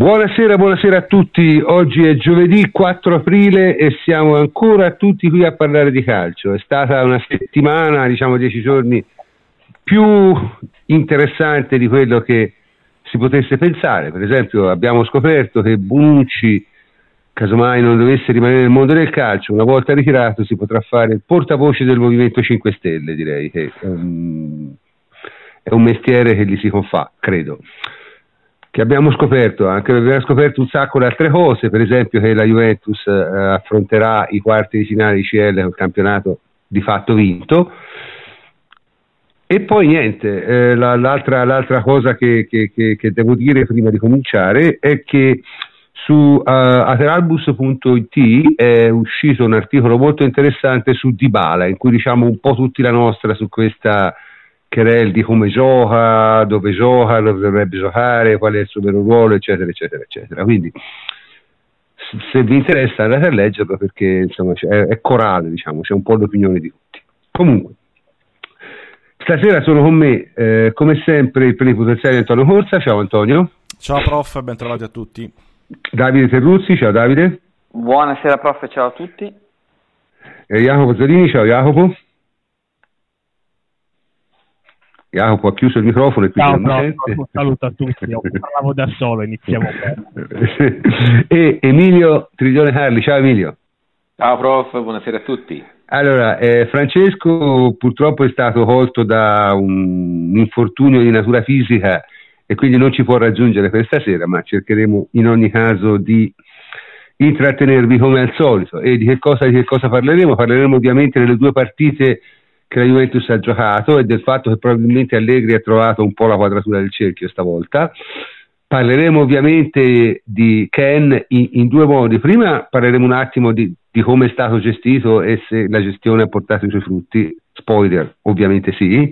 Buonasera, buonasera a tutti. Oggi è giovedì 4 aprile e siamo ancora tutti qui a parlare di calcio. È stata una settimana, diciamo dieci giorni, più interessante di quello che si potesse pensare. Per esempio, abbiamo scoperto che Bonucci, casomai non dovesse rimanere nel mondo del calcio, una volta ritirato si potrà fare il portavoce del Movimento 5 Stelle, direi che um, è un mestiere che gli si confà, credo che abbiamo scoperto, anche abbiamo scoperto un sacco di altre cose, per esempio che la Juventus eh, affronterà i quarti di finale di CL con il campionato di fatto vinto. E poi niente, eh, la, l'altra, l'altra, cosa che, che, che, che, devo dire prima di cominciare è che su uh, ateralbus.it è uscito un articolo molto interessante su Dybala, in cui diciamo un po' tutti la nostra su questa querel di come gioca, dove gioca, dove dovrebbe giocare, qual è il suo vero ruolo, eccetera, eccetera, eccetera. Quindi se vi interessa andate a leggerlo perché insomma, è, è corale, diciamo, c'è un po' l'opinione di tutti. Comunque, stasera sono con me, eh, come sempre, il plenipotenziario Antonio Corsa. Ciao Antonio. Ciao prof, ben trovati a tutti. Davide Terruzzi, ciao Davide. Buonasera prof, ciao a tutti. E Jacopo Zolini, ciao Jacopo. Jacopo ha chiuso il microfono e quindi Ciao, non sente. Saluto a tutti, io parlavo da solo, iniziamo bene. e Emilio Trigione Carli, ciao Emilio. Ciao prof, buonasera a tutti. Allora, eh, Francesco purtroppo è stato colto da un infortunio di natura fisica e quindi non ci può raggiungere per stasera, ma cercheremo in ogni caso di intrattenervi come al solito. E di che cosa, di che cosa parleremo? Parleremo ovviamente delle due partite che la Juventus ha giocato e del fatto che probabilmente Allegri ha trovato un po' la quadratura del cerchio stavolta. Parleremo ovviamente di Ken in, in due modi. Prima parleremo un attimo di, di, come è stato gestito e se la gestione ha portato i suoi frutti. Spoiler, ovviamente sì.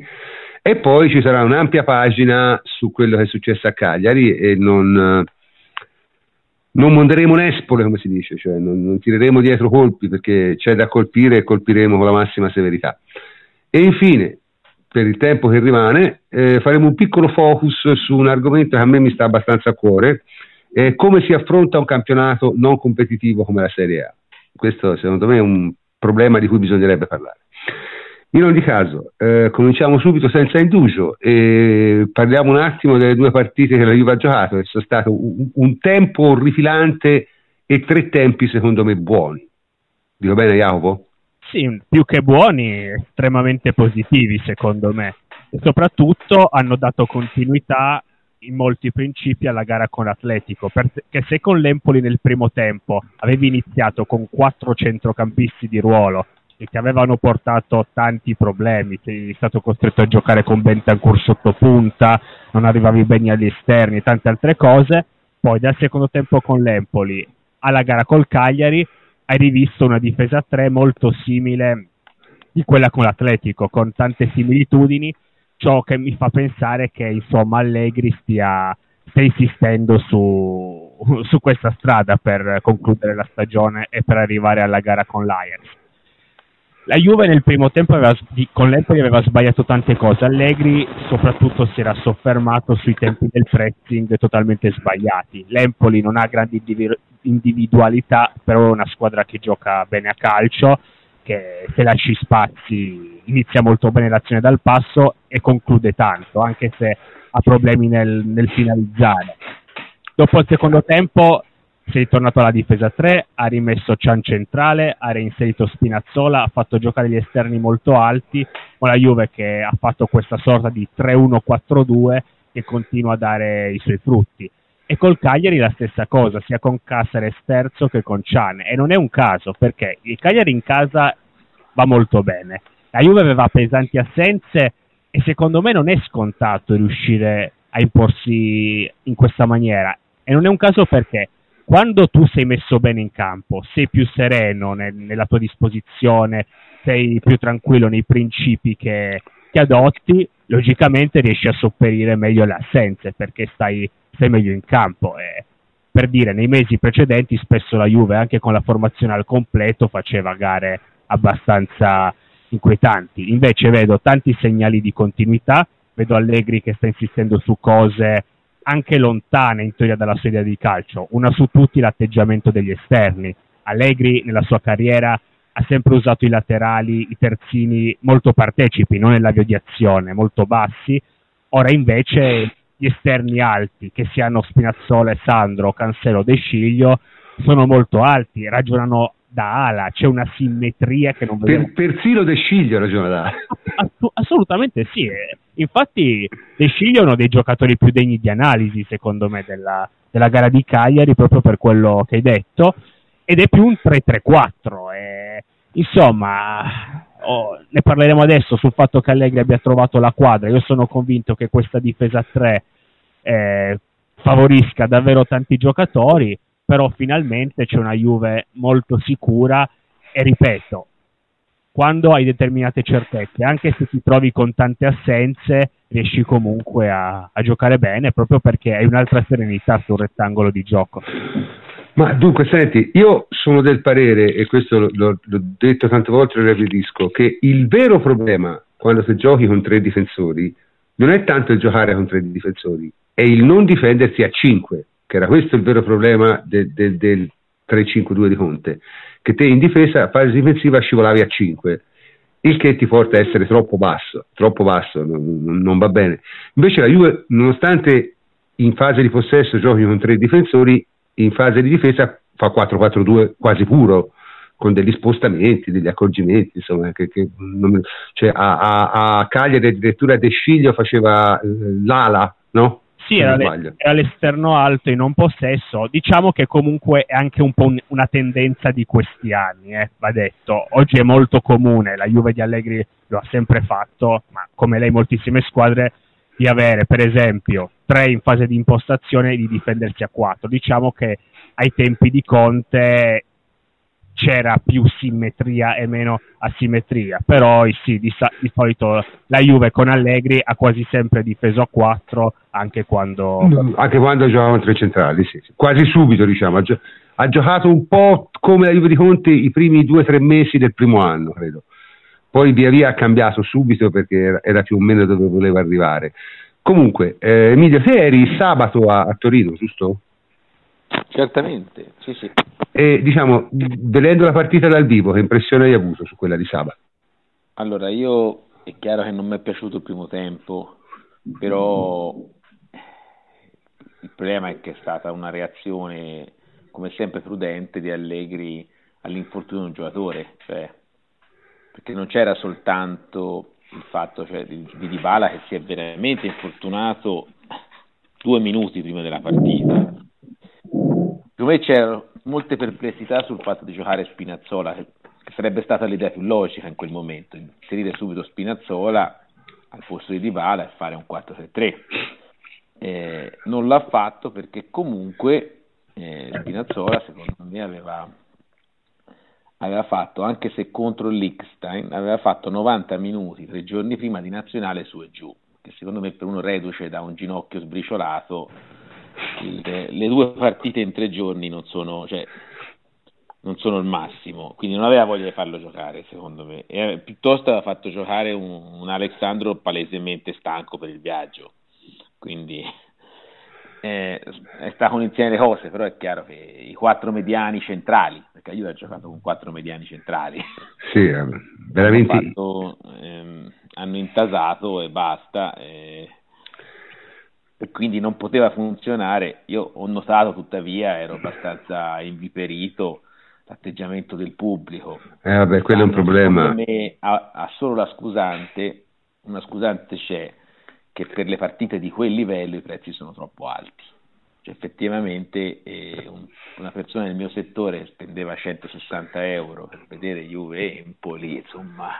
E poi ci sarà un'ampia pagina su quello che è successo a Cagliari e non, non monderemo nespole, come si dice, cioè non, non tireremo dietro colpi perché c'è da colpire e colpiremo con la massima severità. E infine, per il tempo che rimane, eh, faremo un piccolo focus su un argomento che a me mi sta abbastanza a cuore, eh, come si affronta un campionato non competitivo come la Serie A. Questo secondo me è un problema di cui bisognerebbe parlare. In ogni caso, eh, cominciamo subito senza indugio e parliamo un attimo delle due partite che la Juve ha giocato, che sono stato un, un tempo orrifilante e tre tempi secondo me buoni. Dico bene Jacopo? Sì, più che buoni, estremamente positivi secondo me. E soprattutto hanno dato continuità in molti principi alla gara con l'Atletico, perché se con l'Empoli nel primo tempo avevi iniziato con quattro centrocampisti di ruolo e ti avevano portato tanti problemi, sei stato costretto a giocare con Bentancur sotto punta, non arrivavi bene agli esterni e tante altre cose, poi dal secondo tempo con l'Empoli alla gara col Cagliari hai rivisto una difesa 3 molto simile di quella con l'Atletico, con tante similitudini, ciò che mi fa pensare che insomma Allegri stia, stia insistendo su, su, questa strada per concludere la stagione e per arrivare alla gara con l'Ajax. La Juve nel primo tempo aveva, con l'Empoli aveva sbagliato tante cose, Allegri soprattutto si era soffermato sui tempi del pressing totalmente sbagliati. L'Empoli non ha grandi individualità, però è una squadra che gioca bene a calcio, che se lasci spazi inizia molto bene l'azione dal passo e conclude tanto, anche se ha problemi nel, nel finalizzare. Dopo il secondo tempo si è ritornato alla difesa 3, ha rimesso Cian centrale, ha reinserito Spinazzola, ha fatto giocare gli esterni molto alti, con la Juve che ha fatto questa sorta di 3-1-4-2 che continua a dare i suoi frutti. E col Cagliari la stessa cosa, sia con Caceres terzo che con Ciane. E non è un caso, perché il Cagliari in casa va molto bene. La Juve aveva pesanti assenze e secondo me non è scontato riuscire a imporsi in questa maniera. E non è un caso perché quando tu sei messo bene in campo, sei più sereno nel, nella tua disposizione, sei più tranquillo nei principi che, che adotti, logicamente riesci a sopperire meglio le assenze perché stai stai meglio in campo. E per dire, nei mesi precedenti spesso la Juve, anche con la formazione al completo, faceva gare abbastanza inquietanti. Invece vedo tanti segnali di continuità, vedo Allegri che sta insistendo su cose anche lontane in teoria dalla sua idea di calcio. Una su tutti l'atteggiamento degli esterni. Allegri nella sua carriera ha sempre usato i laterali, i terzini molto partecipi, non nell'avvio di azione, molto bassi. Ora invece gli esterni alti, che siano Spinazzola, Sandro, Cancelo, De Sciglio, sono molto alti, ragionano da ala, c'è una simmetria che non vedo. Per, persino De Sciglio ragiona da ala. Ass- assolutamente sì. Infatti De Sciglio è uno dei giocatori più degni di analisi, secondo me, della, della gara di Cagliari, proprio per quello che hai detto, ed è più un 3-3-4. E, insomma, oh, ne parleremo adesso sul fatto che Allegri abbia trovato la quadra. Io sono convinto che questa difesa a 3 eh, favorisca davvero tanti giocatori, però finalmente c'è una Juve molto sicura e ripeto, quando hai determinate certezze, anche se ti trovi con tante assenze, riesci comunque a, a giocare bene proprio perché hai un'altra serenità sul rettangolo di gioco. Ma dunque, senti, io sono del parere, e questo l'ho, l'ho detto tante volte e lo ripetisco, che il vero problema quando si giochi con tre difensori non è tanto il giocare con tre difensori, è il non difendersi a cinque, che era questo il vero problema del, del, del 3-5-2 di Conte, che te in difesa, a fase difensiva scivolavi a 5, il che ti porta a essere troppo basso, troppo basso, non, non va bene. Invece la Juve, nonostante in fase di possesso giochi con tre difensori, in fase di difesa fa 4-4-2 quasi puro, con degli spostamenti, degli accorgimenti, insomma, che, che non, cioè a, a, a, Cagliari addirittura De Sciglio faceva eh, l'ala, no? Sì, era, le, era, l'esterno alto in un possesso. Diciamo che comunque è anche un po' un, una tendenza di questi anni, eh, va detto. Oggi è molto comune, la Juve di Allegri lo ha sempre fatto, ma come lei moltissime squadre di avere per esempio tre in fase di impostazione e di difendersi a quattro. Diciamo che ai tempi di Conte c'era più simmetria e meno asimmetria, però sì, di, di, solito la Juve con Allegri ha quasi sempre difeso a quattro anche quando... Anche quando giocavano tre centrali, sì, sì. quasi subito diciamo. Ha, gio- ha, giocato un po' come la Juve di Conte i primi due o tre mesi del primo anno, credo poi via via ha cambiato subito perché era più o meno dove voleva arrivare. Comunque, eh, Emilio, te eri sabato a, a, Torino, giusto? Certamente, sì, sì. E diciamo, vedendo la partita dal vivo, che impressione hai avuto su quella di sabato? Allora, io è chiaro che non mi è piaciuto il primo tempo, però il problema è che è stata una reazione, come sempre prudente, di Allegri all'infortunio di un giocatore, cioè perché non c'era soltanto il fatto cioè, di, di Dybala che si è veramente infortunato due minuti prima della partita. Per me c'erano molte perplessità sul fatto di giocare Spinazzola, che, sarebbe stata l'idea più logica in quel momento, inserire subito Spinazzola al posto di Dybala e fare un 4-3-3. Eh, non l'ha fatto perché comunque eh, Spinazzola secondo me aveva aveva fatto, anche se contro l'Ickstein, aveva fatto 90 minuti tre giorni prima di nazionale su e giù, che secondo me per uno reduce da un ginocchio sbriciolato, le due partite in tre giorni non sono, cioè, non sono, il massimo, quindi non aveva voglia di farlo giocare secondo me, e piuttosto aveva fatto giocare un, un Alessandro palesemente stanco per il viaggio, quindi eh, sta con insieme le cose, però è chiaro che i quattro mediani centrali, perché io ho giocato con quattro mediani centrali, sì, eh, veramente... hanno, fatto, ehm, hanno intasato e basta, eh, e quindi non poteva funzionare. Io ho notato tuttavia, ero abbastanza inviperito l'atteggiamento del pubblico. Eh vabbè, quello è un problema. Me ha, ha solo la scusante, una scusante c'è, che per le partite di quel livello i prezzi sono troppo alti. Cioè, effettivamente eh, un, una persona nel mio settore spendeva 160 euro per vedere Juve e Empoli, insomma,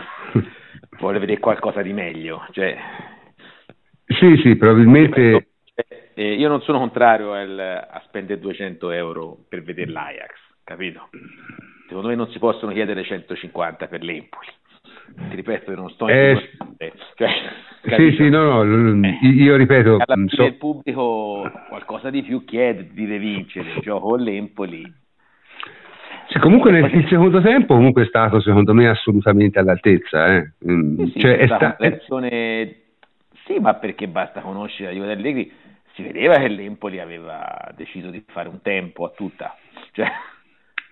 vuole vedere qualcosa di meglio. Cioè, sì, sì, probabilmente... Eh, io non sono contrario al, a spendere 200 euro per vedere l'Ajax, capito? Secondo me non si possono chiedere 150 per l'Empoli ti ripeto, non sto in eh, cioè, sì, sì, no, no, eh, io ripeto, alla fine so... il pubblico qualcosa di più chiede di vincere, gioco con l'Empoli. Sì, comunque nel il secondo tempo comunque è stato secondo me assolutamente all'altezza. Eh. Mm, sì, sì, cioè, è sta... Sì, ma perché basta conoscere la Juve Allegri, si vedeva che l'Empoli aveva deciso di fare un tempo a tutta, cioè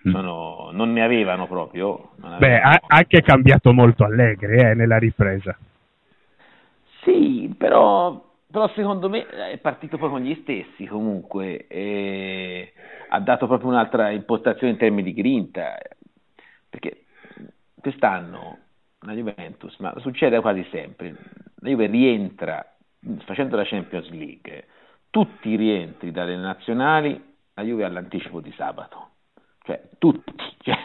mm. sono, non ne avevano proprio. Avevano... Beh, ha anche cambiato molto Allegri eh, nella ripresa. Sì, però, però, secondo me è partito poi con gli stessi comunque, e ha dato proprio un'altra impostazione in termini di grinta, perché quest'anno la Juventus, ma succede quasi sempre, la Juve rientra facendo la Champions League, tutti i rientri dalle nazionali, la Juve all'anticipo di sabato, cioè tutti. Cioè,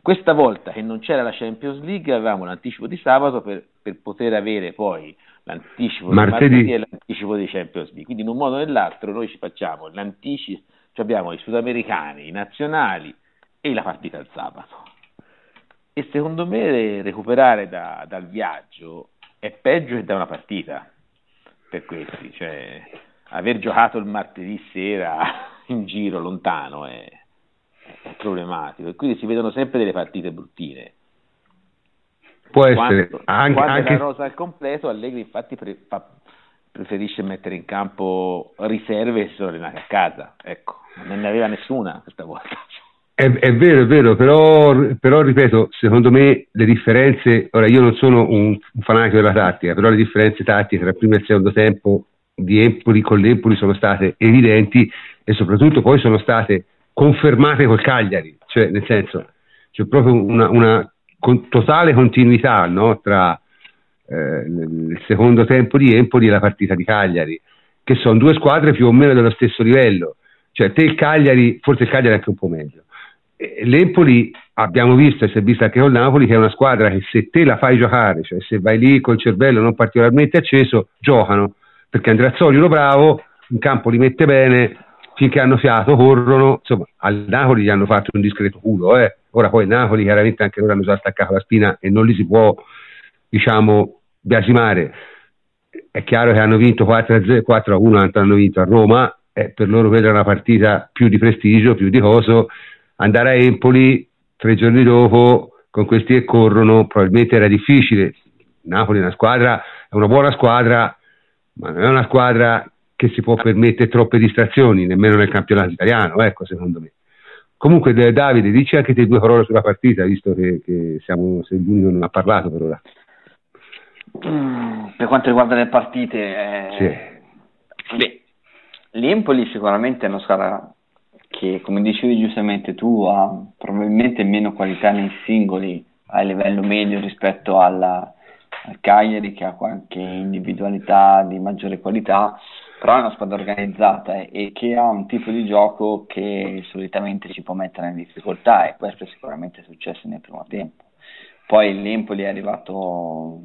questa volta che non c'era la Champions League avevamo l'anticipo di sabato per, per poter avere poi l'anticipo martedì. di martedì e l'anticipo di Champions League. Quindi in un modo o nell'altro noi ci facciamo l'anticipo, cioè abbiamo i sudamericani, i nazionali e la partita il sabato. E secondo me recuperare da, dal viaggio è peggio che da una partita per questi, cioè aver giocato il martedì sera in giro lontano è, è problematico e quindi si vedono sempre delle partite bruttine. Può essere quando, anche, quando anche... la rosa al completo, Allegri infatti pre, fa, preferisce mettere in campo riserve e si sono allenati a casa. Ecco, non ne aveva nessuna questa volta. È, è, vero, è vero, però, però, ripeto, secondo me le differenze, ora io non sono un, un fanatico della tattica, però le differenze tattiche tra il primo e il secondo tempo di Empoli con l'Empoli sono state evidenti e soprattutto poi sono state confermate col Cagliari, cioè nel senso c'è proprio una, una con, totale continuità no, tra eh, il secondo tempo di Empoli e la partita di Cagliari, che sono due squadre più o meno dello stesso livello, cioè te il Cagliari, forse il Cagliari è anche un po' meglio l'Empoli abbiamo visto e si è visto anche con Napoli che è una squadra che se te la fai giocare, cioè se vai lì col cervello non particolarmente acceso, giocano, perché Andreazzoli uno bravo, in campo li mette bene, finché hanno fiato corrono, insomma al Napoli gli hanno fatto un discreto culo, eh. ora poi Napoli chiaramente anche loro hanno già staccato la spina e non li si può diciamo biasimare, è chiaro che hanno vinto 4 a 1, hanno vinto a Roma, eh, per loro quella è una partita più di prestigio, più di coso, andare a Empoli tre giorni dopo con questi che corrono probabilmente era difficile. Napoli è una squadra, è una buona squadra, ma non è una squadra che si può permettere troppe distrazioni, nemmeno nel campionato italiano, ecco, secondo me. Comunque, Davide, dici anche te due parole sulla partita, visto che, che siamo, sei l'unico che non ha parlato per ora. Mm, per quanto riguarda le partite, eh, sì. beh, l'Empoli sicuramente è una squadra che come dicevi giustamente tu ha probabilmente meno qualità nei singoli a livello medio rispetto alla, al Cagliari che ha qualche individualità di maggiore qualità, però è una squadra organizzata e, e che ha un tipo di gioco che solitamente ci può mettere in difficoltà e questo è sicuramente successo nel primo tempo. Poi l'Empoli è arrivato,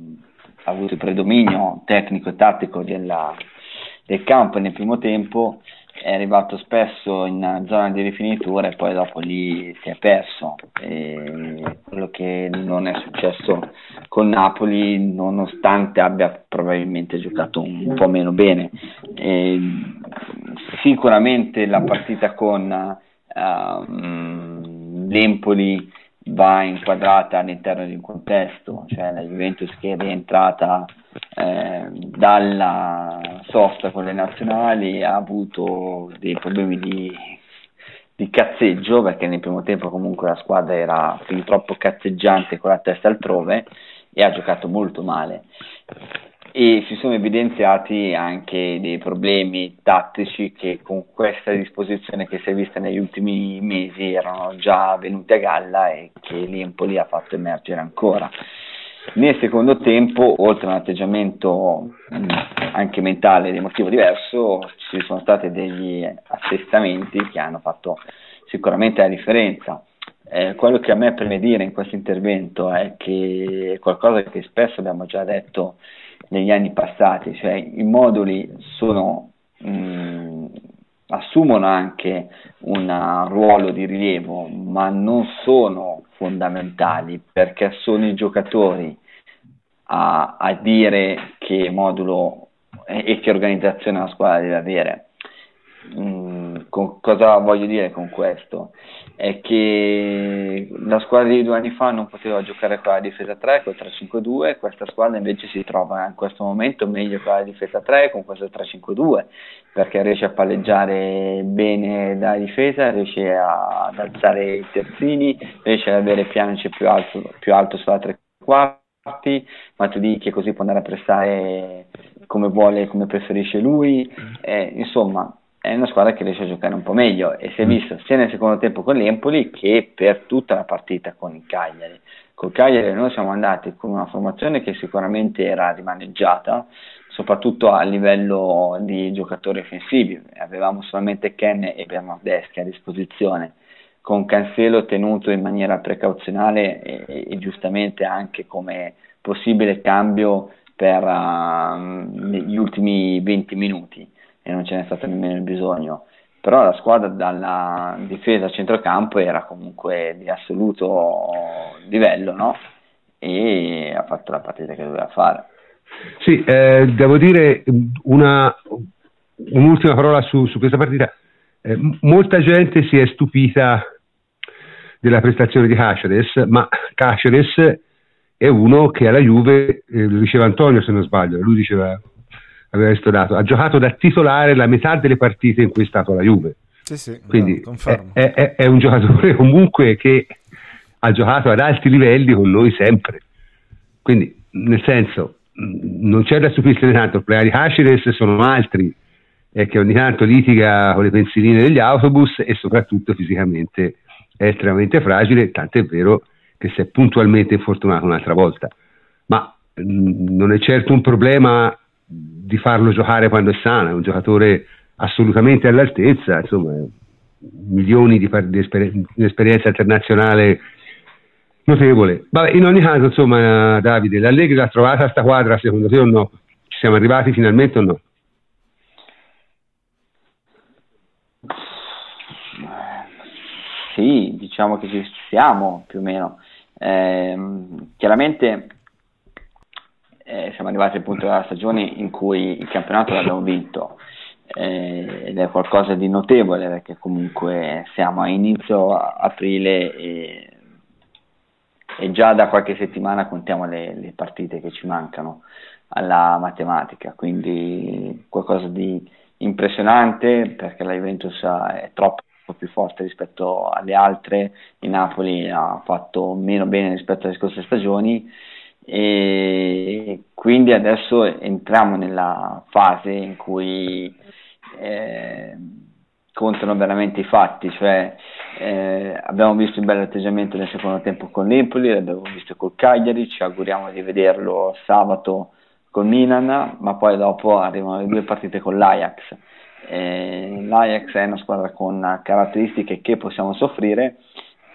ha avuto il predominio tecnico e tattico della, del campo nel primo tempo è arrivato spesso in zona di rifinitura e poi dopo lì si è perso. E quello che non è successo con Napoli, nonostante abbia probabilmente giocato un po' meno bene. E sicuramente la partita con uh, l'Empoli va inquadrata all'interno di un contesto, cioè la Juventus che è rientrata eh, dalla sosta con le nazionali ha avuto dei problemi di, di, cazzeggio perché nel primo tempo comunque la squadra era fin troppo cazzeggiante con la testa altrove e ha giocato molto male e si sono evidenziati anche dei problemi tattici che con questa disposizione che si è vista negli ultimi mesi erano già venuti a galla e che l'Empoli ha fatto emergere ancora. Nel secondo tempo, oltre a un atteggiamento mm, anche mentale ed emotivo diverso, ci sono stati degli assestamenti che hanno fatto sicuramente la differenza. Eh, quello che a me preme dire in questo intervento è che è qualcosa che spesso abbiamo già detto negli anni passati, cioè i moduli sono, mh, mm, assumono anche un ruolo di rilievo, ma non sono fondamentali perché sono i giocatori a, a dire che modulo e, e, che organizzazione la squadra deve avere. Mm, con, cosa voglio dire con questo? È che la squadra di due anni fa non poteva giocare con la difesa 3, con il 3-5-2, questa squadra invece si trova in questo momento meglio con la difesa 3, con questo 3-5-2, perché riesce a palleggiare bene dalla difesa, riesce a, ad alzare i terzini, riesce ad avere pianice più alto, più alto sulla tre quarti, Matuidi che così può andare a prestare come vuole, come preferisce lui, eh, insomma è una squadra che riesce a giocare un po' meglio e si è mm. visto sia nel secondo tempo con l'Empoli che per tutta la partita con il Cagliari. Con il Cagliari noi siamo andati con una formazione che sicuramente era rimaneggiata, soprattutto a livello di giocatori offensivi. Avevamo solamente Ken e Bernardeschi a disposizione, con Cancelo tenuto in maniera precauzionale e, e giustamente anche come possibile cambio per uh, gli ultimi 20 minuti e non ce n'è stato nemmeno il bisogno. Però la squadra dalla difesa a centrocampo era comunque di assoluto livello, no? E ha fatto la partita che doveva fare. Sì, eh, devo dire una, un'ultima parola su, su questa partita. Eh, molta gente si è stupita della prestazione di Caceres, ma Caceres è uno che alla Juve, eh, lo diceva Antonio se non sbaglio, lui diceva aveva studiato, ha giocato da titolare la metà delle partite in cui è stato la Juve. Sì, sì, Quindi no, è, è, è, un giocatore comunque che ha giocato ad alti livelli con noi sempre. Quindi, nel senso, non c'è da stupirsi tanto, il problema di Caceres sono altri, è che ogni tanto litiga con le pensiline degli autobus e soprattutto fisicamente è estremamente fragile, tant'è vero che si è puntualmente infortunato un'altra volta. Ma mh, non è certo un problema di farlo giocare quando è sano, è un giocatore assolutamente all'altezza, insomma, milioni di, di, esper- di esperienza internazionale notevole. Vabbè, in ogni caso, insomma, Davide, l'Allegri l'ha trovata sta quadra secondo te o no? Ci siamo arrivati finalmente o no? Sì, diciamo che ci siamo più o meno. Eh, chiaramente eh, siamo arrivati al punto della stagione in cui il campionato l'abbiamo vinto eh, ed è qualcosa di notevole perché comunque siamo a inizio aprile e, e già da qualche settimana contiamo le, le, partite che ci mancano alla matematica, quindi qualcosa di impressionante perché la Juventus è troppo più forte rispetto alle altre, il Napoli ha fatto meno bene rispetto alle scorse stagioni e quindi adesso entriamo nella fase in cui eh, contano veramente i fatti, cioè eh, abbiamo visto il atteggiamento nel secondo tempo con l'Empoli, l'abbiamo visto col Cagliari, ci auguriamo di vederlo sabato col Milan, ma poi dopo arrivano le due partite con l'Ajax. Eh, L'Ajax è una squadra con caratteristiche che possiamo soffrire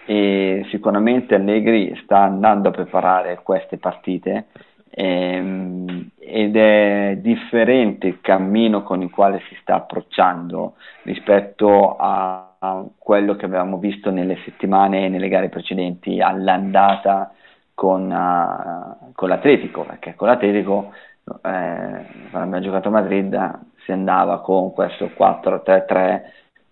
e sicuramente Allegri sta andando a preparare queste partite ehm, ed è differente il cammino con il quale si sta approcciando rispetto a, a quello che avevamo visto nelle settimane e nelle gare precedenti all'andata con, uh, con l'Atletico perché con l'Atletico eh, quando abbiamo giocato a Madrid si andava con questo 4-3-3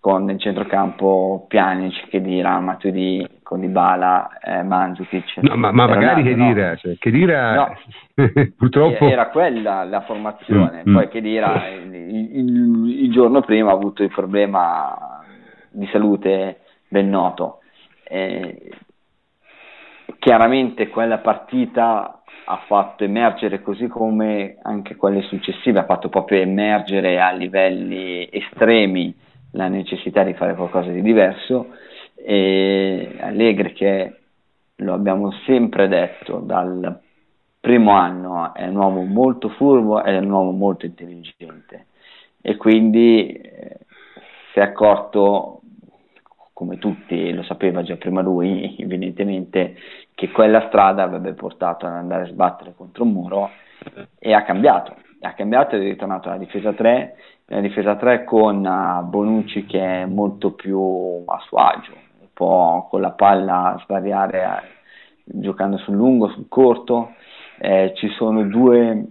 con il centrocampo Pjanic, che dirà Matuidi, con Dybala, eh, Mandzukic. No, ma, ma magari che dire, no. cioè, che dire no. purtroppo... Era quella la formazione, mm, poi mm. che dire, il, il, il, giorno prima ha avuto il problema di salute ben noto. Eh, chiaramente quella partita ha fatto emergere, così come anche quelle successive, ha fatto proprio emergere a livelli estremi la necessità di fare qualcosa di diverso. E Allegri che lo abbiamo sempre detto dal primo anno è un uomo molto furbo è un uomo molto intelligente. E quindi eh, si è accorto come tutti lo sapeva già prima lui evidentemente che quella strada avrebbe portato ad andare a sbattere contro un muro e ha cambiato. Ha cambiato ed è ritornato alla difesa 3 la difesa 3 con uh, Bonucci che è molto più a suo agio, può con la palla svariare eh, giocando sul lungo, sul corto. Eh, ci sono due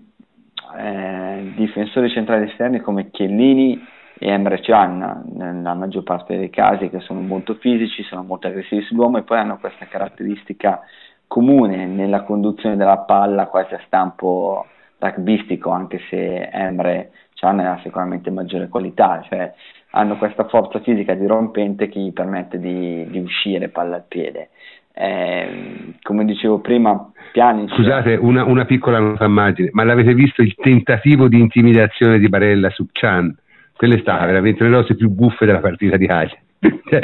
eh, difensori centrali esterni come Chiellini e Emre Can nella maggior parte dei casi che sono molto fisici, sono molto aggressivi sull'uomo e poi hanno questa caratteristica comune nella conduzione della palla quasi a stampo rugbistico anche se Emre Ha sicuramente maggiore qualità, cioè hanno questa forza fisica dirompente che gli permette di, di uscire palla al piede. Eh, come dicevo prima, piani. Scusate, una, una, piccola nota immagine, ma l'avete visto il tentativo di intimidazione di Barella su Chan? Quella è stata veramente una delle cose più buffe della partita di Asia. cioè,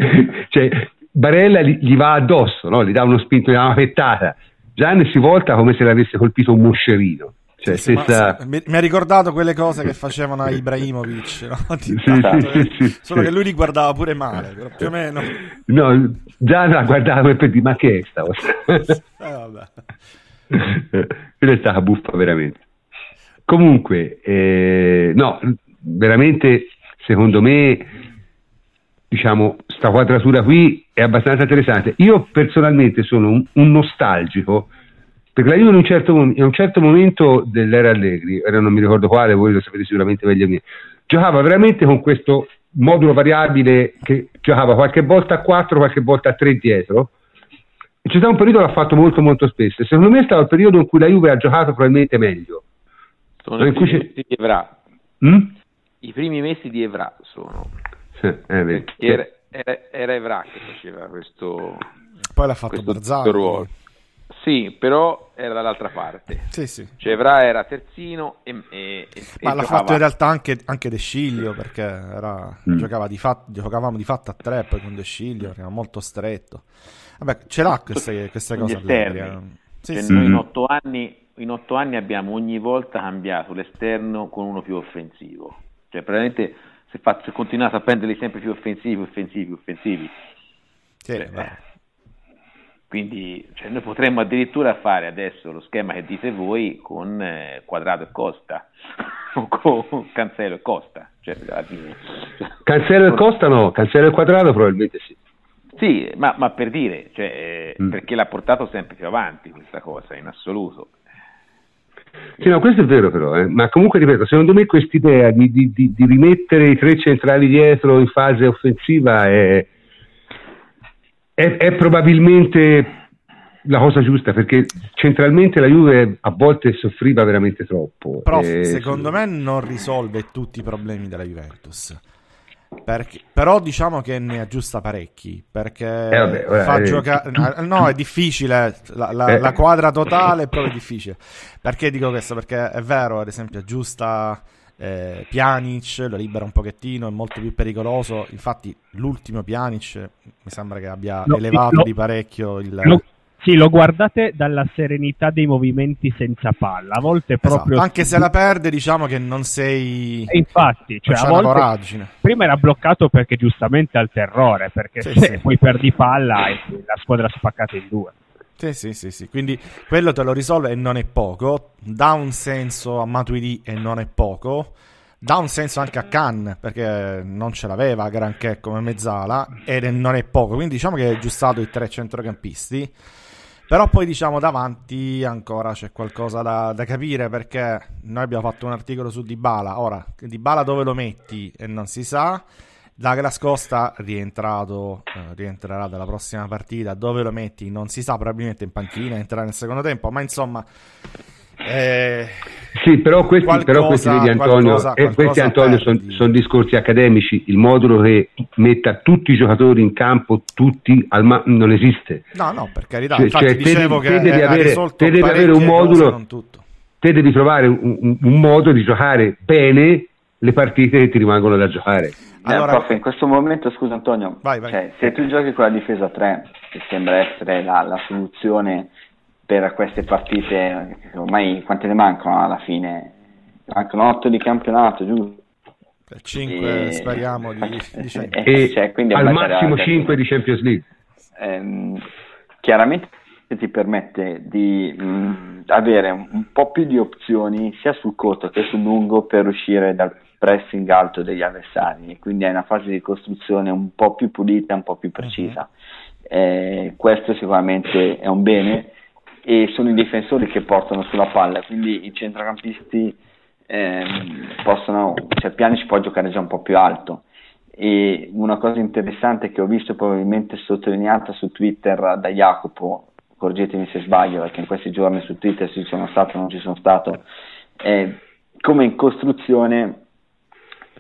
cioè, Barella gli, gli va addosso, no? gli dà uno spinto, gli dà una pettata. Gian si volta come se l'avesse colpito un moscerino. Cioè, sì, stessa... mi, mi, ha ricordato quelle cose che facevano a Ibrahimovic, no? sì, sì, solo che lui li guardava pure male, più o meno. No, già la guardava per dire, ma che è sta cosa? eh, Quella è stata buffa veramente. Comunque, eh, no, veramente, secondo me, diciamo, sta quadratura qui è abbastanza interessante. Io personalmente sono un, un nostalgico perché la Juve in un, certo, in un certo momento dell'era Allegri, ora non mi ricordo quale, voi lo sapete sicuramente meglio me, giocava veramente con questo modulo variabile che giocava qualche volta a 4, qualche volta a 3 dietro. E c'è stato un periodo che l'ha fatto molto molto spesso. E secondo me è stato il periodo in cui la Juve ha giocato probabilmente meglio. Sono i primi mesi di Evra. Mm? I primi mesi di Evra sono. Sì, eh, era, era, era, Evra che faceva questo. Poi l'ha fatto Barzagli. Ruolo. Sì, però era dall'altra parte. Sì, sì. Cioè Evra era terzino e, e, Ma e l'ha fatto in realtà anche, anche De Sciglio perché era, mm. giocava di fatto, giocavamo di fatto a tre poi con De Sciglio, era molto stretto. Vabbè, ce l'ha queste, queste cose. Sì, cioè, sì. Noi in otto, anni, in otto anni abbiamo ogni volta cambiato l'esterno con uno più offensivo. Cioè praticamente se, fa, se continuate a prenderli sempre più offensivi, offensivi, offensivi. Sì, cioè, quindi cioè, noi potremmo addirittura fare adesso lo schema che dite voi con eh, Quadrato e Costa, o con Cancelo e Costa. Cioè, Cancelo e Costa no, Cancelo e Quadrato probabilmente sì. Sì, ma, ma per dire, cioè, mm. perché l'ha portato sempre più avanti questa cosa, in assoluto. Sì, no, questo è vero però, eh. ma comunque ripeto, secondo me quest'idea di, di, di, di rimettere i tre centrali dietro in fase offensiva è, è, è probabilmente la cosa giusta perché centralmente la Juve a volte soffriva veramente troppo. Prof, e... secondo me non risolve tutti i problemi della Juventus. Perché, però diciamo che ne aggiusta parecchi perché eh vabbè, ora, fa eh, giocare eh, no è difficile la, la, eh. la, quadra totale è proprio difficile perché dico questo perché è vero ad esempio aggiusta eh, Pjanic lo libera un pochettino, è molto più pericoloso. Infatti, l'ultimo Pjanic mi sembra che abbia no, elevato no, di parecchio il. No. Sì, lo guardate dalla serenità dei movimenti senza palla. A volte esatto, proprio. Esatto. Anche se la perde, diciamo che non sei. E infatti, cioè, a volte... prima era bloccato perché giustamente ha il terrore. Perché sì, se sì. poi perdi palla e la squadra spaccata in due. Sì, sì, sì, sì, quindi quello te lo risolve e non è poco, dà un senso a Matuidi e non è poco, dà un senso anche a Khan perché non ce l'aveva granché come mezzala e non è poco, quindi diciamo che è aggiustato i tre centrocampisti, però poi diciamo davanti ancora c'è qualcosa da, da capire perché noi abbiamo fatto un articolo su Dybala, ora Dybala dove lo metti? E non si sa, Douglas Costa rientrato, eh, rientrerà dalla prossima partita. Dove lo metti? Non si sa, probabilmente in panchina, entrerà nel secondo tempo, ma insomma... Eh, sì, però questi, qualcosa, però questi vedi Antonio, qualcosa, eh, questi, Antonio sono son discorsi accademici. Il modulo che metta tutti i giocatori in campo, tutti al ma- non esiste. No, no, per carità. Cioè, Infatti, cioè, dicevo te, che devi avere, te devi avere un modulo, te devi trovare un, un, un modo di giocare bene le partite che ti rimangono da giocare. Allora, prof, in questo momento, scusa Antonio, vai, vai. Cioè, se tu giochi con la difesa 3, che sembra essere la, la soluzione per queste partite, ormai quante ne mancano alla fine? Mancano 8 di campionato, giusto? 5 e... speriamo di, di e cioè, al massimo 5 di Champions League. Ehm, chiaramente ti permette di mh, avere un, un po' più di opzioni sia sul corto che sul lungo per uscire dal pressing alto degli avversari, quindi è una fase di costruzione un po' più pulita, un po' più precisa. Eh, questo sicuramente è un bene e sono i difensori che portano sulla palla, quindi i centrocampisti ehm, possono, cioè Piani ci può giocare già un po' più alto. E una cosa interessante che ho visto probabilmente sottolineata su Twitter da Jacopo, correggetemi se sbaglio perché in questi giorni su Twitter ci sono stato o non ci sono stato, è come in costruzione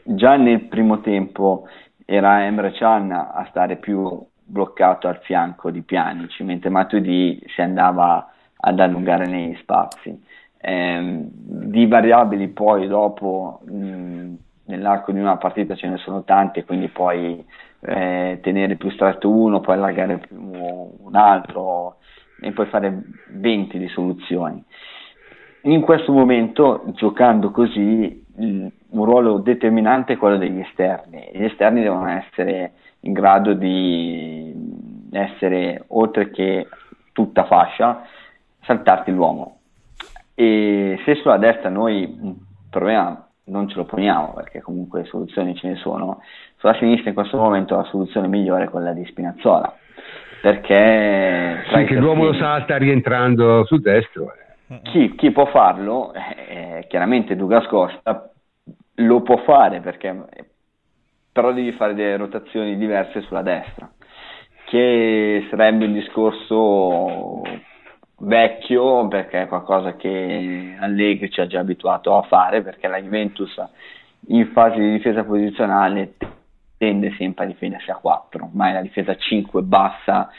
già nel primo tempo era Emre Can a stare più bloccato al fianco di Pjanic, mentre Matuidi si andava ad allungare negli spazi. Eh, di variabili poi dopo mh, nell'arco di una partita ce ne sono tanti, quindi puoi eh, tenere più stretto uno, poi allargare un altro e puoi fare 20 di soluzioni. In questo momento, giocando così, un ruolo determinante è quello degli esterni. Gli esterni devono essere in grado di essere, oltre che tutta fascia, saltarti l'uomo. E se sulla destra noi un problema non ce lo poniamo, perché comunque soluzioni ce ne sono, sulla sinistra in questo momento la soluzione migliore è quella di Spinazzola. Perché sì, che l'uomo lo salta rientrando sul destro. Eh. Chi, chi può farlo, eh, chiaramente Dugas Costa lo può fare perché però devi fare delle rotazioni diverse sulla destra, che sarebbe un discorso vecchio perché è qualcosa che Allegri ci ha già abituato a fare perché la Juventus in fase di difesa posizionale tende sempre a difendersi a 4, ma la difesa 5 bassa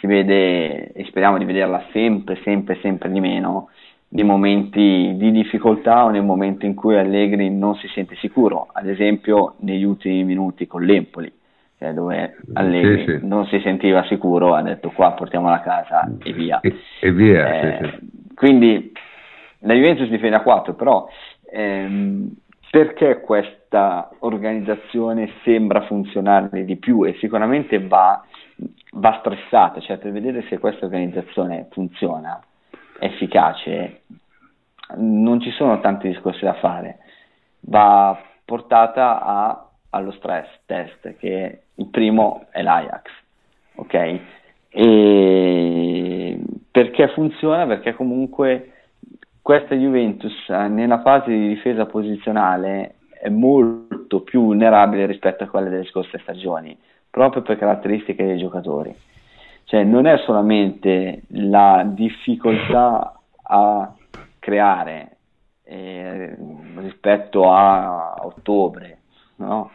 si vede e speriamo di vederla sempre, sempre, sempre di meno nei momenti di difficoltà o nel momento in cui Allegri non si sente sicuro, ad esempio negli ultimi minuti con l'Empoli, cioè dove Allegri sì, sì. non si sentiva sicuro, ha detto qua portiamo la casa e via. E, e via eh, sì, quindi la Juventus difende a 4, però ehm, perché questa organizzazione sembra funzionare di più e sicuramente va, va stressata, cioè per vedere se questa organizzazione funziona efficace, non ci sono tanti discorsi da fare, va portata a, allo stress test, che il primo è l'Ajax, ok? E perché funziona? Perché comunque questa Juventus nella fase di difesa posizionale è molto più vulnerabile rispetto a quelle delle scorse stagioni, proprio per caratteristiche dei giocatori cioè non è solamente la difficoltà a creare eh, rispetto a ottobre, no?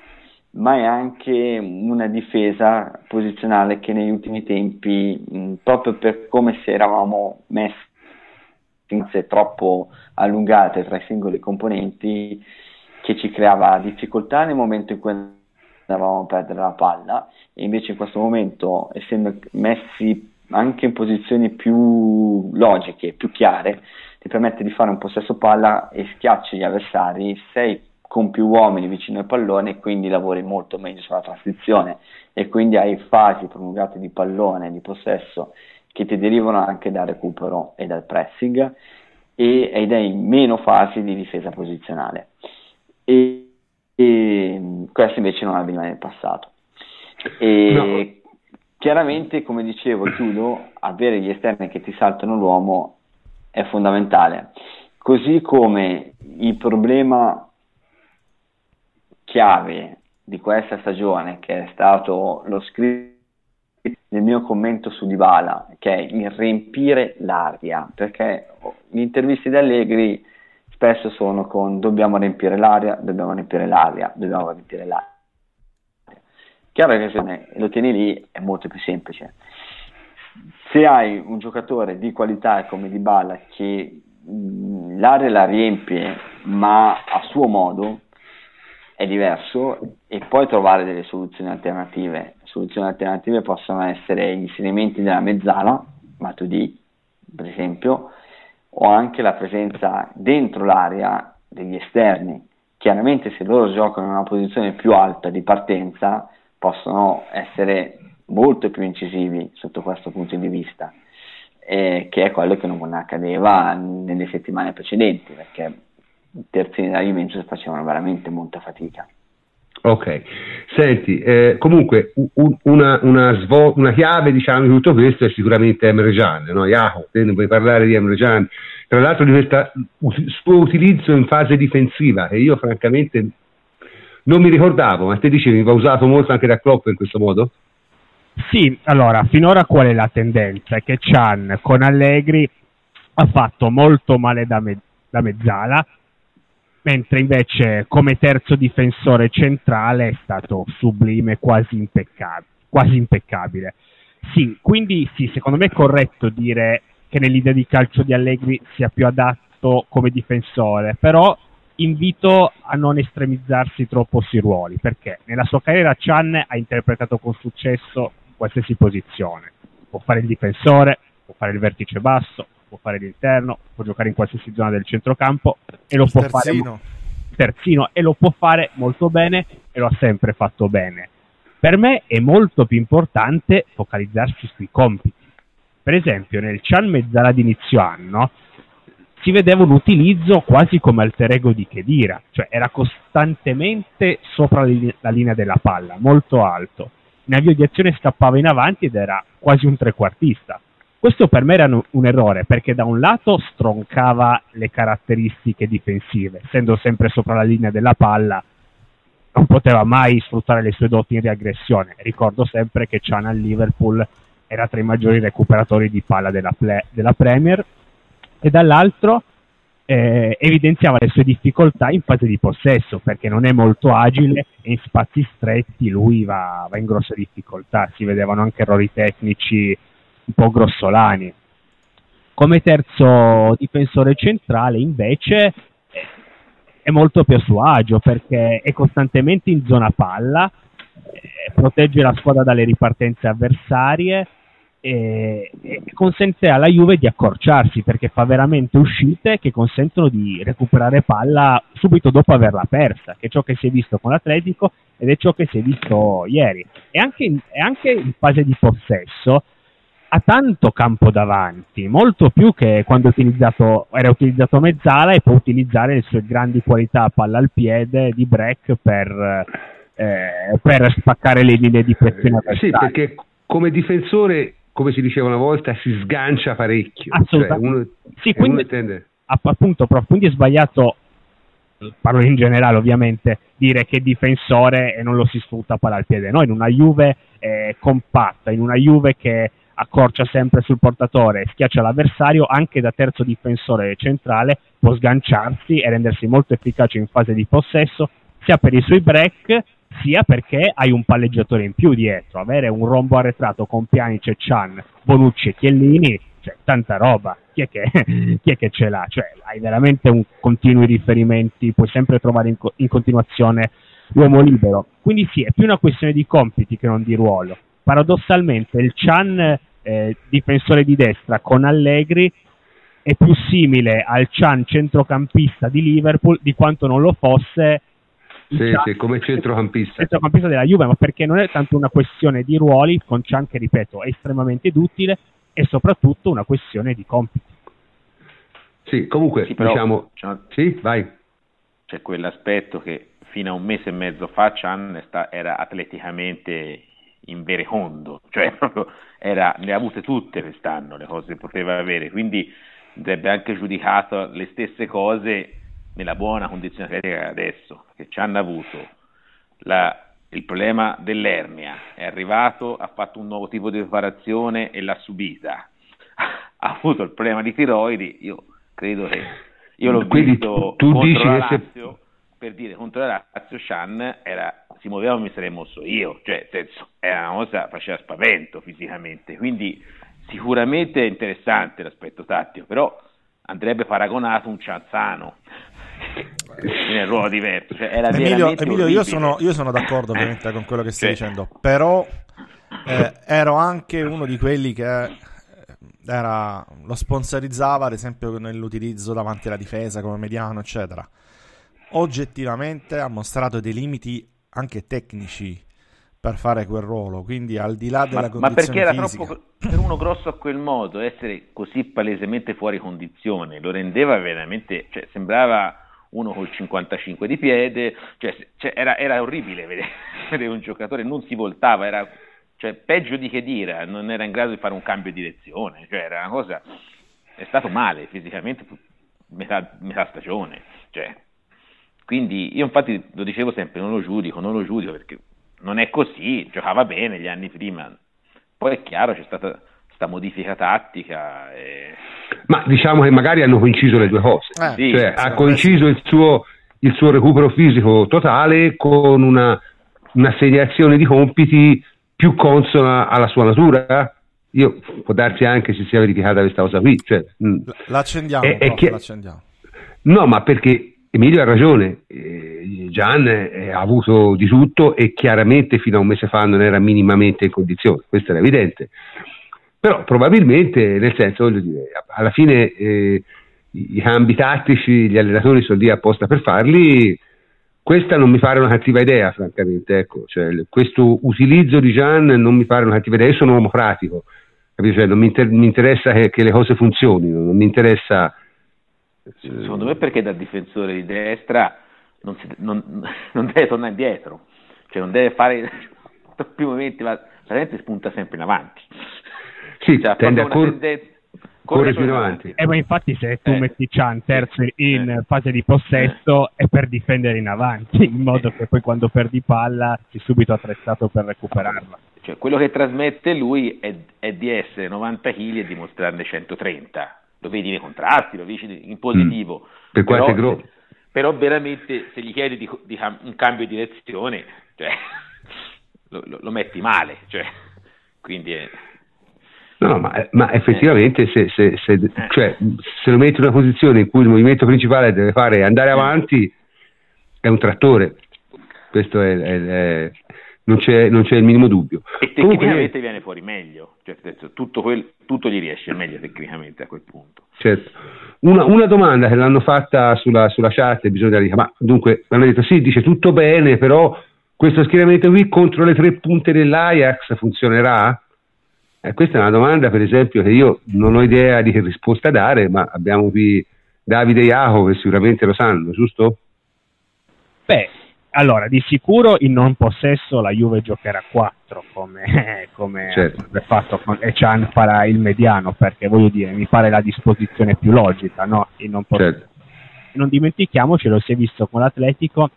ma è anche una difesa posizionale che negli ultimi tempi, mh, proprio per come si eravamo messi troppo allungate tra i singoli componenti, che ci creava difficoltà nel momento in cui andavamo a perdere la palla e invece in questo momento essendo messi anche in posizioni più logiche, più chiare, ti permette di fare un possesso palla e schiacci gli avversari, sei con più uomini vicino al pallone e quindi lavori molto meglio sulla transizione e quindi hai fasi prolungate di pallone, di possesso che ti derivano anche dal recupero e dal pressing e, hai meno fasi di difesa posizionale. E, e questo invece non avveniva nel passato. E no. chiaramente, come dicevo, chiudo, avere gli esterni che ti saltano l'uomo è fondamentale. Così come il problema chiave di questa stagione, che è stato lo scritto nel mio commento su Dybala, che è il riempire l'aria, perché gli intervisti di Allegri spesso sono con dobbiamo riempire l'aria, dobbiamo riempire l'aria, dobbiamo riempire l'aria. Chiaro che se lo tieni lì è molto più semplice. Se hai un giocatore di qualità come Di Balla che mh, l'area la riempie ma a suo modo, è diverso e poi trovare delle soluzioni alternative. Soluzioni alternative possono essere gli inserimenti della mezzala, Matuidi per esempio, o anche la presenza dentro l'area degli esterni. Chiaramente se loro giocano in una posizione più alta di partenza possono essere molto più incisivi sotto questo punto di vista, eh, che è quello che non accadeva nelle settimane precedenti, perché i terzini della Juventus facevano veramente molta fatica. Ok, senti, eh, comunque un, una, una, svo- una, chiave diciamo, di tutto questo è sicuramente Emre Can, no? Jacopo, te ne puoi parlare di Emre Can, tra l'altro di questo suo utilizzo in fase difensiva, che io francamente non mi ricordavo, ma te dicevi va usato molto anche da Klopp in questo modo? Sì, allora, finora qual è la tendenza? È che Chan con Allegri ha fatto molto male da, me- da mezzala, mentre invece come terzo difensore centrale è stato sublime, quasi, impeccab- quasi impeccabile. Sì, quindi sì, secondo me è corretto dire che nell'idea di calcio di Allegri sia più adatto come difensore, però invito a non estremizzarsi troppo sui ruoli, perché nella sua carriera Chan ha interpretato con successo qualsiasi posizione. Può fare il difensore, può fare il vertice basso, può fare l'interno, può giocare in qualsiasi zona del centrocampo e lo può terzino. fare terzino e lo può fare molto bene e lo ha sempre fatto bene. Per me è molto più importante focalizzarsi sui compiti. Per esempio, nel Chan Mezzala di inizio anno si vedeva un utilizzo quasi come alter ego di Kedira, cioè era costantemente sopra la linea della palla, molto alto. In avvio di azione scappava in avanti ed era quasi un trequartista. Questo per me era un errore perché da un lato stroncava le caratteristiche difensive, essendo sempre sopra la linea della palla, non poteva mai sfruttare le sue doti in riaggressione. Ricordo sempre che Chan al Liverpool era tra i maggiori recuperatori di palla della, ple- della Premier e dall'altro eh, evidenziava le sue difficoltà in fase di possesso perché non è molto agile e in spazi stretti lui va, va in grosse difficoltà, si vedevano anche errori tecnici un po' grossolani. Come terzo difensore centrale invece è molto più a suo agio perché è costantemente in zona palla, eh, protegge la squadra dalle ripartenze avversarie e, consente alla Juve di accorciarsi perché fa veramente uscite che consentono di recuperare palla subito dopo averla persa, che è ciò che si è visto con l'Atletico ed è ciò che si è visto ieri. E anche in, anche in fase di possesso ha tanto campo davanti, molto più che quando utilizzato, era utilizzato mezzala e può utilizzare le sue grandi qualità a palla al piede di break per, eh, per spaccare le linee di pressione avversarie. Sì, perché come difensore, come si diceva una volta, si sgancia parecchio. Cioè, Assolutamente. Cioè uno, sì, quindi, tende... appunto, prof, quindi è sbagliato parlo in generale ovviamente, dire che difensore e non lo si sfrutta palla al piede. Noi in una Juve eh, compatta, in una Juve che accorcia sempre sul portatore, schiaccia l'avversario, anche da terzo difensore centrale può sganciarsi e rendersi molto efficace in fase di possesso, sia per i suoi break, sia perché hai un palleggiatore in più dietro. Avere un rombo arretrato con Pjanic e Chan, Bonucci e Chiellini, cioè tanta roba. Chi è che, chi è che ce l'ha? Cioè, hai veramente un continui riferimenti, puoi sempre trovare in, in continuazione l'uomo libero. Quindi sì, è più una questione di compiti che non di ruolo paradossalmente il Chan eh, difensore di destra con Allegri è più simile al Chan centrocampista di Liverpool di quanto non lo fosse sì, sì, come centrocampista. centrocampista della Juve, ma perché non è tanto una questione di ruoli, con Chan che ripeto è estremamente duttile, e soprattutto una questione di compiti. Sì, comunque sì, però, diciamo... Sì, vai. C'è quell'aspetto che fino a un mese e mezzo fa Chan era atleticamente in verecondo, cioè proprio era, ne ha avute tutte quest'anno le cose che poteva avere, quindi andrebbe anche giudicato le stesse cose nella buona condizione atletica adesso, che ci hanno avuto. La, il problema dell'ernia, è arrivato, ha fatto un nuovo tipo di preparazione e l'ha subita, ha avuto il problema di tiroidi, io credo che io l'ho Quindi visto tu, tu dici la Lazio, se... per dire contro la Lazio Shan era si muoveva mi sarei mosso io, cioè senso, era una cosa faceva spavento fisicamente, quindi sicuramente è interessante l'aspetto tattico, però andrebbe paragonato un Cianzano un ruolo diverso. Cioè, Emilio, Emilio io, sono, io, sono, d'accordo ovviamente con quello che stai cioè. dicendo, però eh, ero anche uno di quelli che eh, era, lo sponsorizzava ad esempio nell'utilizzo davanti alla difesa come mediano eccetera oggettivamente ha mostrato dei limiti anche tecnici per fare quel ruolo, quindi al di là della ma, condizione Ma perché era fisica... troppo per uno grosso a quel modo, essere così palesemente fuori condizione, lo rendeva veramente, cioè sembrava uno col 55 di piede, cioè, cioè era, era, orribile vedere, vedere, un giocatore, non si voltava, era cioè, peggio di che dire, non era in grado di fare un cambio di direzione, cioè era una cosa, è stato male fisicamente, metà, metà stagione. Quindi io infatti lo dicevo sempre, non lo giudico, non lo giudico perché non è così, giocava bene gli anni prima, poi è chiaro c'è stata questa modifica tattica. E... Ma diciamo che magari hanno coinciso le due cose, eh, sì, cioè, ha coinciso il suo, il suo, recupero fisico totale con una, un'assegnazione di compiti più consona alla sua natura. Io può darsi anche si sia verificata questa cosa qui. Cioè, mm. l'accendiamo, è, è che... l'accendiamo. No, ma perché Emilio ha ragione, eh, Gian eh, ha avuto di tutto e chiaramente fino a un mese fa non era minimamente in condizione, questo era evidente. Però probabilmente, nel senso, voglio dire, alla fine eh, i cambi tattici, gli allenatori sono lì apposta per farli, questa non mi pare una cattiva idea, francamente. Ecco. Cioè, questo utilizzo di Gian non mi pare una cattiva idea. Io sono un uomo pratico, cioè, non mi, inter- mi interessa che, che, le cose funzionino, non mi interessa Secondo me perché da difensore di destra non, si, non, non deve tornare indietro, cioè non deve fare troppi momenti, ma la gente spunta sempre in avanti. Sì, cioè, tende a cor- tendenza, corre più in avanti. Eh, ma infatti se tu eh. metti Chan terzo in eh. fase di possesso eh. è per difendere in avanti, in modo che poi quando perdi palla sei subito attrezzato per recuperarla. Cioè, quello che trasmette lui è, è di essere 90 kg e dimostrarne 130 lo vedi nei contratti, lo vedi in positivo. Mm. Per però, gro- però veramente se gli chiedi di, di un cambio di direzione, cioè, lo, lo, lo, metti male. Cioè, quindi è... No, ma, ma effettivamente se, se, se, eh. cioè, se, lo metti in una posizione in cui il movimento principale deve fare andare avanti, è un trattore. Questo è, è, è non c'è, non c'è, il minimo dubbio. E tecnicamente Comunque, viene fuori meglio, cioè, tutto, quel, tutto, gli riesce meglio tecnicamente a quel punto. Certo. Una, una domanda che l'hanno fatta sulla, sulla chat, bisogna dire, ma dunque, hanno detto sì, dice tutto bene, però questo schieramento qui contro le tre punte dell'Ajax funzionerà? Eh, questa è una domanda, per esempio, che io non ho idea di che risposta dare, ma abbiamo qui Davide e Iaco che sicuramente lo sanno, giusto? Beh, allora, di sicuro in non possesso la Juve giocherà 4 come, come certo. fatto con, e Chan farà il mediano perché voglio dire, mi pare la disposizione più logica, no? In non, certo. non dimentichiamoci, lo si è visto con l'Atletico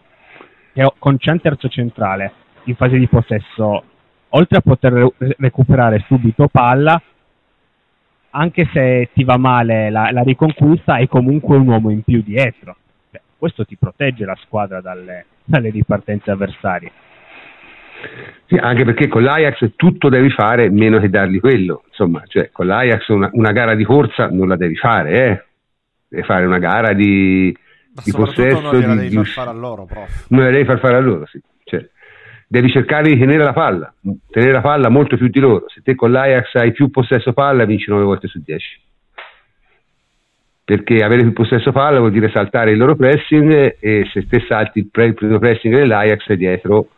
che con Chan terzo centrale in fase di possesso, oltre a poter re- recuperare subito palla, anche se ti va male la, la riconquista, hai comunque un uomo in più dietro. Questo ti protegge la squadra dalle, dalle ripartenze avversarie. Sì, anche perché con l'Ajax tutto devi fare meno che dargli quello. Insomma, cioè, con l'Ajax una, una gara di corsa non la devi fare, eh? devi fare una gara di, di possesso. Non la devi di, far fare a loro, prof. Non la devi far fare a loro, sì. Cioè, devi cercare di tenere la palla, tenere la palla molto più di loro. Se te con l'Ajax hai più possesso palla, vinci 9 volte su 10 perché avere più possesso palla vuol dire saltare il loro pressing e se te salti il, pre- il primo pressing dell'Ajax dietro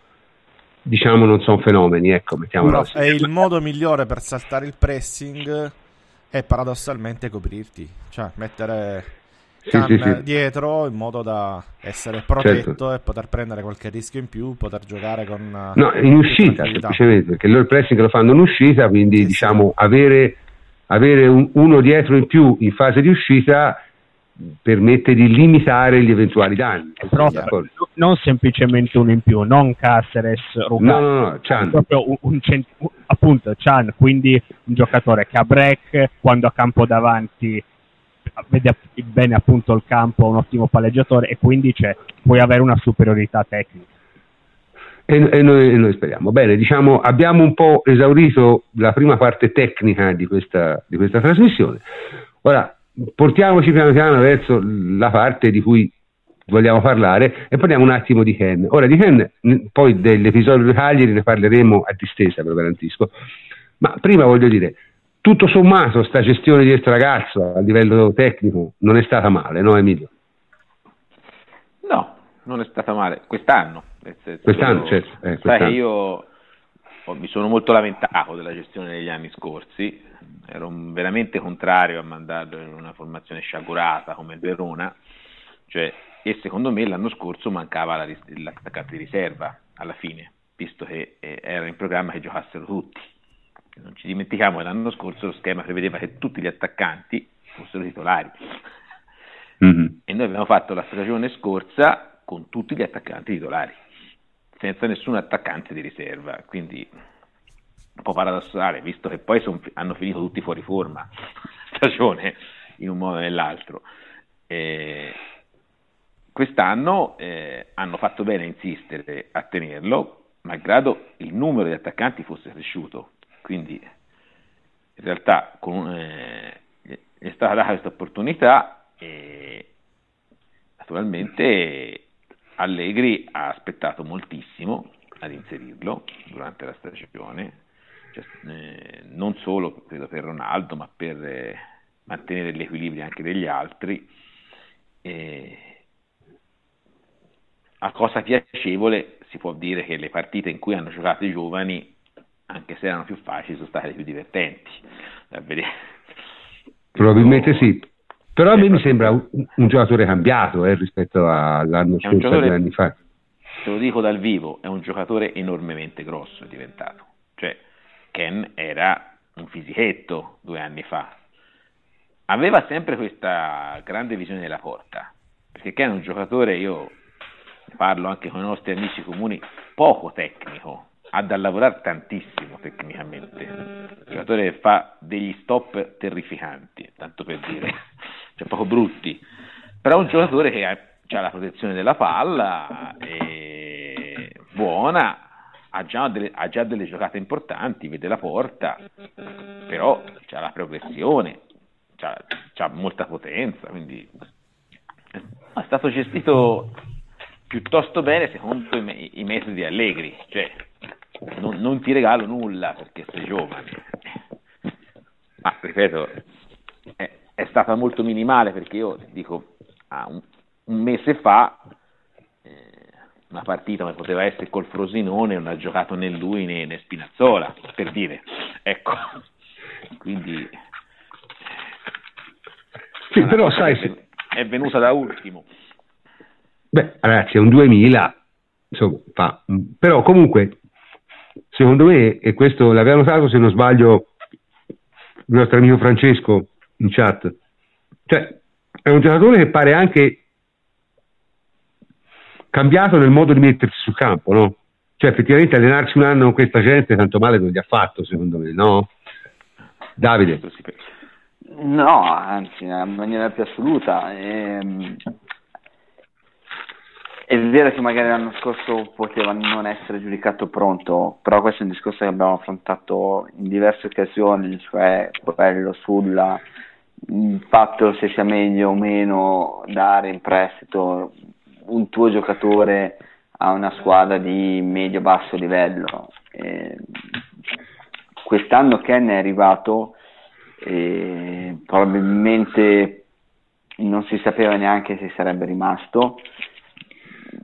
diciamo non sono fenomeni ecco mettiamolo così. e il modo migliore per saltare il pressing è paradossalmente coprirti cioè mettere sì, sì, sì. dietro in modo da essere protetto certo. e poter prendere qualche rischio in più, poter giocare con... No, in uscita semplicemente, perché loro il pressing lo fanno in uscita, quindi diciamo avere avere un, uno dietro in più in fase di uscita permette di limitare gli eventuali danni. Però, non semplicemente uno in più, non Caceres, Rugato, no, no, no, Chan. proprio un, un cent- appunto Chan, quindi un giocatore che ha break, quando a campo davanti vede bene appunto il campo, un ottimo palleggiatore e quindi puoi avere una superiorità tecnica e, e, noi, e, noi, speriamo. Bene, diciamo, abbiamo un po' esaurito la prima parte tecnica di questa, di questa trasmissione. Ora portiamoci piano piano verso la parte di cui vogliamo parlare e parliamo un attimo di Ken. Ora di Ken, poi dell'episodio di Cagliari ne parleremo a distesa, ve lo garantisco, ma prima voglio dire, tutto sommato sta gestione di questo ragazzo a livello tecnico non è stata male, no Emilio? No, non è stata male, quest'anno senso, quest'anno, certo. Eh, quest'anno. Sai, io mi sono molto lamentato della gestione degli anni scorsi, ero veramente contrario a mandarlo in una formazione sciagurata come il Verona, cioè, e secondo me l'anno scorso mancava la, l'attaccante di riserva alla fine, visto che eh, era in programma che giocassero tutti. Non ci dimentichiamo che l'anno scorso lo schema prevedeva che tutti gli attaccanti fossero titolari. Mm-hmm. E noi abbiamo fatto la stagione scorsa con tutti gli attaccanti titolari, senza nessun attaccante di riserva, quindi un po' paradossale, visto che poi son, hanno finito tutti fuori forma stagione in un modo o nell'altro. Eh, quest'anno eh, hanno fatto bene a insistere a tenerlo, malgrado il numero di attaccanti fosse cresciuto. Quindi in realtà con, eh, è stata data questa opportunità e naturalmente Allegri ha aspettato moltissimo ad inserirlo durante la stagione, cioè, eh, non solo credo per Ronaldo, ma per eh, mantenere l'equilibrio anche degli altri. E, a cosa piacevole si può dire che le partite in cui hanno giocato i giovani, anche se erano più facili, sono state più divertenti. Probabilmente sì, però a me mi sembra un, un giocatore cambiato eh, rispetto all'anno scorso, due anni fa. Te lo dico dal vivo, è un giocatore enormemente grosso, è diventato. Cioè, Ken era un fisichetto due anni fa. Aveva sempre questa grande visione della porta, perché Ken è un giocatore, io parlo anche con i nostri amici comuni, poco tecnico, ha da lavorare tantissimo tecnicamente. Un giocatore fa degli stop terrificanti, tanto per dire, cioè poco brutti, però è un giocatore che ha, ha la protezione della palla, è buona, ha già, delle, ha già delle giocate importanti, vede la porta, però ha la progressione, ha molta potenza, quindi è stato gestito piuttosto bene secondo i, me- i metodi allegri, cioè non, non, ti regalo nulla perché sei giovane. Ma ripeto, è, è stata molto minimale perché io dico ah, un, un, mese fa eh, una partita come poteva essere col Frosinone non ha giocato né lui né, né Spinazzola, per dire. Ecco, quindi... Sì, però sai... È, è venuta da ultimo. Beh, ragazzi, è un 2000, insomma, fa, però comunque, secondo me, e questo l'aveva notato se non sbaglio il nostro amico Francesco in chat, cioè è un giocatore che pare anche cambiato nel modo di mettersi sul campo, no? Cioè effettivamente allenarsi un anno con questa gente tanto male non gli ha fatto, secondo me, no? Davide. No, anzi, in maniera più assoluta. Ehm, è vero che magari l'anno scorso poteva non essere giudicato pronto, però questo è un discorso che abbiamo affrontato in diverse occasioni, cioè quello sul fatto se sia meglio o meno dare in prestito un tuo giocatore a una squadra di medio-basso livello. E quest'anno Ken è arrivato e probabilmente non si sapeva neanche se sarebbe rimasto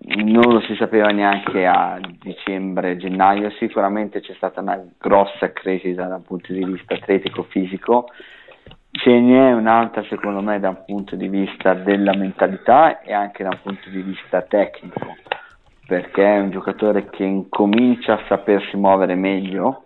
non lo si sapeva neanche a dicembre, gennaio, sicuramente c'è stata una grossa crescita dal punto di vista atletico-fisico, ce n'è un'altra secondo me da un punto di vista della mentalità e anche da un punto di vista tecnico, perché è un giocatore che incomincia a sapersi muovere meglio,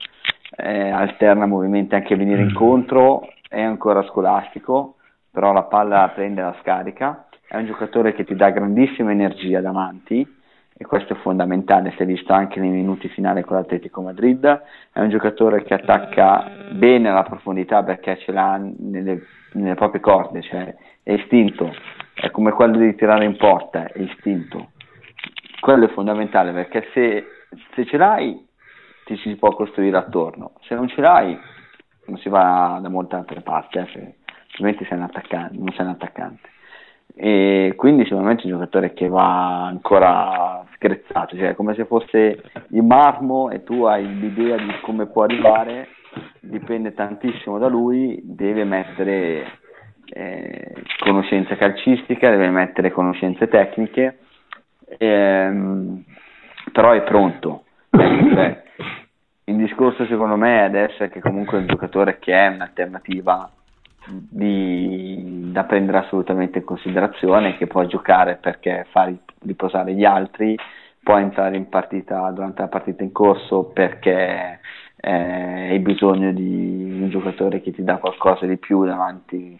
eh, alterna movimenti anche a venire mm. incontro, è ancora scolastico, però la palla la prende la scarica è un giocatore che ti dà grandissima energia davanti e questo è fondamentale, si è visto anche nei minuti finali con l'Atletico Madrid, è un giocatore che attacca bene alla profondità perché ce l'ha nelle, nelle proprie corde, cioè è istinto, è come quello di tirare in porta, è istinto. Quello è fondamentale perché se, se ce l'hai ti si può costruire attorno, se non ce l'hai non si va da molte altre parti, eh, altrimenti sei un non sei un attaccante e quindi sicuramente è un giocatore che va ancora screzzato, cioè come se fosse il marmo e tu hai l'idea di come può arrivare, dipende tantissimo da lui, deve mettere eh, conoscenze calcistiche, deve mettere conoscenze tecniche, ehm, però è pronto. Cioè, il discorso secondo me adesso è che comunque è un giocatore che è un'alternativa di, da prendere assolutamente in considerazione, che può giocare perché fa riposare gli altri, può entrare in partita durante la partita in corso perché eh, hai bisogno di un giocatore che ti dà qualcosa di più davanti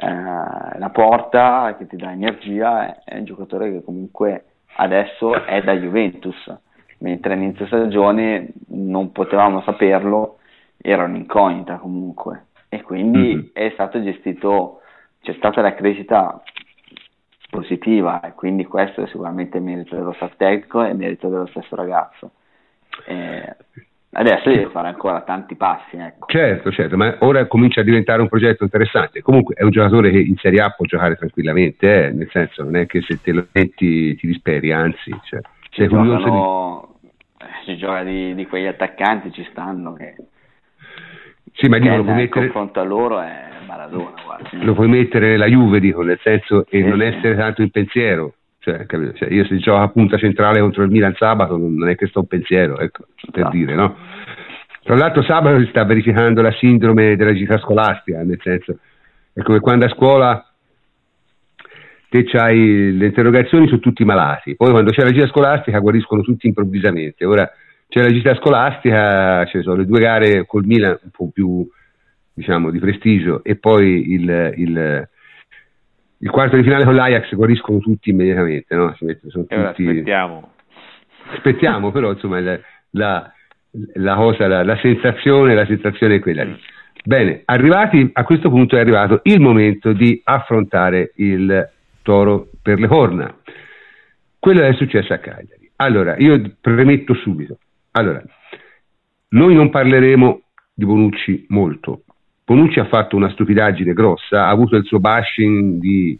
eh, la porta, che ti dà energia, è, un giocatore che comunque adesso è da Juventus, mentre all'inizio stagione non potevamo saperlo, era un'incognita comunque e quindi mm-hmm. è stato gestito, c'è stata la crescita positiva e quindi questo è sicuramente merito dello staff tecnico e merito dello stesso ragazzo. Eh, adesso deve fare ancora tanti passi. Ecco. Certo, certo, ma ora comincia a diventare un progetto interessante. Comunque è un giocatore che in Serie A può giocare tranquillamente, eh? nel senso non è che se te lo metti ti disperi, anzi, cioè, si, giocano, di... Eh, si gioca di, di, quegli attaccanti, ci stanno che... Sì, ma dico, lo puoi mettere... Il confronto a loro è Maradona, guarda. Lo puoi mettere nella Juve, dico, nel senso, e sì, non essere tanto in pensiero. Cioè, cioè, io se gioco a punta centrale contro il Milan sabato non è che sto un pensiero, ecco, per esatto. dire, no? Tra l'altro sabato si sta verificando la sindrome della gita scolastica, nel senso, è come quando a scuola te hai le interrogazioni su tutti i malati, poi quando c'è la gita scolastica guariscono tutti improvvisamente. Ora c'è la gita scolastica, ci sono le due gare col Milan un po' più diciamo, di prestigio e poi il, il il quarto di finale con l'Ajax guariscono tutti immediatamente, no? Si mette, sono tutti... aspettiamo. Aspettiamo, però insomma la, la, la cosa, la, la, sensazione, la sensazione è quella lì. Bene, arrivati a questo punto è arrivato il momento di affrontare il toro per le corna. Quello è successo a Cagliari. Allora, io premetto subito. Allora, noi non parleremo di Bonucci molto, Bonucci ha fatto una stupidaggine grossa, ha avuto il suo bashing di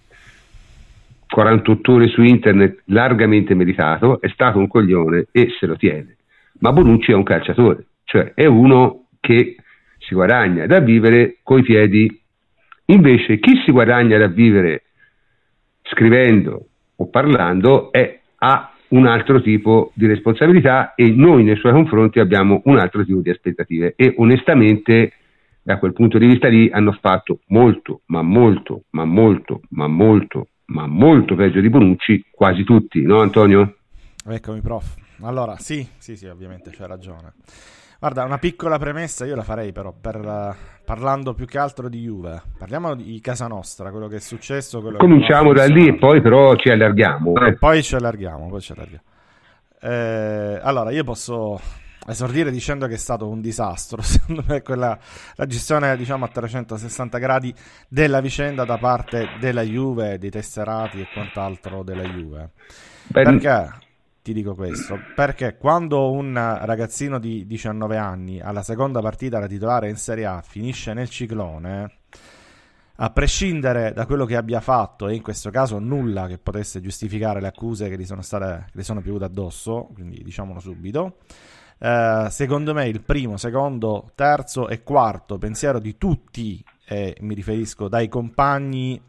48 ore su internet largamente meritato, è stato un coglione e se lo tiene. Ma Bonucci è un calciatore, cioè è uno che si guadagna da vivere coi piedi. Invece chi si guadagna da vivere scrivendo o parlando è, ha un altro tipo di responsabilità e noi nei suoi confronti abbiamo un altro tipo di aspettative e onestamente da quel punto di vista lì hanno fatto molto, ma molto, ma molto, ma molto, ma molto peggio di Bonucci, quasi tutti, no Antonio? Eccomi prof. Allora, sì, sì, sì, ovviamente c'è ragione. Guarda, una piccola premessa io la farei però, per, uh, parlando più che altro di Juve. Parliamo di casa nostra, quello che è successo. Cominciamo da lì e poi però ci allarghiamo. Eh. Poi ci allarghiamo, poi ci allarghiamo. Eh, allora, io posso esordire dicendo che è stato un disastro, secondo me quella, la gestione diciamo a 360 gradi della vicenda da parte della Juve, dei tesserati e quant'altro della Juve. Beh, Perché ti dico questo? Perché quando un ragazzino di 19 anni alla seconda partita da titolare in Serie A finisce nel ciclone, a prescindere da quello che abbia fatto, e in questo caso nulla che potesse giustificare le accuse che gli sono, state, che gli sono piovute addosso, quindi diciamolo subito, eh, secondo me il primo, secondo, terzo e quarto pensiero di tutti, e mi riferisco dai compagni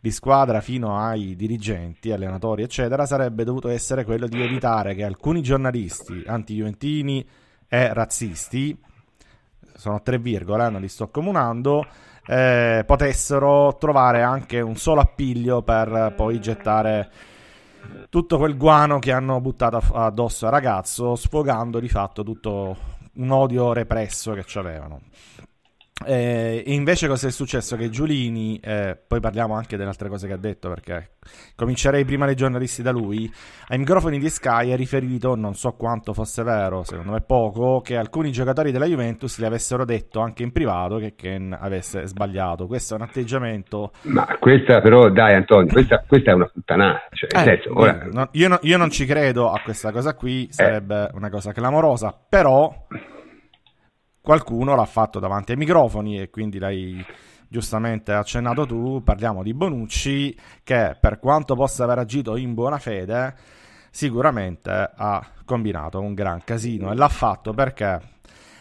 di squadra fino ai dirigenti, allenatori, eccetera, sarebbe dovuto essere quello di evitare che alcuni giornalisti anti-juventini e razzisti, sono tre virgole, eh, non li sto comunando, eh, potessero trovare anche un solo appiglio per poi gettare tutto quel guano che hanno buttato addosso al ragazzo, sfogando di fatto tutto un odio represso che avevano. E invece cosa è successo? Che Giulini, eh, poi parliamo anche delle altre cose che ha detto perché comincerei prima dei giornalisti da lui, ai microfoni di Sky ha riferito, non so quanto fosse vero, secondo me poco, che alcuni giocatori della Juventus gli avessero detto anche in privato che Ken avesse sbagliato. Questo è un atteggiamento... Ma questa però, dai Antonio, questa, questa è una puttanata. Cioè, eh, senso, ora... no, io, no, io, non ci credo a questa cosa qui, sarebbe eh. una cosa clamorosa, però qualcuno l'ha fatto davanti ai microfoni e quindi l'hai giustamente accennato tu, parliamo di Bonucci che per quanto possa aver agito in buona fede sicuramente ha combinato un gran casino e l'ha fatto perché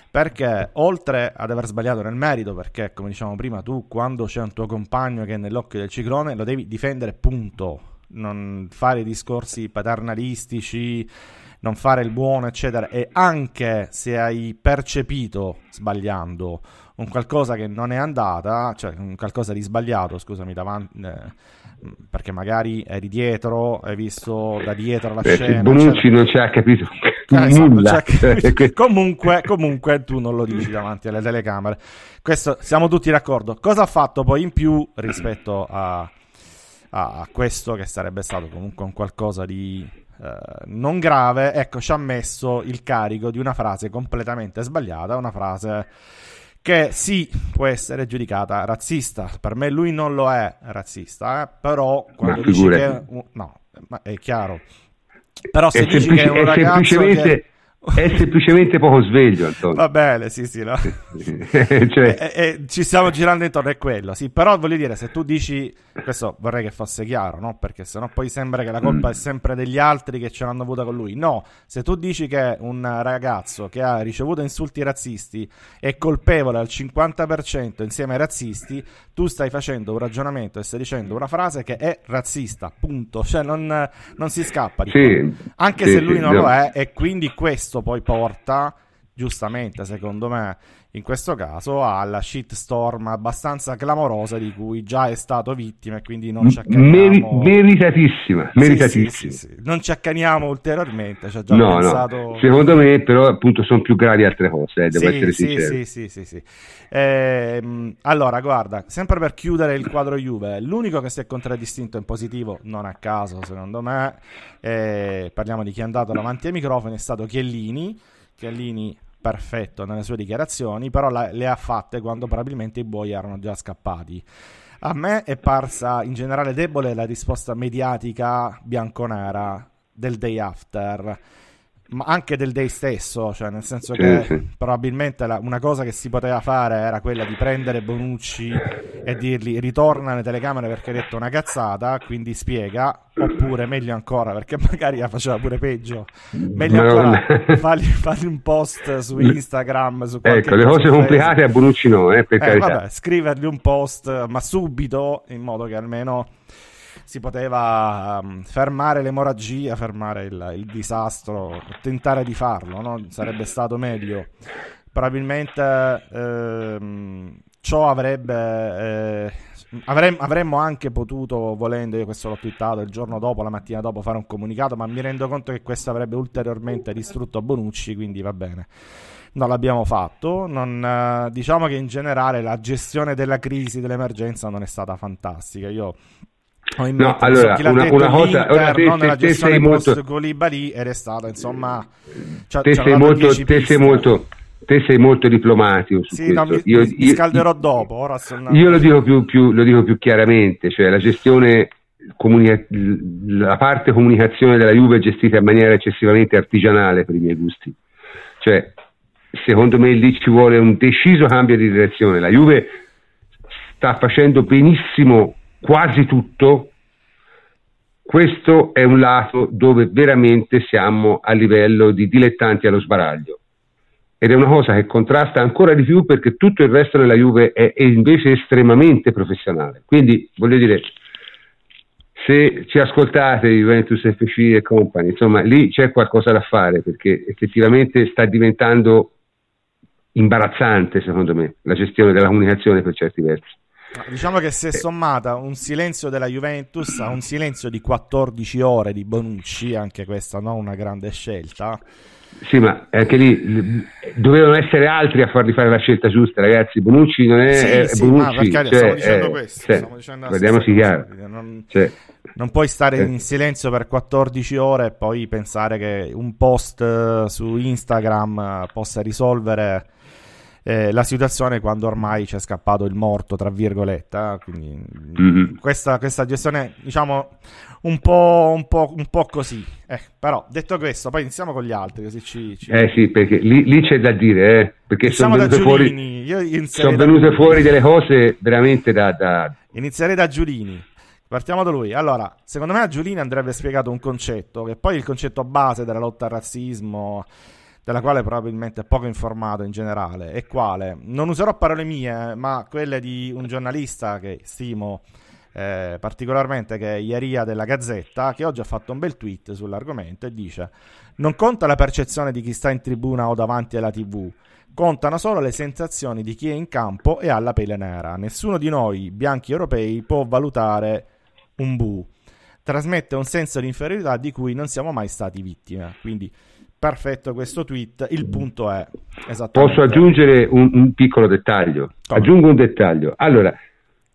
perché oltre ad aver sbagliato nel merito, perché come diciamo prima tu quando c'è un tuo compagno che è nell'occhio del ciclone lo devi difendere punto, non fare discorsi paternalistici non fare il buono, eccetera, e anche se hai percepito sbagliando un qualcosa che non è andata, cioè un qualcosa di sbagliato, scusami, davanti, eh, perché magari eri dietro, hai visto da dietro la Beh, scena. Bonucci non ci ha capito nulla. Cioè, comunque, comunque tu non lo dici davanti alle telecamere. Questo siamo tutti d'accordo. Cosa ha fatto poi in più rispetto a, a questo che sarebbe stato comunque un qualcosa di eh, non grave? Ecco, ci ha messo il carico di una frase completamente sbagliata, una frase che sì, può essere giudicata razzista. Per me lui non lo è razzista, eh? però quando dice che... No, ma è chiaro. Però se è dici che è un ragazzo semplicemente... Che è semplicemente poco sveglio, Antonio. Va bene, sì, sì, no? cioè... e, e, ci stiamo girando intorno, è quello, sì. Però voglio dire, se tu dici, questo vorrei che fosse chiaro, no? Perché sennò poi sembra che la colpa mm. è sempre degli altri che ce l'hanno avuta con lui. No, se tu dici che un ragazzo che ha ricevuto insulti razzisti è colpevole al 50% insieme ai razzisti, tu stai facendo un ragionamento e stai dicendo una frase che è razzista, punto. Cioè non, non si scappa di sì, Anche sì, se lui sì, non no. lo è, e quindi questo poi porta, giustamente secondo me, in questo caso alla shitstorm abbastanza clamorosa di cui già è stato vittima e quindi non ci accaniamo Meri- meritatissima, meritatissima. Sì, sì, sì, non ci accaniamo ulteriormente ci no, pensato... no. secondo me però appunto sono più gravi altre cose eh, devo essere sincero sì, sì, sì, sì. Eh, allora guarda sempre per chiudere il quadro Juve l'unico che si è contraddistinto in positivo non a caso secondo me eh, parliamo di chi è andato davanti ai microfoni è stato Chiellini Chiellini perfetto nelle sue dichiarazioni, però la, le ha fatte quando probabilmente i buoi erano già scappati. A me è parsa in generale debole la risposta mediatica bianconera del day after ma anche del day stesso, cioè nel senso sì, che sì. probabilmente la, una cosa che si poteva fare era quella di prendere Bonucci e dirgli ritorna alle telecamere perché hai detto una cazzata, quindi spiega, oppure meglio ancora perché magari la faceva pure peggio, meglio ancora fargli, fargli, un post su Instagram, su ecco, le cose complicate a Bonucci no, eh, per eh, vabbè, scrivergli un post ma subito in modo che almeno si poteva um, fermare l'emorragia, fermare il, il, disastro, tentare di farlo, no? sarebbe stato meglio. Probabilmente ehm, ciò avrebbe... Eh, avremmo, avremmo anche potuto, volendo, io questo l'ho twittato il giorno dopo, la mattina dopo, fare un comunicato, ma mi rendo conto che questo avrebbe ulteriormente distrutto Bonucci, quindi va bene non l'abbiamo fatto. Non, eh, diciamo che in generale la gestione della crisi, dell'emergenza non è stata fantastica. Io no, allora, una, una cosa, ora te, no, te, te sei molto Colibali ed è stata insomma te, sei molto, te sei molto te sei molto diplomatico su sì, no, mi, io, mi io, scalderò io, dopo ora sono... io lo dico, più, più, lo dico più chiaramente cioè la gestione comunica- la parte comunicazione della Juve è gestita in maniera eccessivamente artigianale per i miei gusti. Cioè secondo me lì ci vuole un deciso cambio di direzione. La Juve sta facendo benissimo quasi tutto, questo è un lato dove veramente siamo a livello di dilettanti allo sbaraglio. Ed è una cosa che contrasta ancora di più perché tutto il resto della Juve è, è invece estremamente professionale. Quindi, voglio dire, se ci ascoltate Juventus FC e compagni, insomma, lì c'è qualcosa da fare perché effettivamente sta diventando imbarazzante, secondo me, la gestione della comunicazione per certi versi. Diciamo che si è sommata un silenzio della Juventus a un silenzio di 14 ore di Bonucci, anche questa non una grande scelta. Sì, ma anche lì dovevano essere altri a fargli fare la scelta giusta, ragazzi. Bonucci non è, sì, è sì, Bonucci. Cioè, stavo dicendo eh, questo, cioè, stavo dicendo guardiamoci chiaro. Non, cioè, non, puoi stare eh. in silenzio per 14 ore e poi pensare che un post eh, su Instagram eh, possa risolvere eh, la situazione quando ormai c'è scappato il morto, tra virgolette. Eh? Quindi mm-hmm. questa, questa, gestione, diciamo, un po', un po', un po così. Eh, però, detto questo, poi iniziamo con gli altri. Così ci, ci... Eh sì, perché lì, lì c'è da dire, eh, perché sono venute, fuori, sono venute fuori delle cose veramente da, da... Inizierei da Giulini. Partiamo da lui. Allora, secondo me a Giulini andrebbe spiegato un concetto, che poi è il concetto base della lotta al razzismo, della quale probabilmente è poco informato in generale, e quale? Non userò parole mie, ma quelle di un giornalista che stimo eh, particolarmente, che è Iaria della Gazzetta, che oggi ha fatto un bel tweet sull'argomento e dice non conta la percezione di chi sta in tribuna o davanti alla tv, contano solo le sensazioni di chi è in campo e ha la pelle nera. Nessuno di noi, bianchi europei, può valutare un bu. Trasmette un senso di inferiorità di cui non siamo mai stati vittime. Quindi perfetto questo tweet. Il punto è Posso aggiungere un, un piccolo dettaglio? Come? Aggiungo un dettaglio. Allora,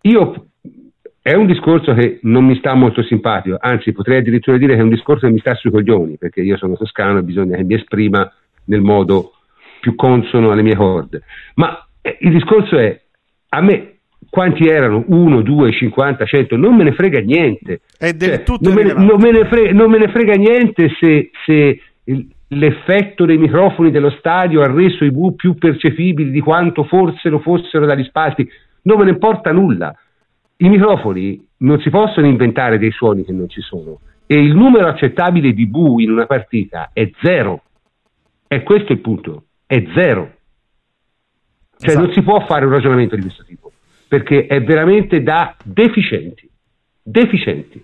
io è un discorso che non mi sta molto simpatico, anzi potrei addirittura dire che è un discorso che mi sta sui coglioni, perché io sono toscano e bisogna che mi esprima nel modo più consono alle mie corde. Ma eh, il discorso è, a me quanti erano? 1, 2, 50, 100, non me ne frega niente. È del cioè, tutto non, me, non, me ne frega, non me ne frega niente se, se il, l'effetto dei microfoni dello stadio ha reso i bu più percepibili di quanto forse lo fossero dagli spalti. Non me ne importa nulla. I microfoni non si possono inventare dei suoni che non ci sono e il numero accettabile di bu in una partita è zero. E questo è il punto, è zero. Cioè esatto. non si può fare un ragionamento di questo tipo, perché è veramente da deficienti. Deficienti.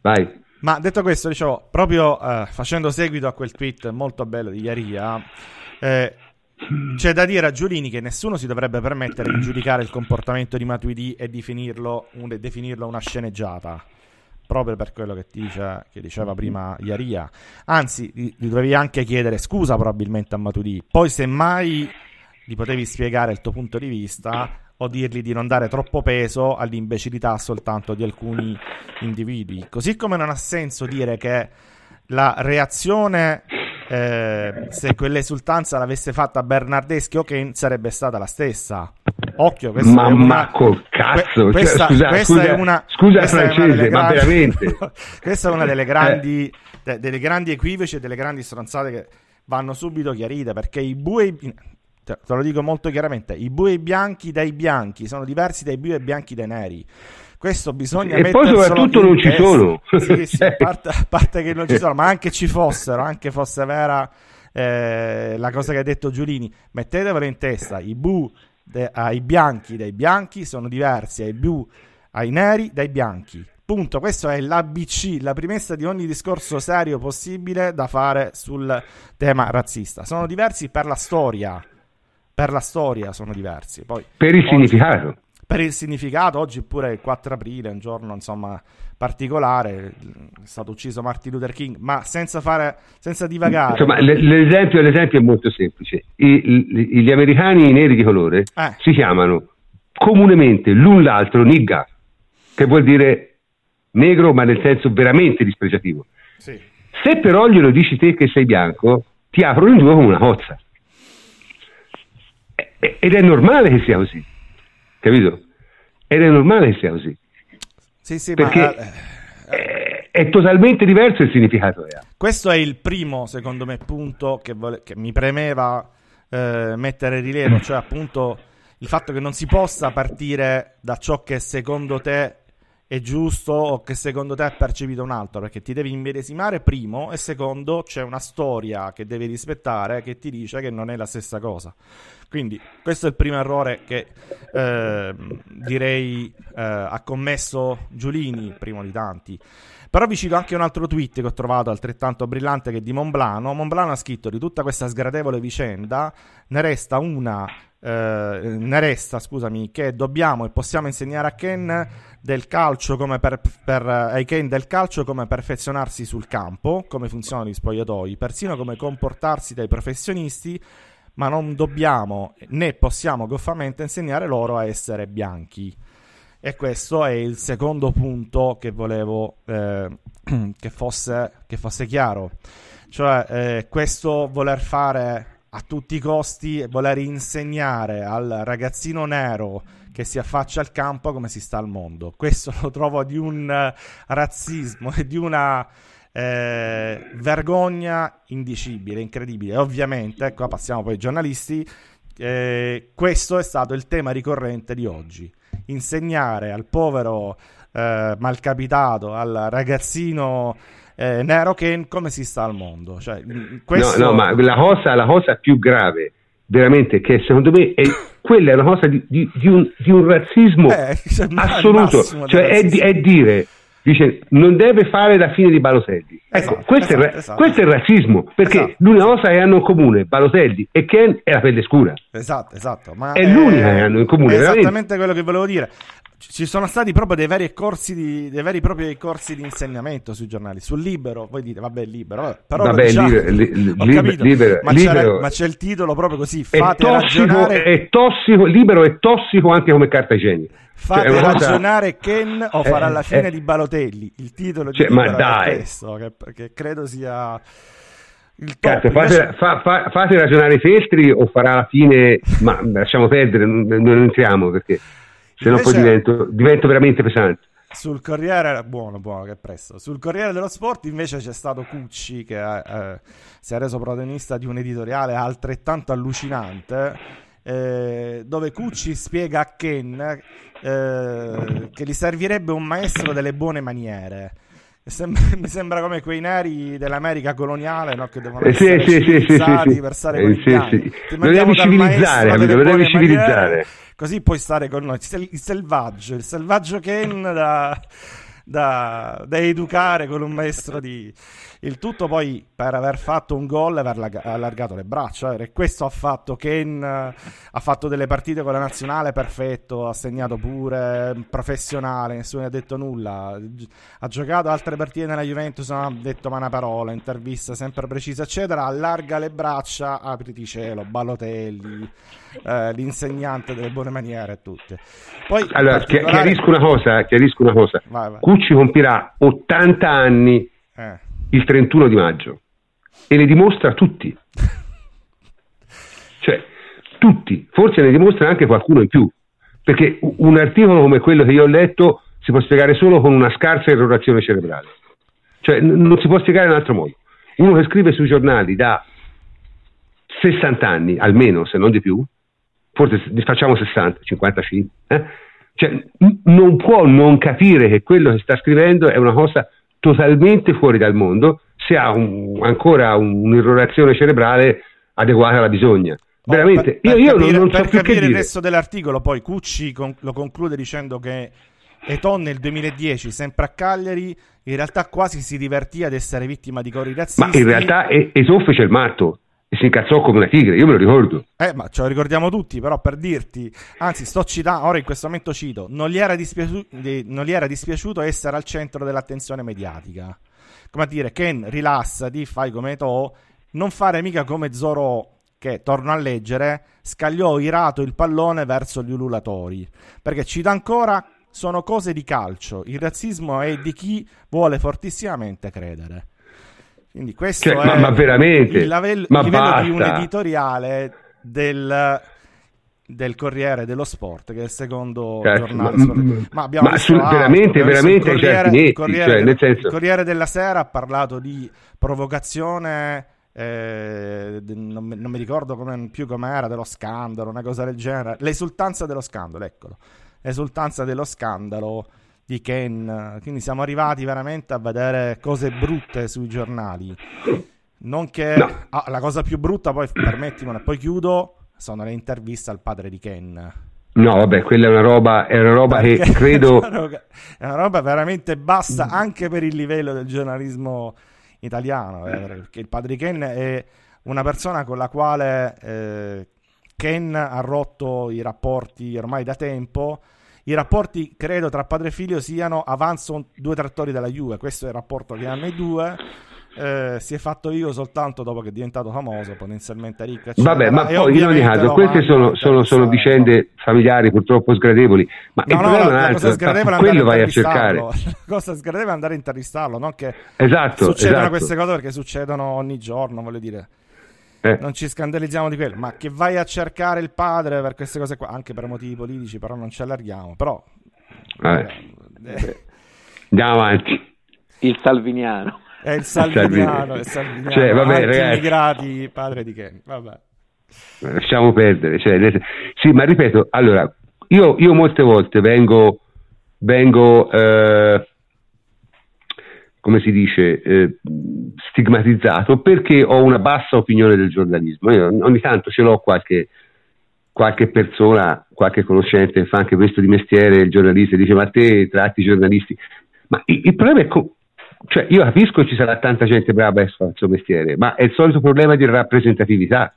Vai. Ma detto questo, dicevo, proprio eh, facendo seguito a quel tweet molto bello di Iaria, eh, c'è da dire a Giulini che nessuno si dovrebbe permettere di giudicare il comportamento di Matuidi e definirlo, un, definirlo una sceneggiata. Proprio per quello che, dice, che diceva prima Iaria. Anzi, gli, dovevi anche chiedere scusa probabilmente a Matuidi. Poi, semmai gli potevi spiegare il tuo punto di vista o dirgli di non dare troppo peso all'imbecillità soltanto di alcuni individui. Così come non ha senso dire che la reazione, eh, se quell'esultanza l'avesse fatta Bernardeschi o Kane, sarebbe stata la stessa. Occhio, questa ma, è una... ma col cazzo, que- questa, cioè, scusa, questa scusa, è una, scusa francese, ma grandi... veramente. questa è una delle grandi, de- delle grandi equivoci e delle grandi stronzate che vanno subito chiarite perché i bue te, te lo dico molto chiaramente, i bui bianchi dai bianchi sono diversi dai bui bianchi dai neri. Questo bisogna e poi soprattutto non ci sono. Sì, sì, a, parte, a parte che non ci sono, ma anche ci fossero, anche fosse vera eh, la cosa che ha detto Giulini, mettetevelo in testa, i bu de, ai bianchi dai bianchi sono diversi ai bu ai neri dai bianchi. Punto, questo è l'ABC, la premessa di ogni discorso serio possibile da fare sul tema razzista. Sono diversi per la storia, per la storia sono diversi. Poi, per il oggi, significato. Per il significato, oggi pure il 4 aprile, un giorno insomma particolare, è stato ucciso Martin Luther King, ma senza, fare, senza divagare. Insomma, l'esempio, l'esempio, è molto semplice. I, gli americani neri di colore eh. si chiamano comunemente l'un l'altro nigga, che vuol dire negro ma nel senso veramente dispregiativo. Sì. Se però glielo dici te che sei bianco, ti aprono in due come una cozza. Ed è normale che sia così, capito? Ed è normale che sia così. Sì, sì, Perché ma... è, è, totalmente diverso il significato. Questo è il primo, secondo me, punto che, vole... che mi premeva eh, mettere in rilievo, cioè appunto il fatto che non si possa partire da ciò che secondo te è giusto o che secondo te è percepito un altro, perché ti devi immedesimare primo e secondo c'è una storia che devi rispettare che ti dice che non è la stessa cosa. Quindi questo è il primo errore che eh, direi eh, ha commesso Giulini, primo di tanti. Però vi cito anche un altro tweet che ho trovato altrettanto brillante che è di Monblano. Monblano ha scritto di tutta questa sgradevole vicenda ne resta una eh, ne resta, scusami, che dobbiamo e possiamo insegnare a Ken del calcio come per, per, ai Ken del calcio come perfezionarsi sul campo, come funzionano gli spogliatoi, persino come comportarsi dai professionisti, ma non dobbiamo né possiamo goffamente insegnare loro a essere bianchi. E questo è il secondo punto che volevo eh, che, fosse, che, fosse, chiaro. Cioè, eh, questo voler fare a tutti i costi voler insegnare al ragazzino nero che si affaccia al campo come si sta al mondo. Questo lo trovo di un uh, razzismo e di una eh, vergogna indicibile, incredibile. Ovviamente, ecco, passiamo poi ai giornalisti. Eh, questo è stato il tema ricorrente di oggi. Insegnare al povero eh, malcapitato, al ragazzino eh, Nero Kane come si sta al mondo. Cioè, questo... No, no, ma la cosa, la cosa più grave, veramente, che secondo me è, quella è una cosa di, di, di, un, di un, razzismo eh, cioè, assoluto, cioè è, è dire dice non deve fare la fine di Balotelli. Ecco, esatto, questo, esatto, è, esatto. questo, è, il razzismo, perché esatto. l'unica cosa che hanno in comune Balotelli e Ken è la pelle scura. Esatto, esatto. Ma è, è l'unica che hanno in comune. È esattamente quello che volevo dire. Ci sono stati proprio dei veri corsi di, dei veri propri corsi di insegnamento sui giornali. Sul libero, voi dite, vabbè, libero, però vabbè, diciamo, libero, li, libero, libero, ma, libero, ma, c'è il titolo proprio così, fate è tossico, ragionare... È tossico, libero è tossico anche come carta igienica. Fate cioè, ragionare cosa... Ken o farà eh, la fine eh, di Balotelli. Il titolo di cioè, ma dai. questo, che, che credo sia il top. Cazzo, fate, invece... fa, fa, fate, ragionare Feltri o farà la fine, ma lasciamo perdere, non, non entriamo perché se no poi divento, divento veramente pesante. Sul Corriere, buono, buono, che presto. Sul Corriere dello Sport invece c'è stato Cucci che eh, si è reso protagonista di un editoriale altrettanto allucinante eh, dove Cucci spiega a Ken eh, che gli servirebbe un maestro delle buone maniere mi sembra come quei neri dell'America coloniale no? che devono eh, essere sì, civilizzati sì, sì, per stare con i sì, Lo devi civilizzare? Lo devi civilizzare. così puoi stare con noi. Il selvaggio, il selvaggio Ken da, da, da educare con un maestro di il tutto poi per aver fatto un gol e aver allargato le braccia. E questo ha fatto Ken, ha fatto delle partite con la nazionale perfetto, ha segnato pure, professionale, nessuno ha detto nulla. Ha giocato altre partite nella Juventus, non ha detto mai una parola, intervista sempre precisa, eccetera. Allarga le braccia, apriti cielo, Balotelli, eh, l'insegnante delle buone maniere e tutte. Poi, allora, particolare... chiarisco una cosa, chiarisco una cosa. Vai, vai. Cucci compirà 80 anni. Eh il 31 di maggio e le dimostra a tutti. Cioè, tutti, forse ne dimostra anche qualcuno in più, perché un articolo come quello che io ho letto si può spiegare solo con una scarsa errorazione cerebrale. Cioè, n- non si può spiegare in altro modo. Uno che scrive sui giornali da 60 anni, almeno, se non di più, forse facciamo 60, 55, eh? cioè, non può non capire che quello che sta scrivendo è una cosa totalmente fuori dal mondo se ha un, ancora un'irrorazione cerebrale adeguata alla bisogna. Oh, Veramente, per, per io, capire, io, non, non so più che dire. il resto dell'articolo, poi Cucci con, lo conclude dicendo che Eton nel 2010, sempre a Cagliari, in realtà quasi si divertì ad essere vittima di cori razzisti. Ma in realtà Eton fece il matto si incazzò come una tigre, io me lo ricordo. Eh, ma ce lo ricordiamo tutti, però per dirti, anzi sto citando, ora in questo momento cito, non gli era, dispiaciuto, non gli era dispiaciuto essere al centro dell'attenzione mediatica. Come a dire, Ken, rilassati, fai come to, non fare mica come Zoro che, torno a leggere, scagliò irato il pallone verso gli ululatori. Perché cita ancora, sono cose di calcio, il razzismo è di chi vuole fortissimamente credere. Quindi questo cioè, è ma, ma veramente, il, lavel- ma livello basta. di un editoriale del, del Corriere dello Sport, che è il secondo certo, giornale. Ma, ma abbiamo ma sul, veramente, altro, veramente, il Corriere, il, Corriere, cioè, nel senso... il Corriere della Sera ha parlato di provocazione. Eh, non, non, mi ricordo come, più com'era dello scandalo, una cosa del genere. L'esultanza dello scandalo, eccolo. L'esultanza dello scandalo di Ken. Quindi siamo arrivati veramente a vedere cose brutte sui giornali. Non che no. ah, la cosa più brutta, poi permettimelo, e poi chiudo, sono le interviste al padre di Ken. No, vabbè, quella è una roba, è una roba che credo. È una roba veramente bassa anche per il livello del giornalismo italiano. Eh, perché il padre di Ken è una persona con la quale eh, Ken ha rotto i rapporti ormai da tempo i rapporti, credo, tra padre e figlio siano avanzo due trattori della Juve. Questo è il rapporto che hanno i due. Eh, si è fatto io soltanto dopo che è diventato famoso, potenzialmente ricco. Eccetera. Vabbè, ma poi in ogni caso, queste sono, sono, sono, vicende familiari purtroppo sgradevoli. Ma no, no, no, è un altro, quello vai a cercare. La cosa sgradevole è andare a intervistarlo, non che esatto, succedono esatto. queste cose perché succedono ogni giorno, voglio dire. Eh. Non ci scandalizziamo di quello, ma che vai a cercare il padre per queste cose qua, anche per motivi politici, però non ci allarghiamo. Però, eh. Eh. Andiamo avanti. Il salviniano. È il salviniano, il salviniano. Cioè, vabbè, ragazzi. immigrati, padre di Ken. Vabbè. Lasciamo perdere. Cioè, sì, ma ripeto, allora, io, io molte volte vengo, vengo eh, come si dice, eh, stigmatizzato perché ho una bassa opinione del giornalismo. Io ogni tanto ce l'ho qualche, qualche persona, qualche conoscente che fa anche questo di mestiere, il giornalista, dice ma te tratti i giornalisti. Ma il, il problema è, co- cioè io capisco che ci sarà tanta gente brava a fare il suo mestiere, ma è il solito problema di rappresentatività.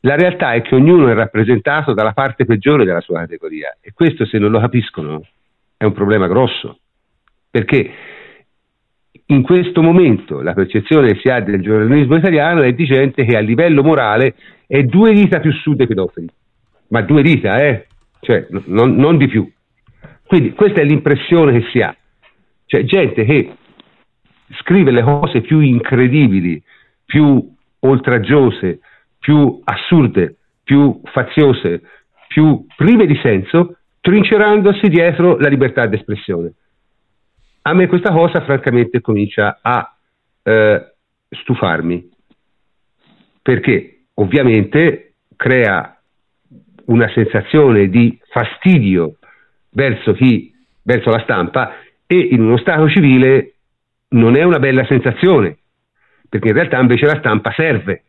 La realtà è che ognuno è rappresentato dalla parte peggiore della sua categoria e questo se non lo capiscono è un problema grosso, perché in questo momento la percezione che si ha del giornalismo italiano è di gente che a livello morale è due dita più su dei pedofili, ma due dita, eh? cioè, non, non di più. Quindi questa è l'impressione che si ha, cioè gente che scrive le cose più incredibili, più oltraggiose, più assurde, più faziose, più prive di senso, trincerandosi dietro la libertà d'espressione. A me questa cosa francamente comincia a eh, stufarmi, perché ovviamente crea una sensazione di fastidio verso chi, verso la stampa e in uno Stato civile non è una bella sensazione, perché in realtà invece la stampa serve,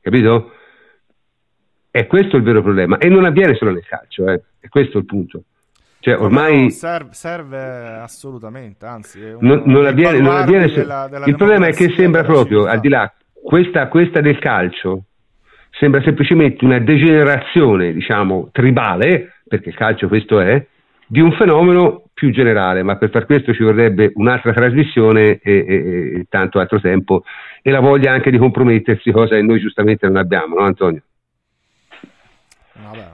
capito? È questo il vero problema e non avviene solo nel calcio, eh. è questo il punto. Cioè, ormai no, serve, serve, assolutamente, anzi, non, non avviene, non avviene della, della il problema è che sembra proprio, al di là, questa, questa del calcio sembra semplicemente una degenerazione, diciamo, tribale, perché il calcio questo è, di un fenomeno più generale, ma per far questo ci vorrebbe un'altra trasmissione e, e, e, tanto altro tempo e la voglia anche di compromettersi, cosa che noi giustamente non abbiamo, no Antonio? Vabbè,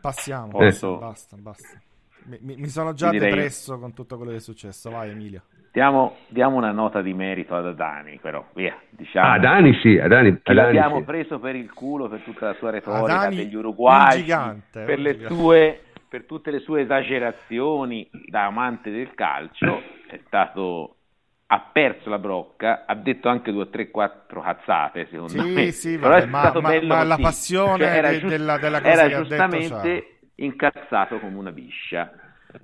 passiamo, Posso... basta, basta. Mi, mi sono già direi... depresso con tutto quello che è successo, vai Emilio. Diamo, diamo, una nota di merito ad Adani, però, via, diciamo. Ah, Adani sì, Adani. Adani, l'abbiamo sì. preso per il culo per tutta la sua retorica Adani, degli uruguay, gigante, per le sue per tutte le sue esagerazioni da amante del calcio, è stato ha perso la brocca, ha detto anche due o tre, quattro cazzate, secondo sì, me. Sì, vabbè, ma, ma, ma la passione cioè, era, giust- della, della cosa era che giustamente ha detto, incazzato come una biscia.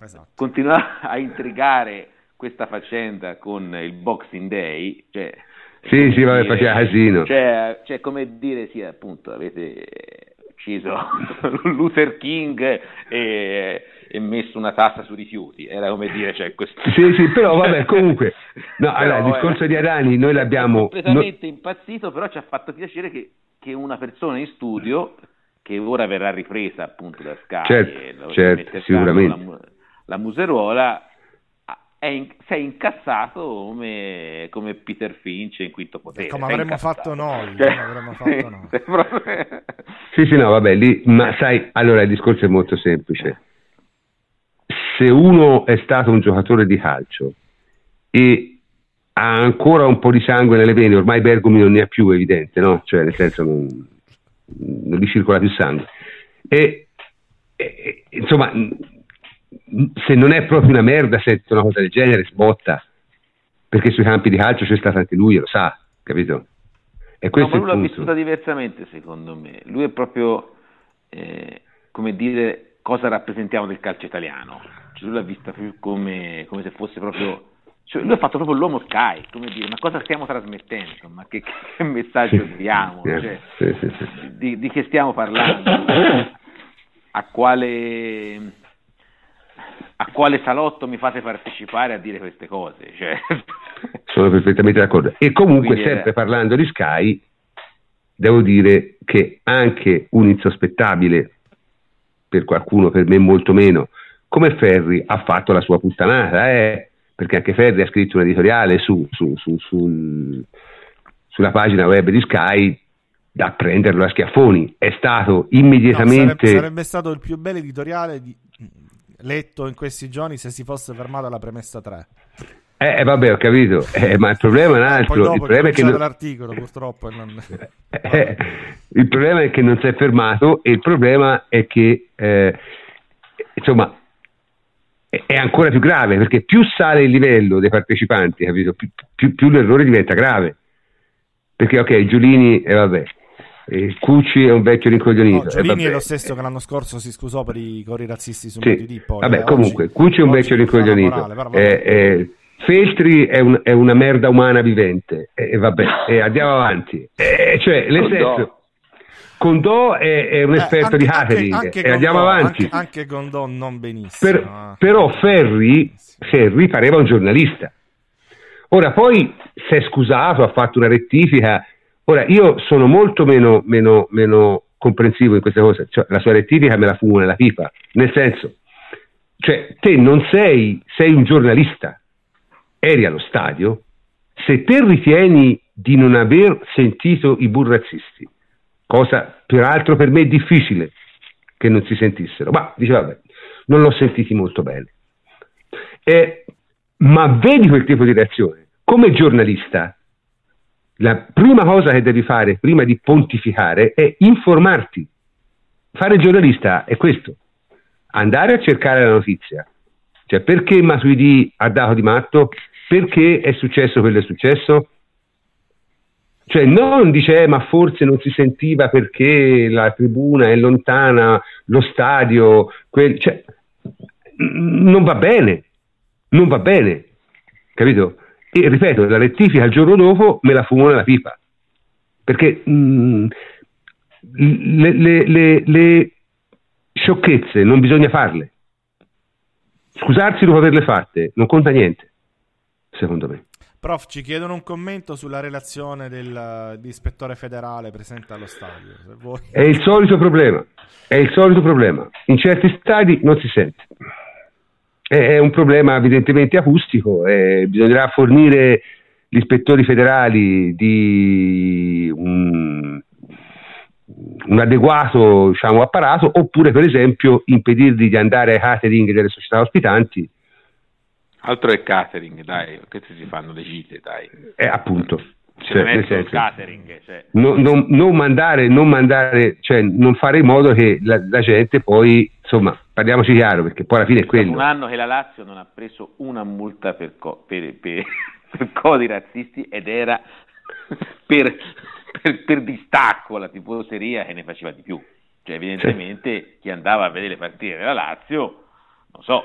Esatto. Continua a intrigare questa faccenda con il Boxing Day, cioè, sì, sì, vabbè, faceva casino. Cioè, cioè, come dire, sì, appunto, avete ucciso Luther King e, e, messo una tassa sui rifiuti, era come dire, cioè questo... Sì, sì, però vabbè, comunque, no, allora, il discorso di Arani noi l'abbiamo... Completamente no... impazzito, però ci ha fatto piacere che, che, una persona in studio, che ora verrà ripresa appunto da Sky, certo, certo sicuramente. La, la museruola, in, si è incassato come, come, Peter Finch in quinto potere. Come avremmo fatto noi. Cioè, avremmo fatto noi. sì, sì, no, vabbè, lì, ma sai, allora il discorso è molto semplice. Se uno è stato un giocatore di calcio e ha ancora un po' di sangue nelle vene, ormai Bergomi non ne ha più, evidente, no? Cioè, nel senso, non, non gli circola più sangue. E, e insomma se non è proprio una merda sente una cosa del genere sbotta. Perché sui campi di calcio c'è stato anche lui lo sa capito? E no, ma lui l'ha vissuta diversamente secondo me. Lui è proprio eh, come dire cosa rappresentiamo del calcio italiano cioè, lui l'ha vista più come, come se fosse proprio cioè, lui ha fatto proprio l'uomo Sky, come dire, ma cosa stiamo trasmettendo? Ma che, che messaggio sì, diamo? Cioè, sì, sì, di, di, che stiamo parlando? A quale, a quale salotto mi fate partecipare a dire queste cose? Cioè... Sono perfettamente d'accordo. E comunque, Quindi sempre era... parlando di Sky, devo dire che anche un insospettabile, per qualcuno, per me molto meno, come Ferri ha fatto la sua puttanata, eh? perché anche Ferri ha scritto un editoriale su, su, su, sul, sulla pagina web di Sky da prenderlo a schiaffoni. È stato immediatamente. No, sarebbe, sarebbe, stato il più bel editoriale di, letto in questi giorni se si fosse fermato alla premessa 3. Eh, eh, vabbè, ho capito, eh, ma il problema è un altro. Poi dopo il problema è che non... l'articolo, purtroppo. Non... Eh, il problema è che non si è fermato e il problema è che, eh, insomma, è ancora più grave perché più sale il livello dei partecipanti, capito? Più, più, più l'errore diventa grave. Perché, ok, Giulini, e vabbè, e Cucci è un vecchio rincoglionito. No, Giolini è lo stesso che l'anno scorso si scusò per i cori razzisti su sì. MotoD. Poi, vabbè, eh, comunque, oggi, Cucci è un vecchio rincoglionito. Morale, eh, eh, Feltri è, un, è, una merda umana vivente. E eh, vabbè, andiamo avanti. cioè, nel senso... Condò è, è un eh, esperto anche, di catering anche, anche e andiamo avanti. Anche, anche Condò non benissimo. Per, però Ferri, Ferri pareva un giornalista. Ora poi si è scusato, ha fatto una rettifica, Ora, io sono molto meno, meno, meno comprensivo in queste cose, cioè, la sua rettifica me la fumo nella pipa, nel senso, cioè, te non sei, sei un giornalista, eri allo stadio, se te ritieni di non aver sentito i burrazzisti, cosa peraltro per me difficile che non si sentissero, ma dice vabbè, non l'ho sentiti molto bene. Eh, ma vedi quel tipo di reazione. Come giornalista, la prima cosa che devi fare prima di pontificare è informarti. Fare giornalista è questo, andare a cercare la notizia. Cioè, perché Matuidi ha dato di matto? Perché è successo quello che è successo? Cioè, non dice, eh, ma forse non si sentiva perché la tribuna è lontana, lo stadio, quel... cioè, non va bene, non va bene, capito? E ripeto, la rettifica il giorno dopo me la fumo nella pipa, perché mh, mm, le, le, le, le sciocchezze non bisogna farle. Scusarsi dopo averle fatte non conta niente, secondo me. Prof, ci chiedono un commento sulla relazione dell'ispettore federale presente allo stadio. È il solito problema, è il solito problema. In certi stadi non si sente. È un problema evidentemente acustico e bisognerà fornire gli ispettori federali di un, un adeguato diciamo, apparato oppure per esempio impedirgli di andare ai catering delle società ospitanti Altro è catering, dai, queste si fanno le gite, dai. Eh, appunto. Cioè, nel senso, catering, cioè. non, non, non, mandare, non mandare, cioè non fare in modo che la, la, gente poi, insomma, parliamoci chiaro, perché poi alla fine è quello. un anno che la Lazio non ha preso una multa per, co- per, per, per codi razzisti ed era per, per, distacco alla tifoseria che ne faceva di più. Cioè, evidentemente sì. chi andava a vedere le partite della Lazio, non so,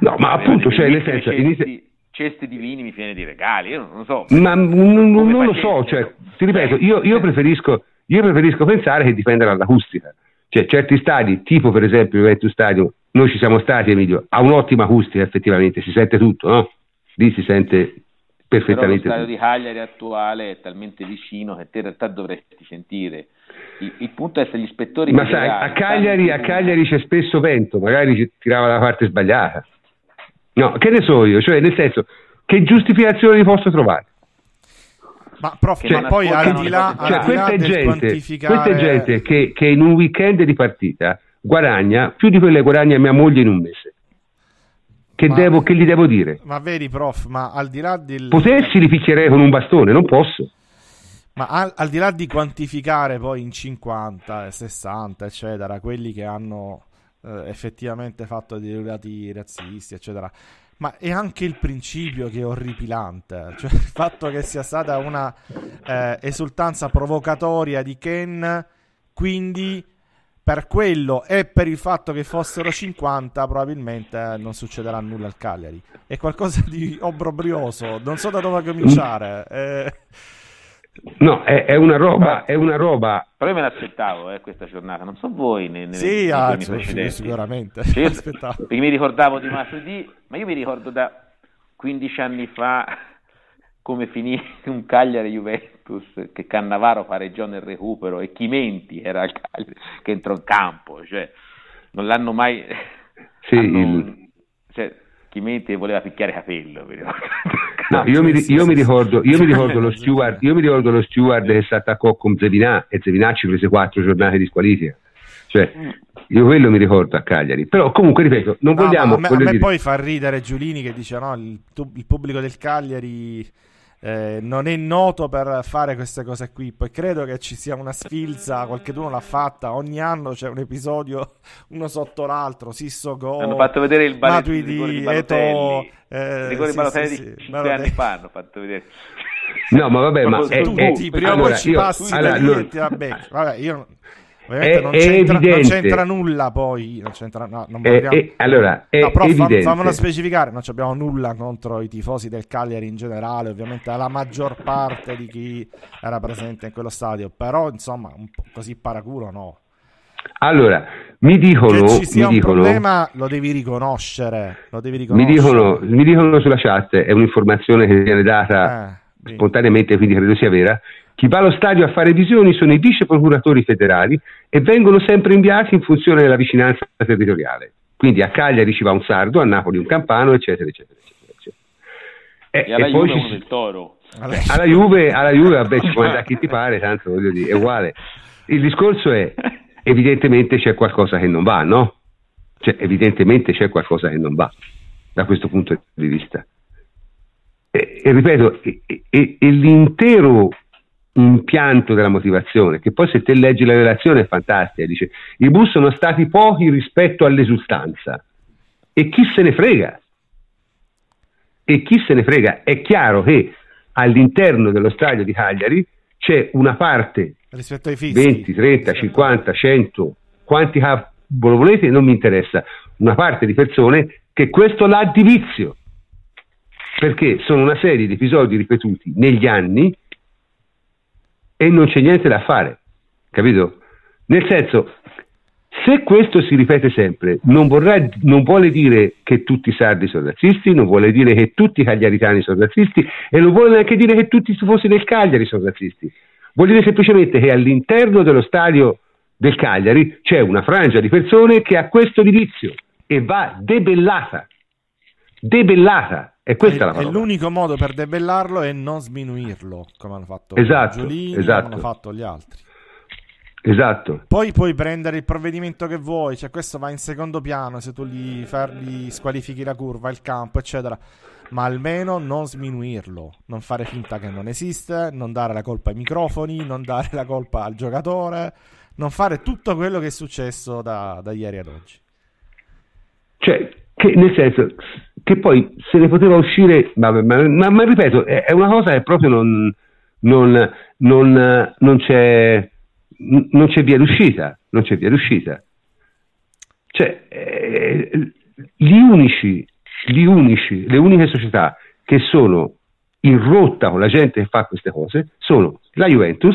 No, ma appunto, cioè, nel senso, inizia... cesti di vini mi viene di regali, io non lo so. Ma non, non lo so, cioè, ti ripeto, io, io, preferisco, io preferisco pensare che dipenda dall'acustica. Cioè, certi stadi, tipo per esempio il Juventus Stadio, noi ci siamo stati, Emilio, ha un'ottima acustica effettivamente, si sente tutto, no? Lì si sente perfettamente Però lo stadio tutto. di Cagliari attuale è talmente vicino che te in realtà dovresti sentire il, il, punto è se gli ispettori. Ma sai, a Cagliari, a Cagliari, c'è spesso vento, magari tirava la parte sbagliata. No, che ne so io, cioè nel senso, che giustificazione posso trovare? Ma prof, cioè, ma poi al di là, cioè, questa, è gente, quantificare... questa è gente che, che, in un weekend di partita guadagna più di quelle che guadagna mia moglie in un mese. Che, ma, devo, che gli devo dire? Ma vedi, prof, ma al di là del. Potessi li picchierei con un bastone, non posso. Ma al, al, di là di quantificare poi in 50, 60, eccetera, quelli che hanno eh, effettivamente fatto dei reati razzisti, eccetera, ma è anche il principio che è orripilante, cioè il fatto che sia stata una eh, esultanza provocatoria di Ken, quindi per quello e per il fatto che fossero 50 probabilmente non succederà nulla al Cagliari. È qualcosa di obbrobrioso, non so da dove cominciare. Eh, No, è, è, una roba, è una roba. Però io me l'aspettavo eh, questa giornata, non so voi nei, nei, sì, nei ah, cioè, sicuramente. Cioè, perché mi ricordavo di martedì, ma io mi ricordo da 15 anni fa come finì un Cagliari Juventus che Cannavaro pareggiò nel recupero e Chimenti era il Cagliari che entrò in campo, cioè non l'hanno mai sì, hanno, il... cioè, Chimenti voleva picchiare capello, No, io, mi, io, mi ricordo, io, mi ricordo, lo steward, io mi ricordo lo steward che si attaccò con Zevinà e Zevinà ci prese quattro giornate di squalifica. Cioè, io quello mi ricordo a Cagliari. Però comunque, ripeto, non vogliamo... a me, a me dire... poi fa ridere Giulini che dice no, il, il pubblico del Cagliari eh, non è noto per fare queste cose qui. Poi credo che ci sia una sfilza, qualcuno l'ha fatta. Ogni anno c'è un episodio uno sotto l'altro. Sisso Go, hanno fatto vedere il balletto di Eto, eh, rigore sì, Balotelli sì, sì, due anni fa hanno fatto vedere. No, ma vabbè, ma è, tutti, è, prima allora, ci io, passi allora, allora, vabbè, io Ovviamente non c'entra, non, c'entra, nulla poi. Non c'entra, no, non è, è, allora, è no, però evidente. fammelo specificare: non abbiamo nulla contro i tifosi del Cagliari in generale. Ovviamente la maggior parte di chi era presente in quello stadio, però insomma, così paraculo no. Allora, mi dicono. Che ci sia un dicono, problema, lo devi riconoscere. Lo devi riconoscere. Mi, dicono, mi dicono sulla chat: è un'informazione che viene data. Eh spontaneamente, quindi credo sia vera, chi va allo stadio a fare visioni sono i vice procuratori federali e vengono sempre inviati in funzione della vicinanza territoriale. Quindi a Cagliari ci va un sardo, a Napoli un campano, eccetera, eccetera. eccetera, eccetera. E, e alla e Juve ci... del Toro. Alla Juve, alla Juve vabbè, ci può andare chi ti pare, tanto voglio dire, è uguale. Il discorso è, evidentemente c'è qualcosa che non va, no? Cioè, evidentemente c'è qualcosa che non va da questo punto di vista. E, e ripeto, e, e, l'intero impianto della motivazione, che poi se te leggi la relazione è fantastica, dice i bus sono stati pochi rispetto all'esultanza e chi se ne frega? E chi se ne frega? È chiaro che all'interno dello stadio di Cagliari c'è una parte rispetto ai fischi. 20, 30, 50, 100, quanti lo volete? Non mi interessa, una parte di persone che questo l'ha di vizio. Perché sono una serie di episodi ripetuti negli anni e non c'è niente da fare, capito? Nel senso, se questo si ripete sempre, non, vorrà, non, vuole dire che tutti i sardi sono razzisti, non vuole dire che tutti i cagliaritani sono razzisti e non vuole neanche dire che tutti i tifosi del Cagliari sono razzisti. Vuol dire semplicemente che all'interno dello stadio del Cagliari c'è una frangia di persone che ha questo giudizio e va debellata. Debellata. E questa è, la parola. l'unico modo per debellarlo è non sminuirlo, come hanno fatto esatto, Giolini, esatto. come hanno fatto gli altri. Esatto. Poi puoi prendere il provvedimento che vuoi, cioè questo va in secondo piano se tu gli, gli squalifichi la curva, il campo, eccetera. Ma almeno non sminuirlo, non fare finta che non esiste, non dare la colpa ai microfoni, non dare la colpa al giocatore, non fare tutto quello che è successo da, da ieri ad oggi. Cioè, che nel senso, che poi se ne poteva uscire, ma, ma, ma, ma ripeto, è, è, una cosa che proprio non, non, non, non, c'è, non c'è via d'uscita, non c'è via d'uscita. Cioè, eh, gli unici, gli unici, le uniche società che sono in rotta con la gente che fa queste cose sono la Juventus,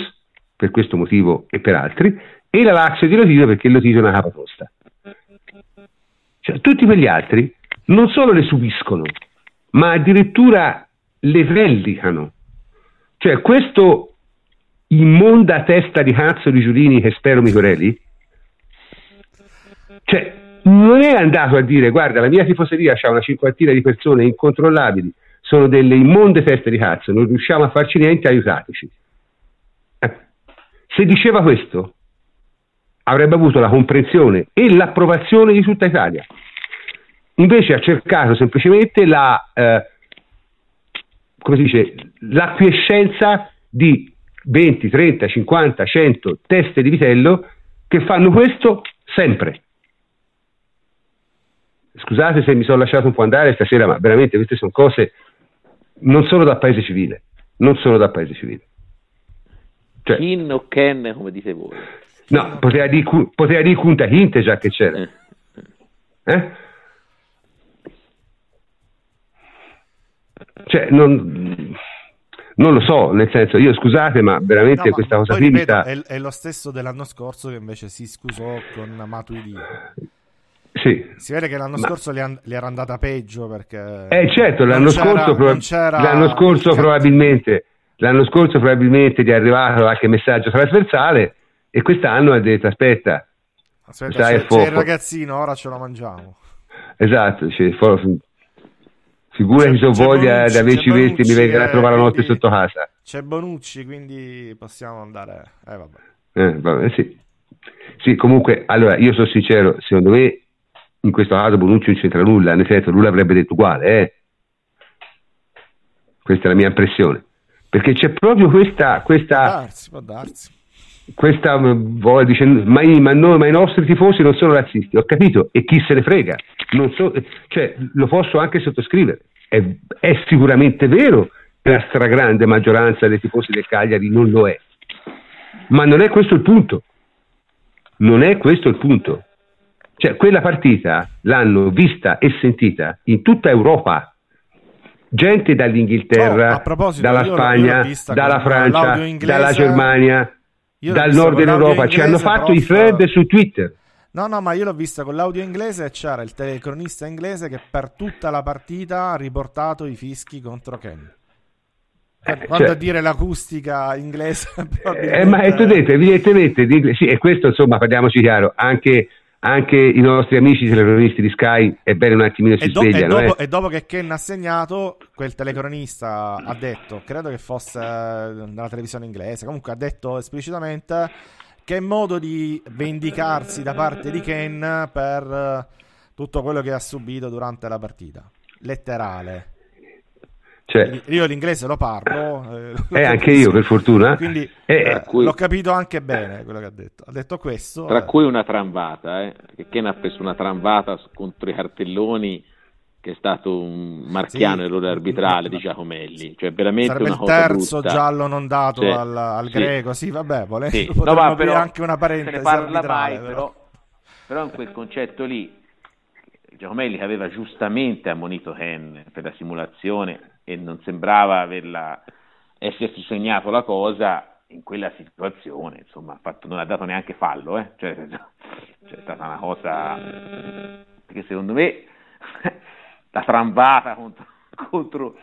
per questo motivo e per altri, e la Lazio di Lotito perché Lotito è una capatosta. Cioè, tutti quegli altri non solo le subiscono, ma addirittura le vendicano. Cioè questo immonda testa di cazzo di Giulini che spero mi quereli, cioè non è andato a dire guarda la mia tifoseria ha una cinquantina di persone incontrollabili, sono delle immonde teste di cazzo, non riusciamo a farci niente, aiutateci. Eh. Se diceva questo, avrebbe avuto la comprensione e l'approvazione di tutta Italia. Invece ha cercato semplicemente la, eh, come si dice, l'acquiescenza di 20, 30, 50, 100 teste di vitello che fanno questo sempre. Scusate se mi sono lasciato un po' andare stasera, ma veramente queste sono cose non solo da paese civile, non solo da paese civile. Cioè, Kin o Ken, come dite voi? No, poteva dire, poteva dire Kunta Hinte già che c'era. Eh? Cioè, non, non, lo so, nel senso, io scusate, ma veramente no, questa cosa qui ripeto, è, è, lo stesso dell'anno scorso che invece si scusò con Matuidi. Sì. Si vede che l'anno ma... scorso gli, era andata peggio perché... Eh certo, l'anno scorso, pro... l'anno scorso probabilmente l'anno scorso probabilmente gli è arrivato qualche messaggio trasversale e quest'anno ha detto aspetta, aspetta c'è, c'è, il ragazzino, ora ce lo mangiamo. Esatto, cioè, Figurati se ho voglia di averci visti mi vengono a trovare la notte sotto casa. C'è Bonucci, quindi possiamo andare. Eh, vabbè. Eh, vabbè sì. sì, comunque, allora io sono sincero, secondo me in questo caso Bonucci non c'entra nulla, nel senso lui l'avrebbe detto uguale, eh. Questa è la mia impressione. Perché c'è proprio questa... questa può darsi, può darsi questa voglia dice ma, ma, no, ma, i nostri tifosi non sono razzisti ho capito e chi se ne frega so, cioè, lo posso anche sottoscrivere è, è, sicuramente vero che la stragrande maggioranza dei tifosi del Cagliari non lo è. Ma non è questo il punto. Non è questo il punto. Cioè quella partita l'hanno vista e sentita in tutta Europa. Gente dall'Inghilterra, oh, dalla Spagna, dalla Francia, dalla Germania, dal nord dell'Europa, ci hanno fatto prof... i thread su Twitter. No, no, ma io l'ho vista con l'audio inglese e c'era il telecronista inglese che per tutta la partita ha riportato i fischi contro Ken. quando cioè, a dire l'acustica inglese eh, ma è detto evidentemente sì, e questo insomma parliamoci chiaro anche, anche i nostri amici telecronisti di Sky è bene un attimino si e do, svegliano e dopo, eh. e dopo che Ken ha segnato quel telecronista ha detto credo che fosse nella televisione inglese comunque ha detto esplicitamente che è modo di vendicarsi da parte di Ken per tutto quello che ha subito durante la partita letterale cioè, io l'inglese lo parlo. Eh, eh anche io, per fortuna. Quindi eh, eh, cui... l'ho capito anche bene quello che ha detto. Ha detto questo. Tra eh. cui una tramvata, eh? che Ken ha preso una tramvata contro i cartelloni che è stato un marchiano sì, errore arbitrale di Giacomelli. Cioè, veramente Sarebbe una il terzo brutta. giallo non dato sì, al, al sì. greco. Sì, vabbè, volendo sì. no, va, però, anche una parentesi. Se ne parla mai, però. Però, però in quel concetto lì Giacomelli che aveva giustamente ammonito Ken per la simulazione e non sembrava averla, essersi segnato la cosa in quella situazione, insomma, fatto, non ha dato neanche fallo, eh? cioè, cioè, è stata una cosa, perché secondo me la trambata contro, contro,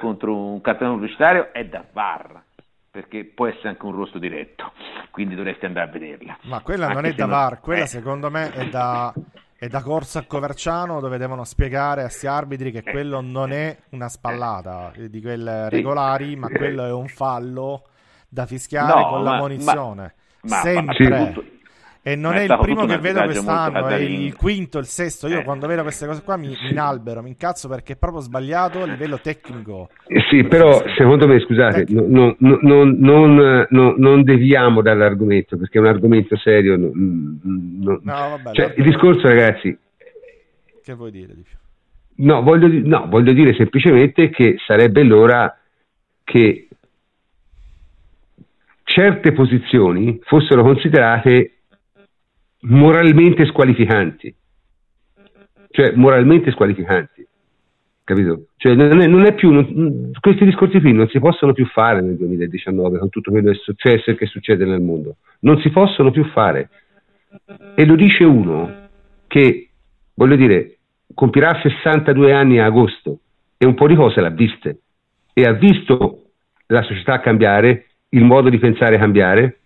contro un cartellone pubblicitario è da VAR, perché può essere anche un rosso diretto, quindi dovresti andare a vederla. Ma quella anche non è da non... VAR, quella eh. secondo me è da è da corsa a Coverciano dove devono spiegare a questi arbitri che quello non è una spallata di quelle regolari, ma quello è un fallo da fischiare no, con ma, la munizione. Ma, Sempre. Ma, e non è, è il primo che vedo quest'anno, è il quinto, il sesto. Io eh. quando vedo queste cose qua mi, mi inalbero, mi incazzo perché è proprio sbagliato a livello tecnico. Eh sì, però secondo me, scusate, no, no, no, non deviamo dall'argomento perché è un argomento serio. Vabbè, cioè, il discorso, ragazzi. Che vuoi dire di più? No voglio, no, voglio dire semplicemente che sarebbe l'ora che certe posizioni fossero considerate moralmente squalificanti, cioè moralmente squalificanti, capito? Cioè non è, non è più, non, questi discorsi qui non si possono più fare nel 2019 con tutto quello che è successo e che succede nel mondo, non si possono più fare. E lo dice uno che, voglio dire, compirà 62 anni a agosto e un po' di cose l'ha viste e ha visto la società cambiare, il modo di pensare cambiare,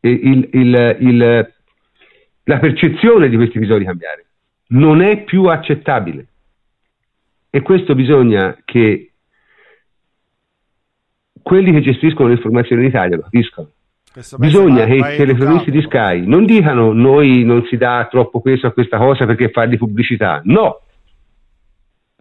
il, il, il, la percezione di questi episodi cambiare. Non è più accettabile. E questo bisogna che quelli che gestiscono l'informazione in Italia lo capiscano. Bisogna che i telefonisti di Sky non dicano noi non si dà troppo peso a questa cosa perché fa di pubblicità. No,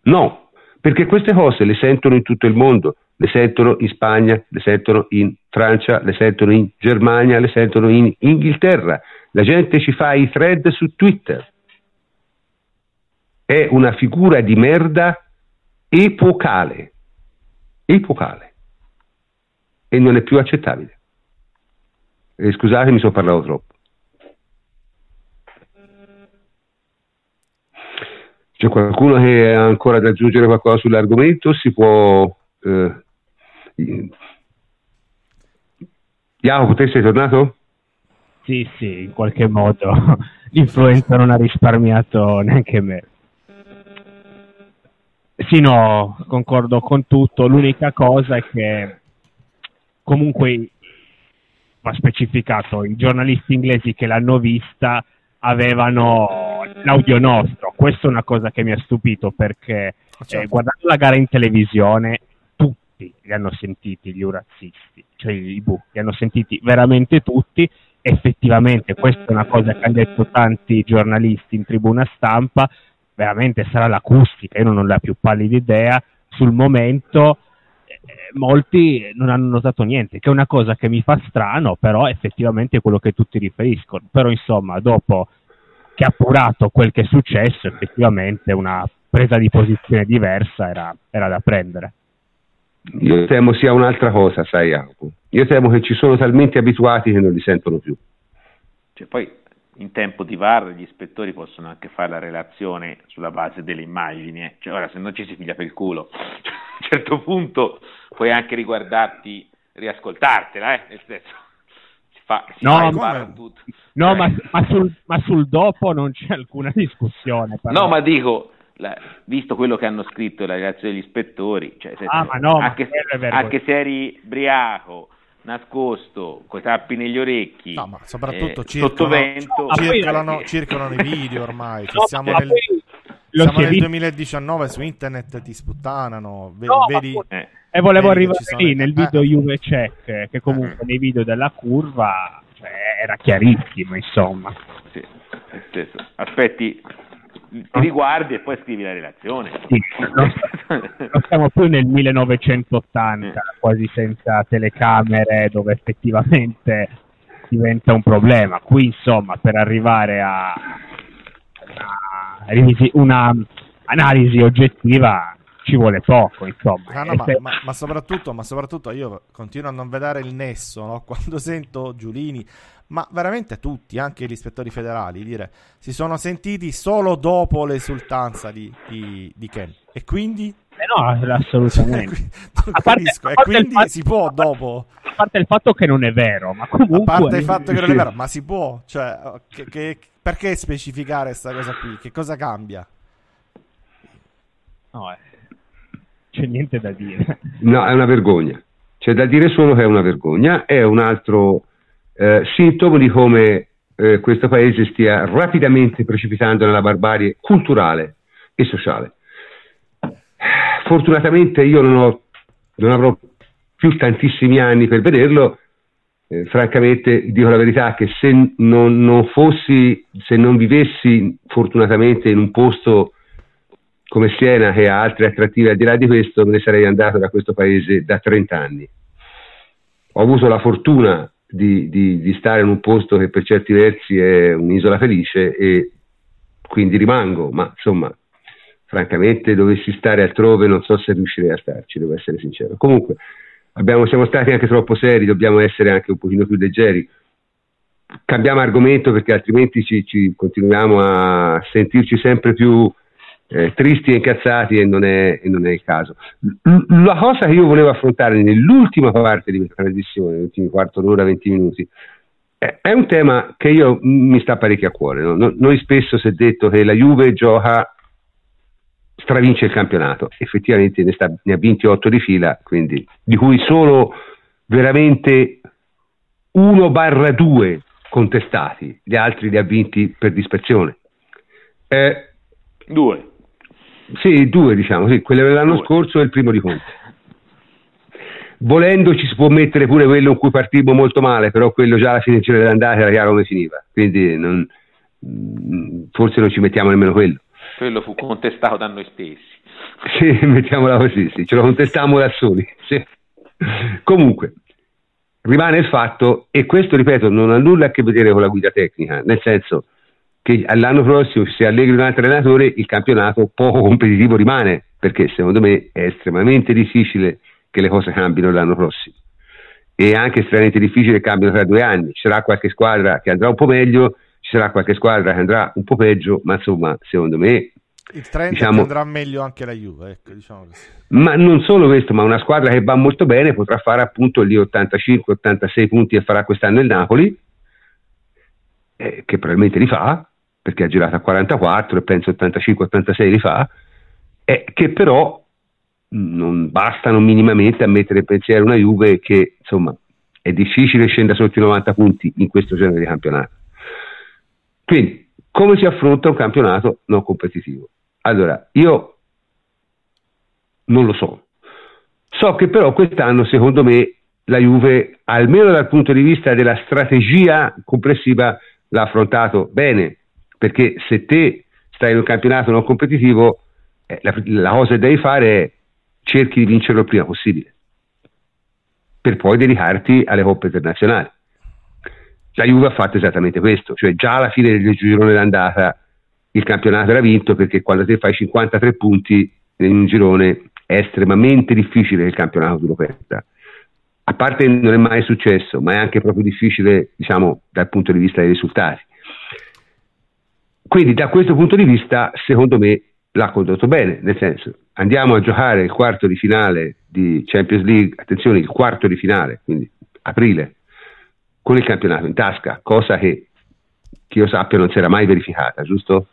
no, perché queste cose le sentono in tutto il mondo, le sentono in Spagna, le sentono in Francia, le sentono in Germania, le sentono in Inghilterra. La gente ci fa i thread su Twitter. È una figura di merda epocale. Epocale. E non è più accettabile. E scusate, mi sono parlato troppo. C'è qualcuno che ha ancora da aggiungere qualcosa sull'argomento? Si può... Eh, Jacopo, te sei tornato? Sì, sì, in qualche modo l'influenza non ha risparmiato neanche me. Sì, no, concordo con tutto. L'unica cosa è che comunque va specificato, i giornalisti inglesi che l'hanno vista avevano l'audio nostro. Questa è una cosa che mi ha stupito perché certo. eh, guardando la gara in televisione tutti li hanno sentiti gli urazzisti, cioè i bu, li hanno sentiti veramente tutti effettivamente questa è una cosa che hanno detto tanti giornalisti in tribuna stampa, veramente sarà l'acustica, io non ho la più pallida idea, sul momento eh, molti non hanno notato niente, che è una cosa che mi fa strano, però effettivamente è quello che tutti riferiscono, però insomma dopo che ha appurato quel che è successo, effettivamente una presa di posizione diversa era, era da prendere. Io temo sia un'altra cosa, sai Jacopo. Io temo che ci sono talmente abituati che non li sentono più. Cioè, poi in tempo di VAR gli ispettori possono anche fare la relazione sulla base delle immagini. Eh. Cioè, ora se non ci si piglia per il culo, cioè, a un certo punto puoi anche riguardarti, riascoltartela, eh? nel senso si fa, si no, fa ma, no ma, ma, sul, ma, sul, dopo non c'è alcuna discussione. Però. No, ma dico, la, visto quello che hanno scritto la relazione degli ispettori, cioè, se, ah, ma no, anche, ma anche se eri briaco, nascosto, coi tappi negli orecchi, no, ma soprattutto eh, circolano, no, circolano, circolano, i video ormai, cioè, siamo nel, lo siamo nel 2019 su internet ti sputtanano, v- no, vedi... Eh. E volevo vedi arrivare lì nel video eh. Juve Check, che comunque eh. nei video della curva cioè, era chiarissimo, insomma. Sì, aspetti ti riguardi e poi scrivi la relazione. Sì, non, non siamo più nel 1980, eh. quasi senza telecamere, dove effettivamente diventa un problema. Qui, insomma, per arrivare a una, analisi oggettiva ci vuole poco, insomma. No, no, ma, ma, ma, soprattutto, ma, soprattutto, io continuo a non vedere il nesso no? quando sento Giulini, ma veramente tutti, anche gli ispettori federali, dire si sono sentiti solo dopo l'esultanza di, di, di Ken. E quindi? Eh no, assolutamente. Cioè, a parte, a parte e quindi fatto, si può dopo. A parte il fatto che non è vero, ma comunque... A parte il fatto che non è vero, ma si può. Cioè, che, che, perché specificare questa cosa qui? Che cosa cambia? No, eh c'è niente da dire. No, è una vergogna. C'è da dire solo che è una vergogna, è un altro eh, sintomo di come eh, questo paese stia rapidamente precipitando nella barbarie culturale e sociale. Fortunatamente io non, ho, non avrò più tantissimi anni per vederlo, eh, francamente dico la verità che se non, non, fossi, se non vivessi fortunatamente in un posto come Siena che ha altre attrattive al di là di questo, me ne sarei andato da questo paese da 30 anni. Ho avuto la fortuna di, di, di stare in un posto che per certi versi è un'isola felice e quindi rimango, ma insomma, francamente dovessi stare altrove non so se riuscirei a starci, devo essere sincero. Comunque, abbiamo, siamo stati anche troppo seri, dobbiamo essere anche un pochino più leggeri. Cambiamo argomento perché altrimenti ci, ci continuiamo a sentirci sempre più eh, tristi e incazzati e non, è, e non, è, il caso. La cosa che io volevo affrontare nell'ultima parte di questa trasmissione, negli ultimi quarto d'ora, 20 minuti, è, un tema che io, mi sta parecchio a cuore. No? No, noi spesso si è detto che la Juve gioca, stravince il campionato, effettivamente ne, sta, ne ha vinti 8 di fila, quindi, di cui solo veramente 1 barra 2 contestati, gli altri li ha vinti per dispersione. Eh, due. Sì, due diciamo, sì, quello dell'anno due. scorso e il primo di Conte. Volendo ci si può mettere pure quello in cui partimmo molto male, però quello già alla fine dell'andata era chiaro come finiva, quindi non, mm, forse non ci mettiamo nemmeno quello. Quello fu contestato da noi stessi. Sì, mettiamola così, sì, ce lo contestiamo da soli. Sì. Comunque, rimane il fatto, e questo ripeto non ha nulla a che vedere con la guida tecnica, nel senso che all'anno prossimo se allegri un altro allenatore il campionato poco competitivo rimane perché secondo me è estremamente difficile che le cose cambino l'anno prossimo. E anche estremamente difficile che cambino tra due anni. Ci sarà qualche squadra che andrà un po' meglio ci sarà qualche squadra che andrà un po' peggio ma insomma secondo me il trend diciamo, andrà meglio anche la Juve ecco, diciamo ma non solo questo ma una squadra che va molto bene potrà fare appunto gli 85-86 punti che farà quest'anno il Napoli eh, che probabilmente li fa perché ha girato a 44 e penso 85-86 li fa, eh, che però non bastano minimamente a mettere in pensiero una Juve che insomma è difficile scendere sotto i 90 punti in questo genere di campionato. Quindi, come si affronta un campionato non competitivo? Allora, io non lo so. So che però quest'anno, secondo me, la Juve, almeno dal punto di vista della strategia complessiva, l'ha affrontato bene perché se te stai in un campionato non competitivo, eh, la, la, cosa che devi fare è cerchi di vincerlo il prima possibile, per poi dedicarti alle coppe internazionali. La Juve ha fatto esattamente questo, cioè già alla fine del girone d'andata il campionato era vinto perché quando te fai 53 punti in un girone è estremamente difficile che il campionato tu lo perda. A parte non è mai successo, ma è anche proprio difficile, diciamo, dal punto di vista dei risultati. Quindi da questo punto di vista, secondo me, l'ha condotto bene, nel senso andiamo a giocare il quarto di finale di Champions League, attenzione, il quarto di finale, quindi aprile, con il campionato in tasca, cosa che, che io sappia non si era mai verificata, giusto?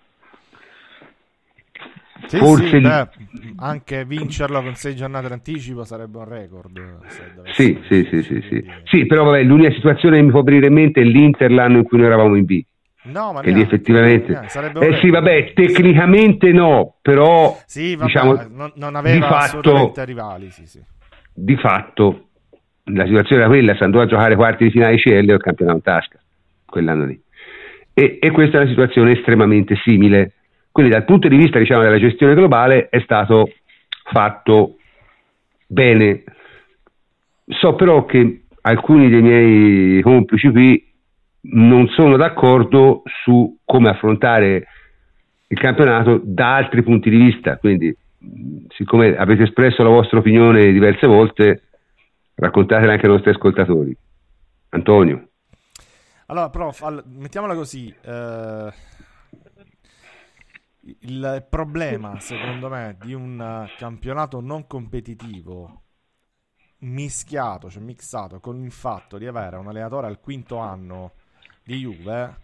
Sì, Forse sì, beh, anche vincerlo con sei giornate d'anticipo sarebbe un record. Sì, sì, sì, sì, sì. sì, però vabbè, l'unica situazione che mi può venire in mente è l'Inter l'anno in cui noi eravamo in B. No, ma che lì effettivamente. Neanche, eh sì, vabbè, tecnicamente no, però sì, vabbè, diciamo, non, non aveva di fatto, rivali, sì, sì. Di fatto la situazione era quella, si andò a giocare quarti di finale CL e il campionato in tasca quell'anno lì. E, e, questa è una situazione estremamente simile. Quindi dal punto di vista diciamo, della gestione globale è stato fatto bene. So però che alcuni dei miei complici qui non sono d'accordo su come affrontare il campionato da altri punti di vista, quindi siccome avete espresso la vostra opinione diverse volte, raccontatela anche ai nostri ascoltatori. Antonio. Allora, prof, all- mettiamola così. Eh, il problema, secondo me, di un campionato non competitivo mischiato, cioè mixato con il fatto di avere un allenatore al quinto anno di Juve,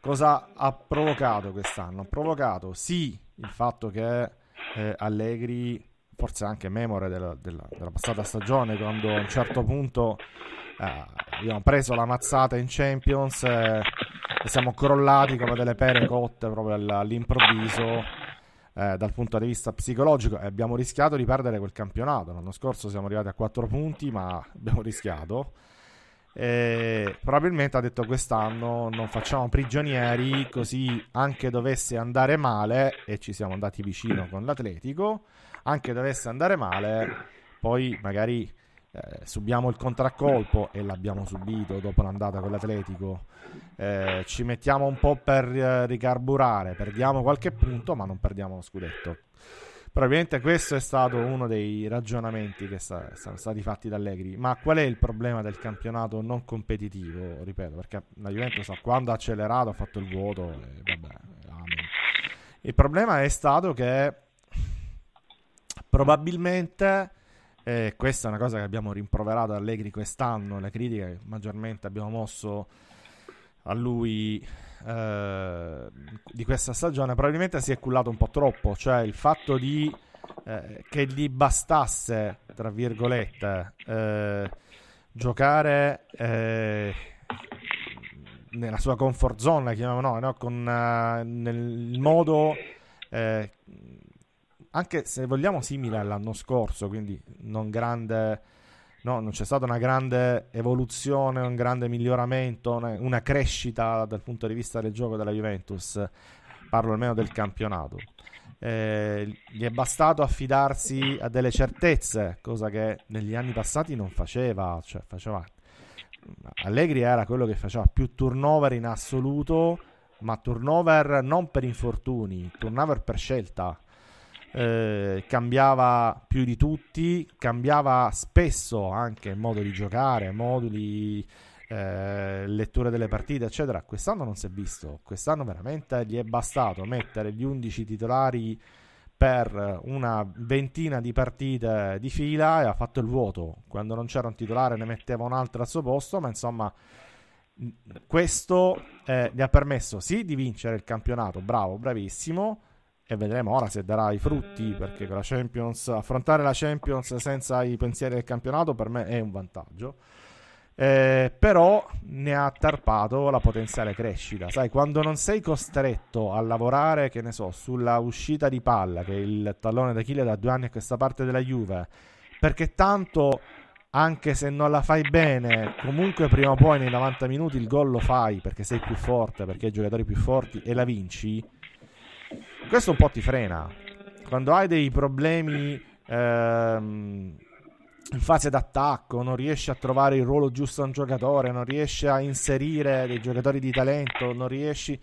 cosa ha provocato quest'anno? Ha provocato sì il fatto che eh, Allegri, forse anche memore della, della, della, passata stagione, quando a un certo punto eh, abbiamo preso la mazzata in Champions eh, e siamo crollati come delle pere cotte proprio all'improvviso. Eh, dal punto di vista psicologico e abbiamo rischiato di perdere quel campionato. L'anno scorso siamo arrivati a 4 punti, ma abbiamo rischiato. E probabilmente ha detto quest'anno non facciamo prigionieri così anche dovesse andare male e ci siamo andati vicino con l'Atletico anche dovesse andare male poi magari eh, subiamo il contraccolpo e l'abbiamo subito dopo l'andata con l'Atletico. Eh, ci mettiamo un po' per eh, ricarburare perdiamo qualche punto ma non perdiamo lo scudetto Probabilmente questo è stato uno dei ragionamenti che sta, sono stati fatti da Allegri. Ma qual è il problema del campionato non competitivo? Ripeto, perché la Juventus quando ha accelerato ha fatto il vuoto. E vabbè, il problema è stato che probabilmente, eh, questa è una cosa che abbiamo rimproverato Allegri quest'anno, le critiche che maggiormente abbiamo mosso a lui eh, di questa stagione probabilmente si è cullato un po' troppo, cioè il fatto di eh, che gli bastasse, tra virgolette, eh, giocare eh, nella sua comfort zone, chiamiamolo no, con, eh, nel modo anche se vogliamo simile all'anno scorso, quindi non grande no, non c'è stata una grande evoluzione, un grande miglioramento, una, crescita dal punto di vista del gioco della Juventus, parlo almeno del campionato. Eh, gli è bastato affidarsi a delle certezze, cosa che negli anni passati non faceva, cioè faceva Allegri era quello che faceva più turnover in assoluto, ma turnover non per infortuni, turnover per scelta eh, cambiava più di tutti, cambiava spesso anche modo di giocare, moduli, eh, letture delle partite, eccetera. Quest'anno non si è visto, quest'anno veramente gli è bastato mettere gli 11 titolari per una ventina di partite di fila e ha fatto il vuoto. Quando non c'era un titolare ne metteva un altro al suo posto, ma insomma questo eh, gli ha permesso sì di vincere il campionato, bravo, bravissimo, e vedremo ora se darà i frutti perché la Champions, affrontare la Champions senza i pensieri del campionato per me è un vantaggio. Eh, però ne ha tarpato la potenziale crescita. Sai quando non sei costretto a lavorare che ne so sulla uscita di palla che è il tallone d'Achille da due anni a questa parte della Juve perché tanto anche se non la fai bene, comunque prima o poi nei 90 minuti il gol lo fai perché sei più forte, perché hai giocatori più forti e la vinci questo un po' ti frena. Quando hai dei problemi ehm, in fase d'attacco, non riesci a trovare il ruolo giusto a un giocatore, non riesci a inserire dei giocatori di talento, non riesci...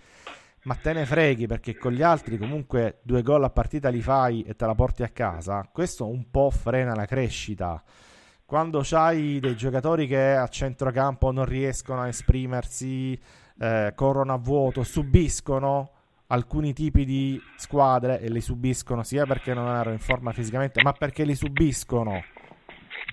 Ma te ne freghi perché con gli altri comunque due gol a partita li fai e te la porti a casa. Questo un po' frena la crescita quando hai dei giocatori che a centrocampo non riescono a esprimersi, eh, corrono a vuoto, subiscono, alcuni tipi di squadre e li subiscono sia perché non erano in forma fisicamente, ma perché li subiscono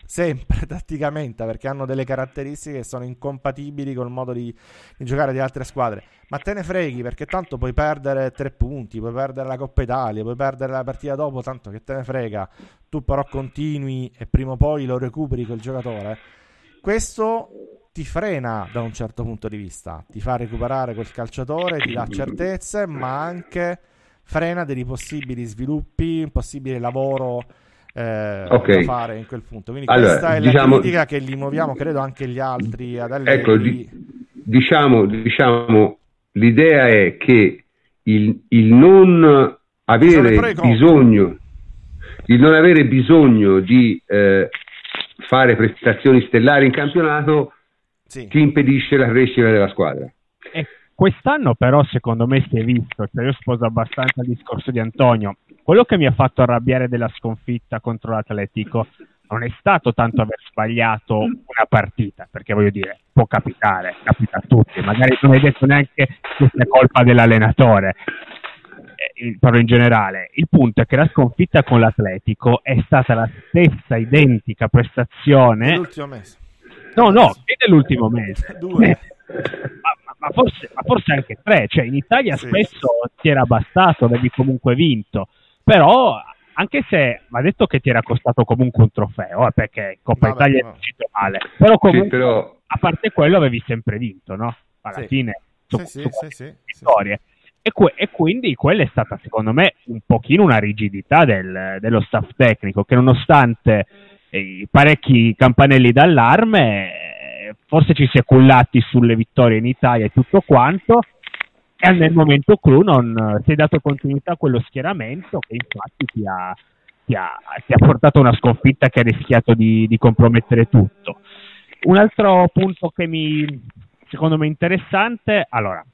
sempre tatticamente perché hanno delle caratteristiche che sono incompatibili col modo di, di, giocare di altre squadre. Ma te ne freghi perché tanto puoi perdere tre punti, puoi perdere la Coppa Italia, puoi perdere la partita dopo, tanto che te ne frega. Tu però continui e prima o poi lo recuperi quel giocatore. Questo ti frena da un certo punto di vista, ti fa recuperare quel calciatore, ti dà certezze, ma anche frena dei possibili sviluppi, un possibile lavoro eh, okay. da fare in quel punto. Quindi allora, questa è diciamo, la critica che li muoviamo, credo anche gli altri ad Allegri. Ecco, di, diciamo, diciamo, l'idea è che il, il non avere bisogno il non avere bisogno di eh, fare prestazioni stellari in campionato sì. ti impedisce la crescita della squadra. E quest'anno però secondo me si è visto, cioè io sposo abbastanza il discorso di Antonio, quello che mi ha fatto arrabbiare della sconfitta contro l'Atletico non è stato tanto aver sbagliato una partita, perché voglio dire, può capitare, capita a tutti, magari non hai detto neanche che sia colpa dell'allenatore, eh, parlo in generale. Il punto è che la sconfitta con l'Atletico è stata la stessa identica prestazione. No, no, è dell'ultimo mese. Due. ma, ma, forse, ma, forse, anche tre, cioè in Italia sì. spesso ti era bastato, avevi comunque vinto. Però, anche se va detto che ti era costato comunque un trofeo, eh, perché Coppa Vabbè, Italia no. è uscito male, però comunque, sì, però... a parte quello, avevi sempre vinto, no? Alla sì. fine, su, sì, su, sì, sì, vittorie. E, que- e, quindi quella è stata, secondo me, un pochino una rigidità del, dello staff tecnico, che nonostante parecchi campanelli d'allarme, forse ci si è cullati sulle vittorie in Italia e tutto quanto, e nel momento clou non si è dato continuità a quello schieramento che infatti ti ha, ti ha, ti ha portato una sconfitta che ha rischiato di, di, compromettere tutto. Un altro punto che mi secondo me interessante, allora,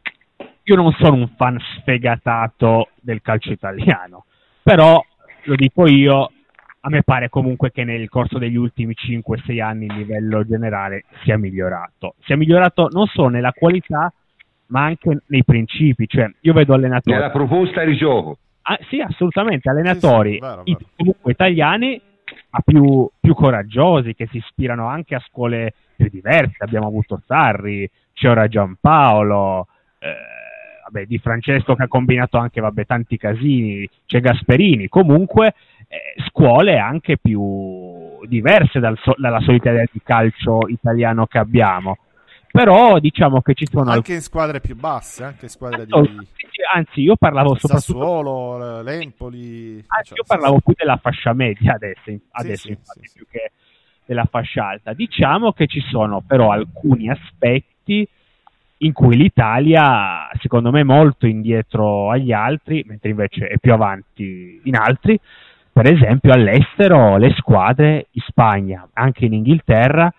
io non sono un fan sfegatato del calcio italiano, però lo dico io, a me pare comunque che nel corso degli ultimi 5-6 anni il livello generale sia migliorato. Sia migliorato non solo nella qualità, ma anche nei principi. Cioè, io vedo allenatori. Nella proposta di gioco. Ah, sì, assolutamente. Allenatori sì, sì, vero, vero. comunque italiani, ma più, più, coraggiosi, che si ispirano anche a scuole più diverse. Abbiamo avuto Sarri, c'è ora Giampaolo. Eh, vabbè, di Francesco che ha combinato anche vabbè, tanti casini, c'è Gasperini, comunque eh, scuole anche più diverse dal so- dalla solita idea di calcio italiano che abbiamo. Però diciamo che ci sono anche in squadre più basse anche squadre di anzi io parlavo soprattutto Sassuolo, l'Empoli anzi cioè, io parlavo sì, più della fascia media adesso, adesso sì, infatti, sì, più che della fascia alta. Diciamo che ci sono però alcuni aspetti in cui l'Italia secondo me è molto indietro agli altri mentre invece è più avanti in altri per esempio all'estero le squadre in Spagna anche in Inghilterra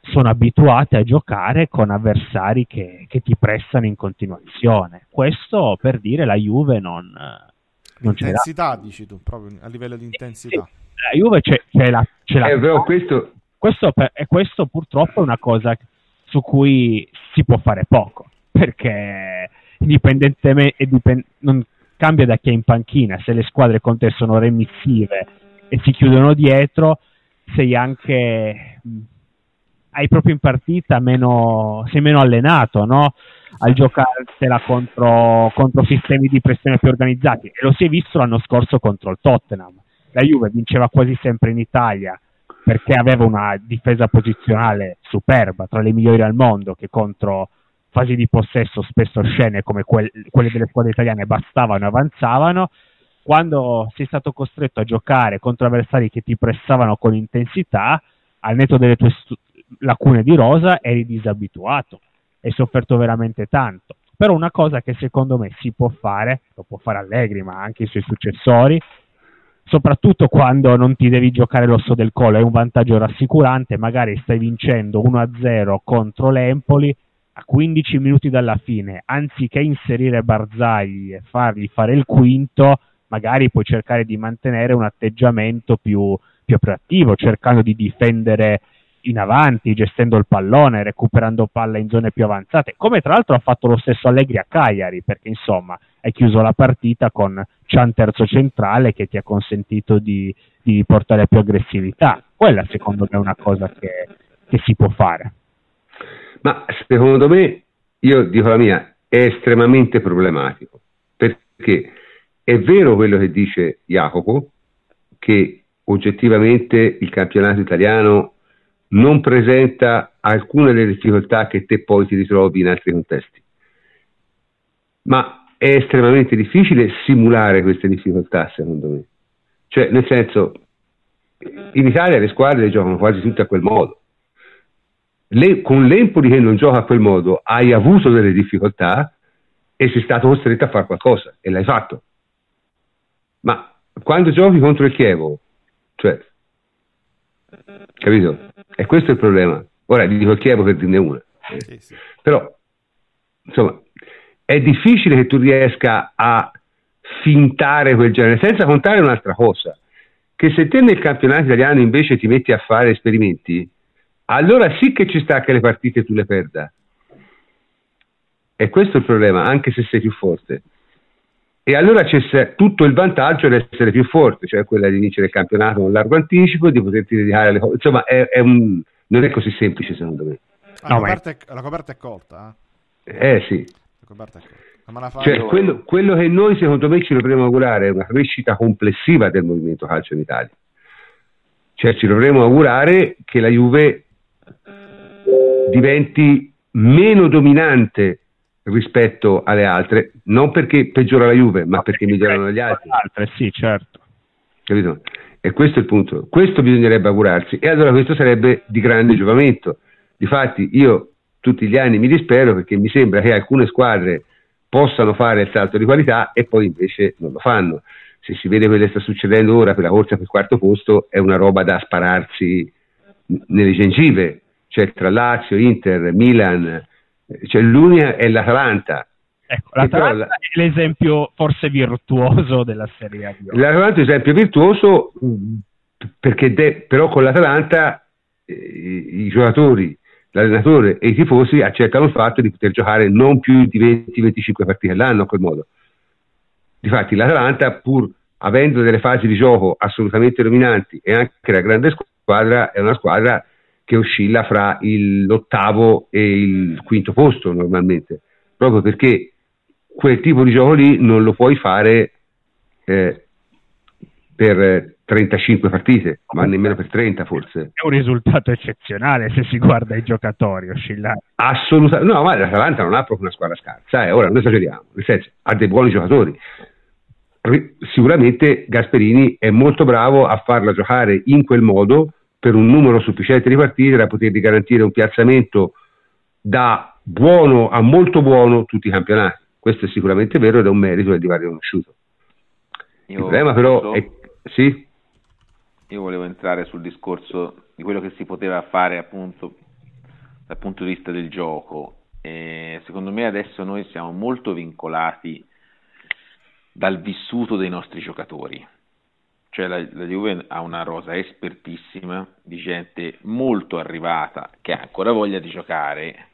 sono abituate a giocare con avversari che, che, ti pressano in continuazione. Questo per dire la Juve non, non Intensità, dici tu, proprio a livello di intensità. Sì, la Juve c'è, c'è la... C'è la eh, però questo... Questo, e questo purtroppo è una cosa su cui si può fare poco, perché indipendentemente dipend- non cambia da chi è in panchina, se le squadre con te sono remissive e si chiudono dietro, sei anche hai proprio in partita meno, sei meno allenato, no? Al giocartela contro, contro sistemi di pressione più organizzati. E lo si è visto l'anno scorso contro il Tottenham. La Juve vinceva quasi sempre in Italia perché aveva una difesa posizionale superba, tra le migliori al mondo, che contro fasi di possesso spesso scene come quelle, quelle delle squadre italiane bastavano e avanzavano. Quando sei stato costretto a giocare contro avversari che ti pressavano con intensità, al netto delle tue lacune di rosa eri disabituato, hai sofferto veramente tanto. Però una cosa che secondo me si può fare, lo può fare Allegri, ma anche i suoi successori, soprattutto quando non ti devi giocare l'osso del collo, è un vantaggio rassicurante, magari stai vincendo 1-0 contro l'Empoli a 15 minuti dalla fine, anziché inserire Barzagli e fargli fare il quinto, magari puoi cercare di mantenere un atteggiamento più, più proattivo, cercando di difendere in avanti, gestendo il pallone, recuperando palla in zone più avanzate, come tra l'altro ha fatto lo stesso Allegri a Cagliari, perché insomma hai chiuso la partita con Chan terzo centrale che ti ha consentito di, di portare più aggressività. Quella secondo me è una cosa che, che si può fare. Ma secondo me, io dico la mia, è estremamente problematico, perché è vero quello che dice Jacopo, che oggettivamente il campionato italiano non presenta alcune delle difficoltà che te poi ti ritrovi in altri contesti. Ma è estremamente difficile simulare queste difficoltà, secondo me. Cioè, nel senso, in Italia le squadre giocano quasi tutte a quel modo. Le, con l'Empoli che non gioca a quel modo hai avuto delle difficoltà e sei stato costretto a fare qualcosa e l'hai fatto. Ma quando giochi contro il Chievo, cioè, capito? E questo è il problema. Ora dico il Chievo per dirne una. Sì, sì. Però, insomma, è difficile che tu riesca a fintare quel genere, senza contare un'altra cosa, che se te nel campionato italiano invece ti metti a fare esperimenti, allora sì che ci sta che le partite tu le perda. E questo è il problema, anche se sei più forte. E allora c'è tutto il vantaggio di essere più forte, cioè quella di vincere il campionato con largo anticipo, di poterti dedicare alle cose. Insomma, è, è un, non è così semplice secondo me. La, no, coperta, è, la coperta, è, colta. Eh, eh sì. Cioè, quello, quello, che noi secondo me ci dovremmo augurare è una crescita complessiva del movimento calcio in Italia. Cioè ci dovremmo augurare che la Juve diventi meno dominante rispetto alle altre, non perché peggiora la Juve, ma perché migliorano gli altri. Altre, sì, certo. Capito? E questo è il punto. Questo bisognerebbe augurarsi. E allora questo sarebbe di grande giovamento. Difatti io tutti gli anni mi dispero perché mi sembra che alcune squadre possano fare il salto di qualità e poi invece non lo fanno. Se si vede quello che sta succedendo ora per la corsa per il quarto posto è una roba da spararsi nelle gengive, cioè tra Lazio, Inter, Milan, cioè l'unica è l'Atalanta. Ecco, l'Atalanta la... è l'esempio forse virtuoso della Serie A. L'Atalanta è l'esempio virtuoso perché de... però con l'Atalanta eh, i giocatori l'allenatore e i tifosi accettano il fatto di poter giocare non più di 20-25 partite all'anno a quel modo. Difatti l'Atalanta, pur avendo delle fasi di gioco assolutamente dominanti e anche la grande squadra, è una squadra che oscilla fra il, l'ottavo e il quinto posto normalmente, proprio perché quel tipo di gioco lì non lo puoi fare eh, per 35 partite, ma nemmeno per 30 forse. È un risultato eccezionale se si guarda i giocatori oscillare. Assolutamente, no, ma l'Atalanta non ha proprio una squadra scarsa, eh. ora non esageriamo, nel senso ha dei buoni giocatori. Sicuramente Gasperini è molto bravo a farla giocare in quel modo per un numero sufficiente di partite da potergli garantire un piazzamento da buono a molto buono tutti i campionati. Questo è sicuramente vero ed è un merito del divario conosciuto. Il problema però è... Sì? io volevo entrare sul discorso di quello che si poteva fare appunto dal punto di vista del gioco. E secondo me adesso noi siamo molto vincolati dal vissuto dei nostri giocatori. Cioè la, la Juve ha una rosa espertissima di gente molto arrivata che ha ancora voglia di giocare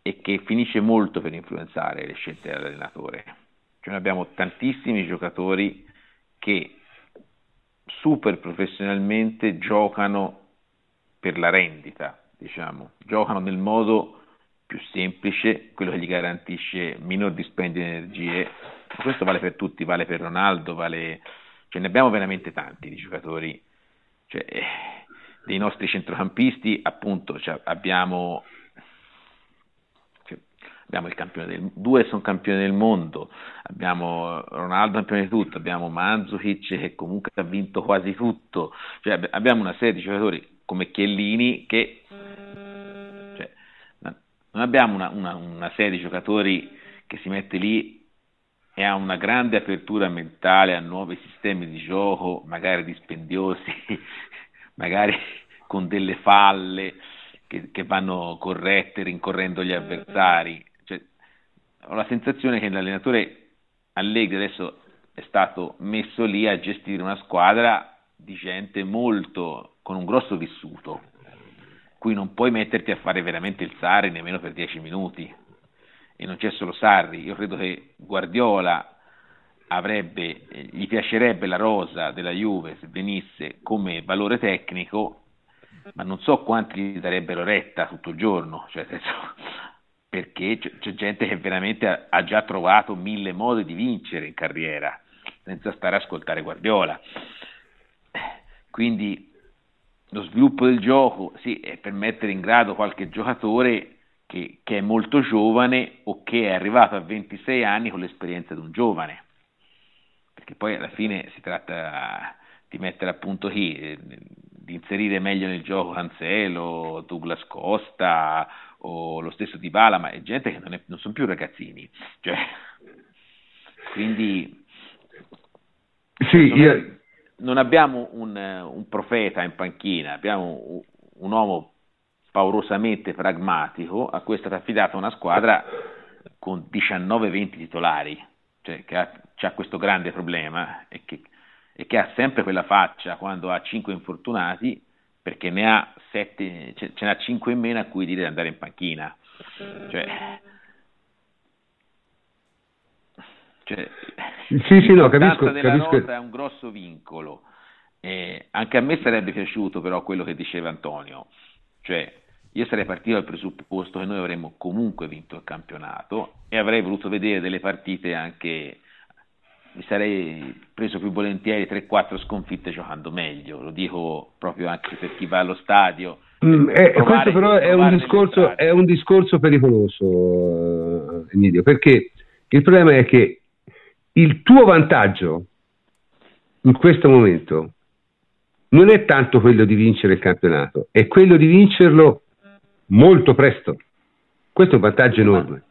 e che finisce molto per influenzare le scelte dell'allenatore. Cioè noi abbiamo tantissimi giocatori che super professionalmente giocano per la rendita, diciamo, giocano nel modo più semplice, quello che gli garantisce minor dispendio di energie. Questo vale per tutti, vale per Ronaldo, vale... cioè, ne abbiamo veramente tanti di giocatori. Cioè, eh, dei nostri centrocampisti, appunto, cioè, abbiamo abbiamo il campione del due sono campioni del mondo, abbiamo Ronaldo campione di tutto, abbiamo Manzukic che comunque ha vinto quasi tutto, cioè, abbiamo una serie di giocatori come Chiellini che cioè, non abbiamo una, una, una serie di giocatori che si mette lì e ha una grande apertura mentale a nuovi sistemi di gioco, magari dispendiosi, magari con delle falle che, che vanno corrette rincorrendo gli avversari ho la sensazione che l'allenatore Allegri adesso è stato messo lì a gestire una squadra di gente molto con un grosso vissuto cui non puoi metterti a fare veramente il Sarri nemmeno per 10 minuti. E non c'è solo Sarri, io credo che Guardiola avrebbe, gli piacerebbe la rosa della Juve se venisse come valore tecnico, ma non so quanti gli darebbero retta tutto il giorno, cioè, perché c'è, gente che veramente ha, già trovato mille modi di vincere in carriera, senza stare a ascoltare Guardiola. Quindi lo sviluppo del gioco sì, è per mettere in grado qualche giocatore che, che, è molto giovane o che è arrivato a 26 anni con l'esperienza di un giovane perché poi alla fine si tratta di mettere a punto chi, di inserire meglio nel gioco Cancelo, Douglas Costa o lo stesso Di Bala, ma è gente che non, è, non sono più ragazzini. Cioè, quindi sì, non, io... non, abbiamo un, un, profeta in panchina, abbiamo un, un uomo paurosamente pragmatico a cui è stata affidata una squadra con 19-20 titolari, cioè che ha ha questo grande problema e che, e che, ha sempre quella faccia quando ha cinque infortunati perché ne ha sette, ce, ce n'ha cinque in meno a cui dire di andare in panchina. Cioè, cioè, sì, sì, no, capisco, della capisco. nota è un grosso vincolo. Eh, anche a me sarebbe piaciuto però quello che diceva Antonio, cioè io sarei partito dal presupposto che noi avremmo comunque vinto il campionato e avrei voluto vedere delle partite anche mi sarei preso più volentieri 3-4 sconfitte giocando meglio, lo dico proprio anche per chi va allo stadio. Mm, eh, questo però è un, discorso, è un, discorso, pericoloso, Emilio, perché il problema è che il tuo vantaggio in questo momento non è tanto quello di vincere il campionato, è quello di vincerlo molto presto. Questo è un vantaggio enorme.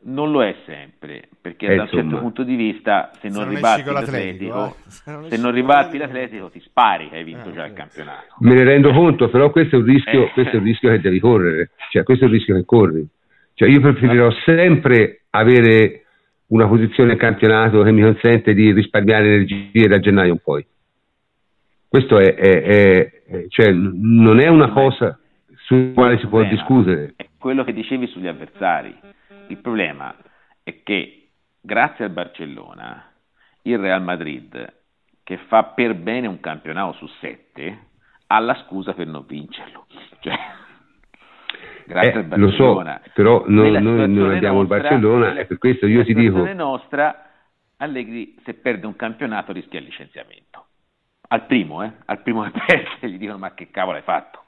Non lo è sempre, perché eh, da un certo punto di vista, se non, se non ribatti l'Atletico, eh? se non, se non ribatti l'Atletico ti spari che hai vinto eh, già il campionato. Me ne rendo conto, però questo è un rischio, eh. questo è un rischio che devi correre, cioè questo è il rischio che corri. Cioè, io preferirò sempre avere una posizione nel campionato che mi consente di risparmiare energie da gennaio in poi. Questo è, è, è cioè, non è una cosa sulla quale si può discutere. È quello che dicevi sugli avversari il problema è che grazie al Barcellona il Real Madrid, che fa per bene un campionato su sette, ha la scusa per non vincerlo. Cioè, grazie eh, al Barcellona. Lo so, però noi, noi non abbiamo nostra, il Barcellona e per questo io ti dico... La nostra, Allegri se perde un campionato rischia il licenziamento. Al primo, eh? Al primo che perde gli dicono ma che cavolo hai fatto?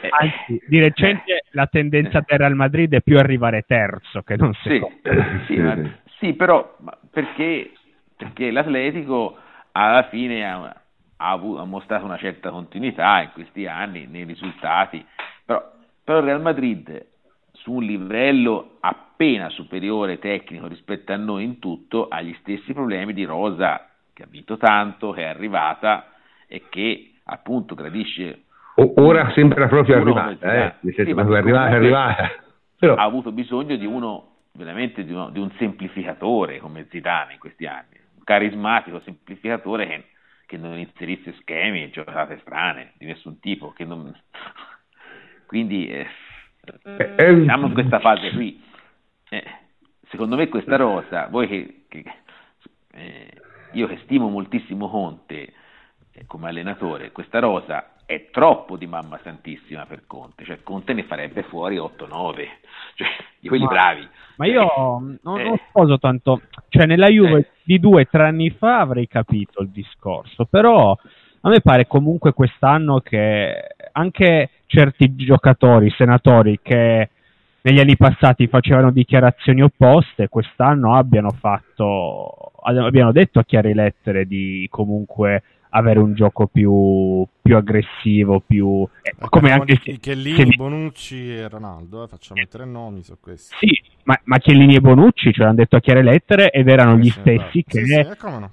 Eh, Anzi, di recente eh, la tendenza del Real Madrid è più arrivare terzo che non secondo. Sì, sì, ma, sì. però perché, perché, l'Atletico alla fine ha, ha, avuto, ha, mostrato una certa continuità in questi anni nei risultati, però, però il Real Madrid su un livello appena superiore tecnico rispetto a noi in tutto ha gli stessi problemi di Rosa che ha vinto tanto, che è arrivata e che appunto gradisce ora sembra proprio arrivata, eh? senso sì, è arrivata, arrivata. Però... Ha avuto bisogno di uno, veramente di, uno, di, un semplificatore come Zidane in questi anni, un carismatico semplificatore che, che non inserisse schemi e giocate strane di nessun tipo. Non... Quindi eh, eh, eh, siamo in questa fase qui. Eh, secondo me questa rosa, voi che, che eh, io che stimo moltissimo Conte eh, come allenatore, questa rosa è troppo di mamma santissima per Conte, cioè Conte ne farebbe fuori 8-9, cioè di quelli ma, bravi. Ma io non, eh. non sposo tanto, cioè nella Juve eh. di due o tre anni fa avrei capito il discorso, però a me pare comunque quest'anno che anche certi giocatori, senatori che negli anni passati facevano dichiarazioni opposte, quest'anno abbiano fatto, abbiano detto a chiare lettere di comunque avere un gioco più, più aggressivo, più... Eh, come anche se, Chiellini, se... Bonucci e Ronaldo, eh, facciamo i tre nomi su questi. Sì, ma, ma Chiellini e Bonucci ce l'hanno detto a chiare lettere ed erano eh, gli sì, stessi che... Sì, sì, eh, no.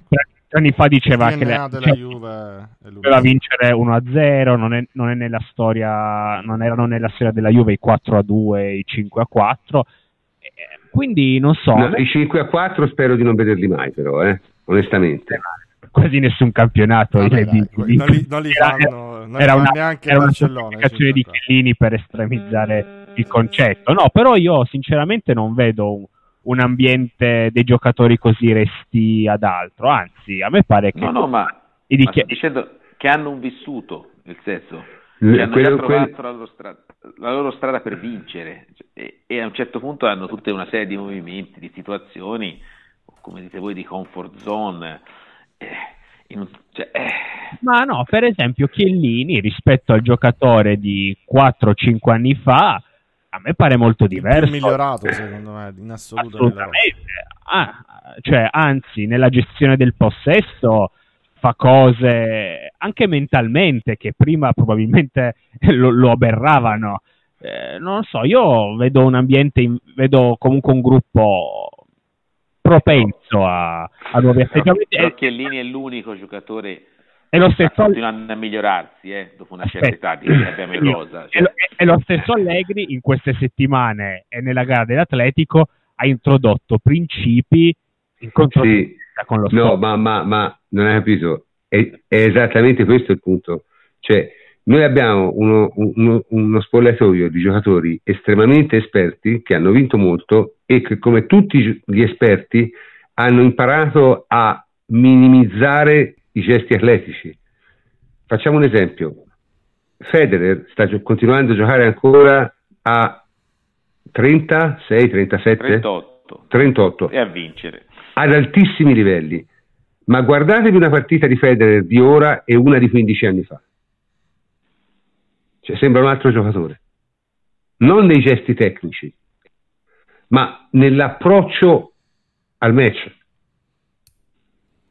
anni fa diceva che la, della cioè, Juve doveva vincere 1-0, non, è, non, è nella storia, non erano nella storia della Juve i 4-2, i 5-4, eh, quindi non so. No, I 5-4 spero di non vederli mai però, eh, onestamente quasi nessun campionato. Vabbè, dai, di, non, li, non li fanno era una, era una semplificazione di Chiellini per estremizzare il concetto. No, però io sinceramente non vedo un, un, ambiente dei giocatori così resti ad altro, anzi, a me pare che... No, no, ma, i dichi- ma dicendo che hanno un vissuto, nel senso, che hanno quello, già trovato quello... la, loro strada, la, loro strada, per vincere e, e a un certo punto hanno tutta una serie di movimenti, di situazioni, come dite voi, di comfort zone. Eh, un, cioè, eh. Ma no, per esempio Chiellini rispetto al giocatore di 4-5 anni fa, a me pare molto diverso. È migliorato secondo me, in assoluto. Assolutamente. Ah, cioè, anzi, nella gestione del possesso fa cose anche mentalmente che prima probabilmente lo, lo aberravano. Eh, non so, io vedo un ambiente, in, vedo comunque un gruppo propenso a, a nuovi atteggiamenti. Però Chiellini è l'unico giocatore è lo stesso continuando a migliorarsi eh, dopo una certa età di abbiamo in rosa. Cioè. È, lo, è, lo, stesso Allegri in queste settimane e nella gara dell'Atletico ha introdotto principi in controtendenza sì, con lo No, ma, ma, ma, non hai capito, è, è, esattamente questo il punto. Cioè, noi abbiamo uno, uno, uno spogliatoio di giocatori estremamente esperti che hanno vinto molto e che come tutti gli esperti hanno imparato a minimizzare i gesti atletici. Facciamo un esempio. Federer sta gio- continuando a giocare ancora a 36, 37? 38. 38. E a vincere. Ad altissimi livelli. Ma guardatevi una partita di Federer di ora e una di 15 anni fa. Cioè, sembra un altro giocatore. Non nei gesti tecnici, ma nell'approccio al match.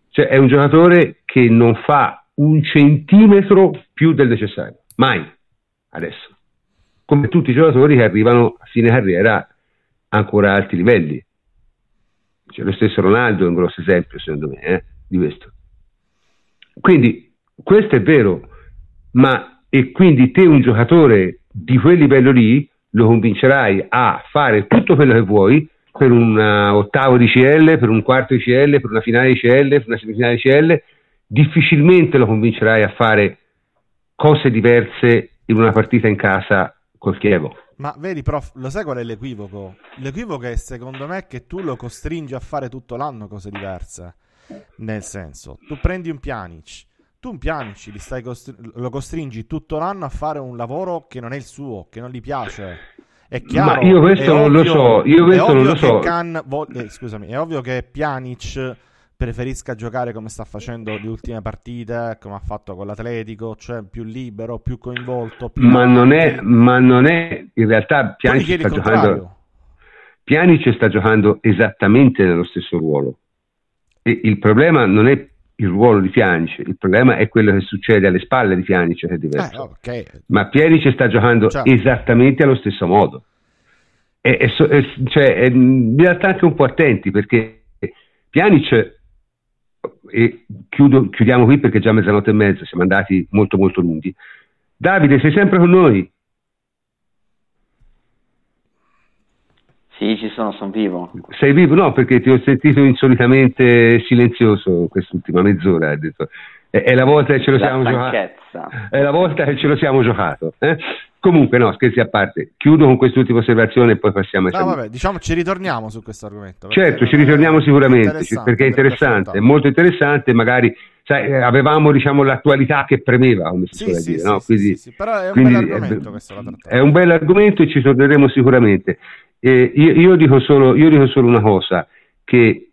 Cioè, è un giocatore che non fa un centimetro più del necessario, mai adesso. Come tutti i giocatori che arrivano a fine carriera ancora a alti livelli. Cioè, lo stesso Ronaldo è un grosso esempio, secondo me, eh, di questo. Quindi, questo è vero, ma e quindi te un giocatore di quel livello lì lo convincerai a fare tutto quello che vuoi per un uh, ottavo di CL, per un quarto di CL, per una finale di CL, per una semifinale di CL, difficilmente lo convincerai a fare cose diverse in una partita in casa col Chievo. Ma vedi, prof, lo sai qual è l'equivoco? L'equivoco è secondo me che tu lo costringi a fare tutto l'anno cose diverse. Nel senso, tu prendi un Pjanic, tu un Pjanic costri- lo costringi tutto l'anno a fare un lavoro che non è il suo, che non gli piace. È chiaro, Ma io questo non ovvio, lo so, io questo non lo so. Can, vo- eh, scusami, è ovvio che Pjanic preferisca giocare come sta facendo le ultime partite, come ha fatto con l'Atletico, cioè più libero, più coinvolto. Più ma, non è, ma, non è, in realtà Pjanic sta giocando, Pjanic sta giocando esattamente nello stesso ruolo. E il problema non è il ruolo di Pjanic, il problema è quello che succede alle spalle di Pjanic che è diverso. Eh, okay. Ma Pjanic sta giocando Ciao. esattamente allo stesso modo. E, e, e, cioè, bisogna stare anche un po' attenti perché Pjanic e chiudo, chiudiamo qui perché già mezzanotte e mezza, siamo andati molto molto lunghi. Davide, sei sempre con noi? Sì, ci sono, sono vivo. Sei vivo? No, perché ti ho sentito insolitamente silenzioso quest'ultima mezz'ora. Hai detto. È, è, la volta che ce lo la siamo giocato. È la volta che ce lo siamo giocato. Eh? Comunque, no, scherzi a parte. Chiudo con quest'ultima osservazione e poi passiamo a no, vabbè, diciamo ci ritorniamo su questo argomento. Certo, ci ritorniamo sicuramente, perché è interessante, è molto interessante, magari sai, eh, avevamo diciamo, l'attualità che premeva, come si sì, suole sì, dire. Sì, no? quindi, sì, però è un bel argomento questo È un bel argomento e ci torneremo sicuramente. Eh, io, io, dico solo, io dico solo una cosa, che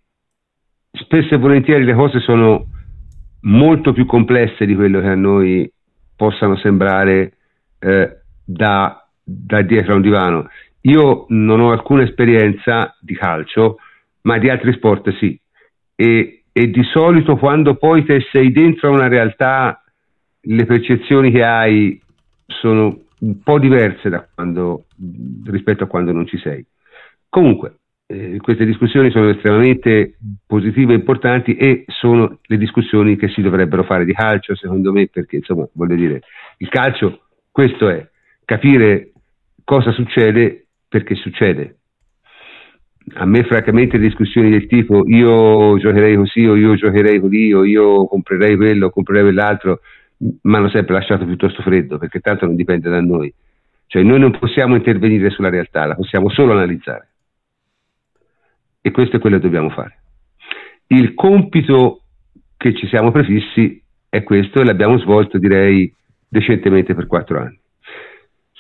spesso e volentieri le cose sono molto più complesse di quello che a noi possano sembrare eh, da, da, dietro a un divano. Io non ho alcuna esperienza di calcio, ma di altri sport sì. E, e di solito quando poi te sei dentro a una realtà, le percezioni che hai sono un po' diverse quando, rispetto a quando non ci sei. Comunque, eh, queste discussioni sono estremamente positive e importanti e sono le discussioni che si dovrebbero fare di calcio, secondo me, perché insomma, voglio dire, il calcio, questo è capire cosa succede perché succede. A me, francamente, discussioni del tipo io giocherei così o io giocherei così o io comprerei quello comprerei quell'altro mi hanno sempre lasciato piuttosto freddo perché tanto non dipende da noi. Cioè noi non possiamo intervenire sulla realtà, la possiamo solo analizzare. E questo è quello che dobbiamo fare. Il compito che ci siamo prefissi è questo e l'abbiamo svolto direi decentemente per quattro anni.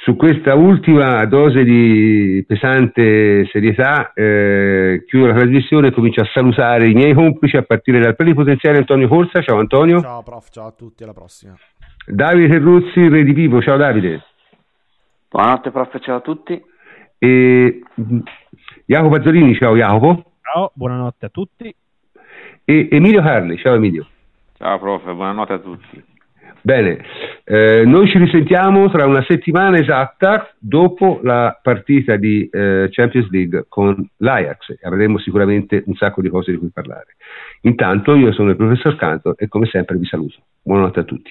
Su questa ultima dose di pesante serietà eh, chiudo la trasmissione e comincio a salutare i miei complici a partire dal plenipotenziario Antonio Corsa. Ciao Antonio. Ciao prof, ciao a tutti, alla prossima. Davide Terruzzi, Redivivo. Ciao Davide. Buonanotte prof, ciao a tutti. E Jacopo Azzolini, ciao Jacopo. Ciao, buonanotte a tutti. E Emilio Carli, ciao Emilio. Ciao prof, buonanotte a tutti. Bene, eh, noi ci risentiamo tra una settimana esatta dopo la partita di eh, Champions League con l'Ajax. Avremo sicuramente un sacco di cose di cui parlare. Intanto io sono il professor Canto e come sempre vi saluto. Buonanotte a tutti.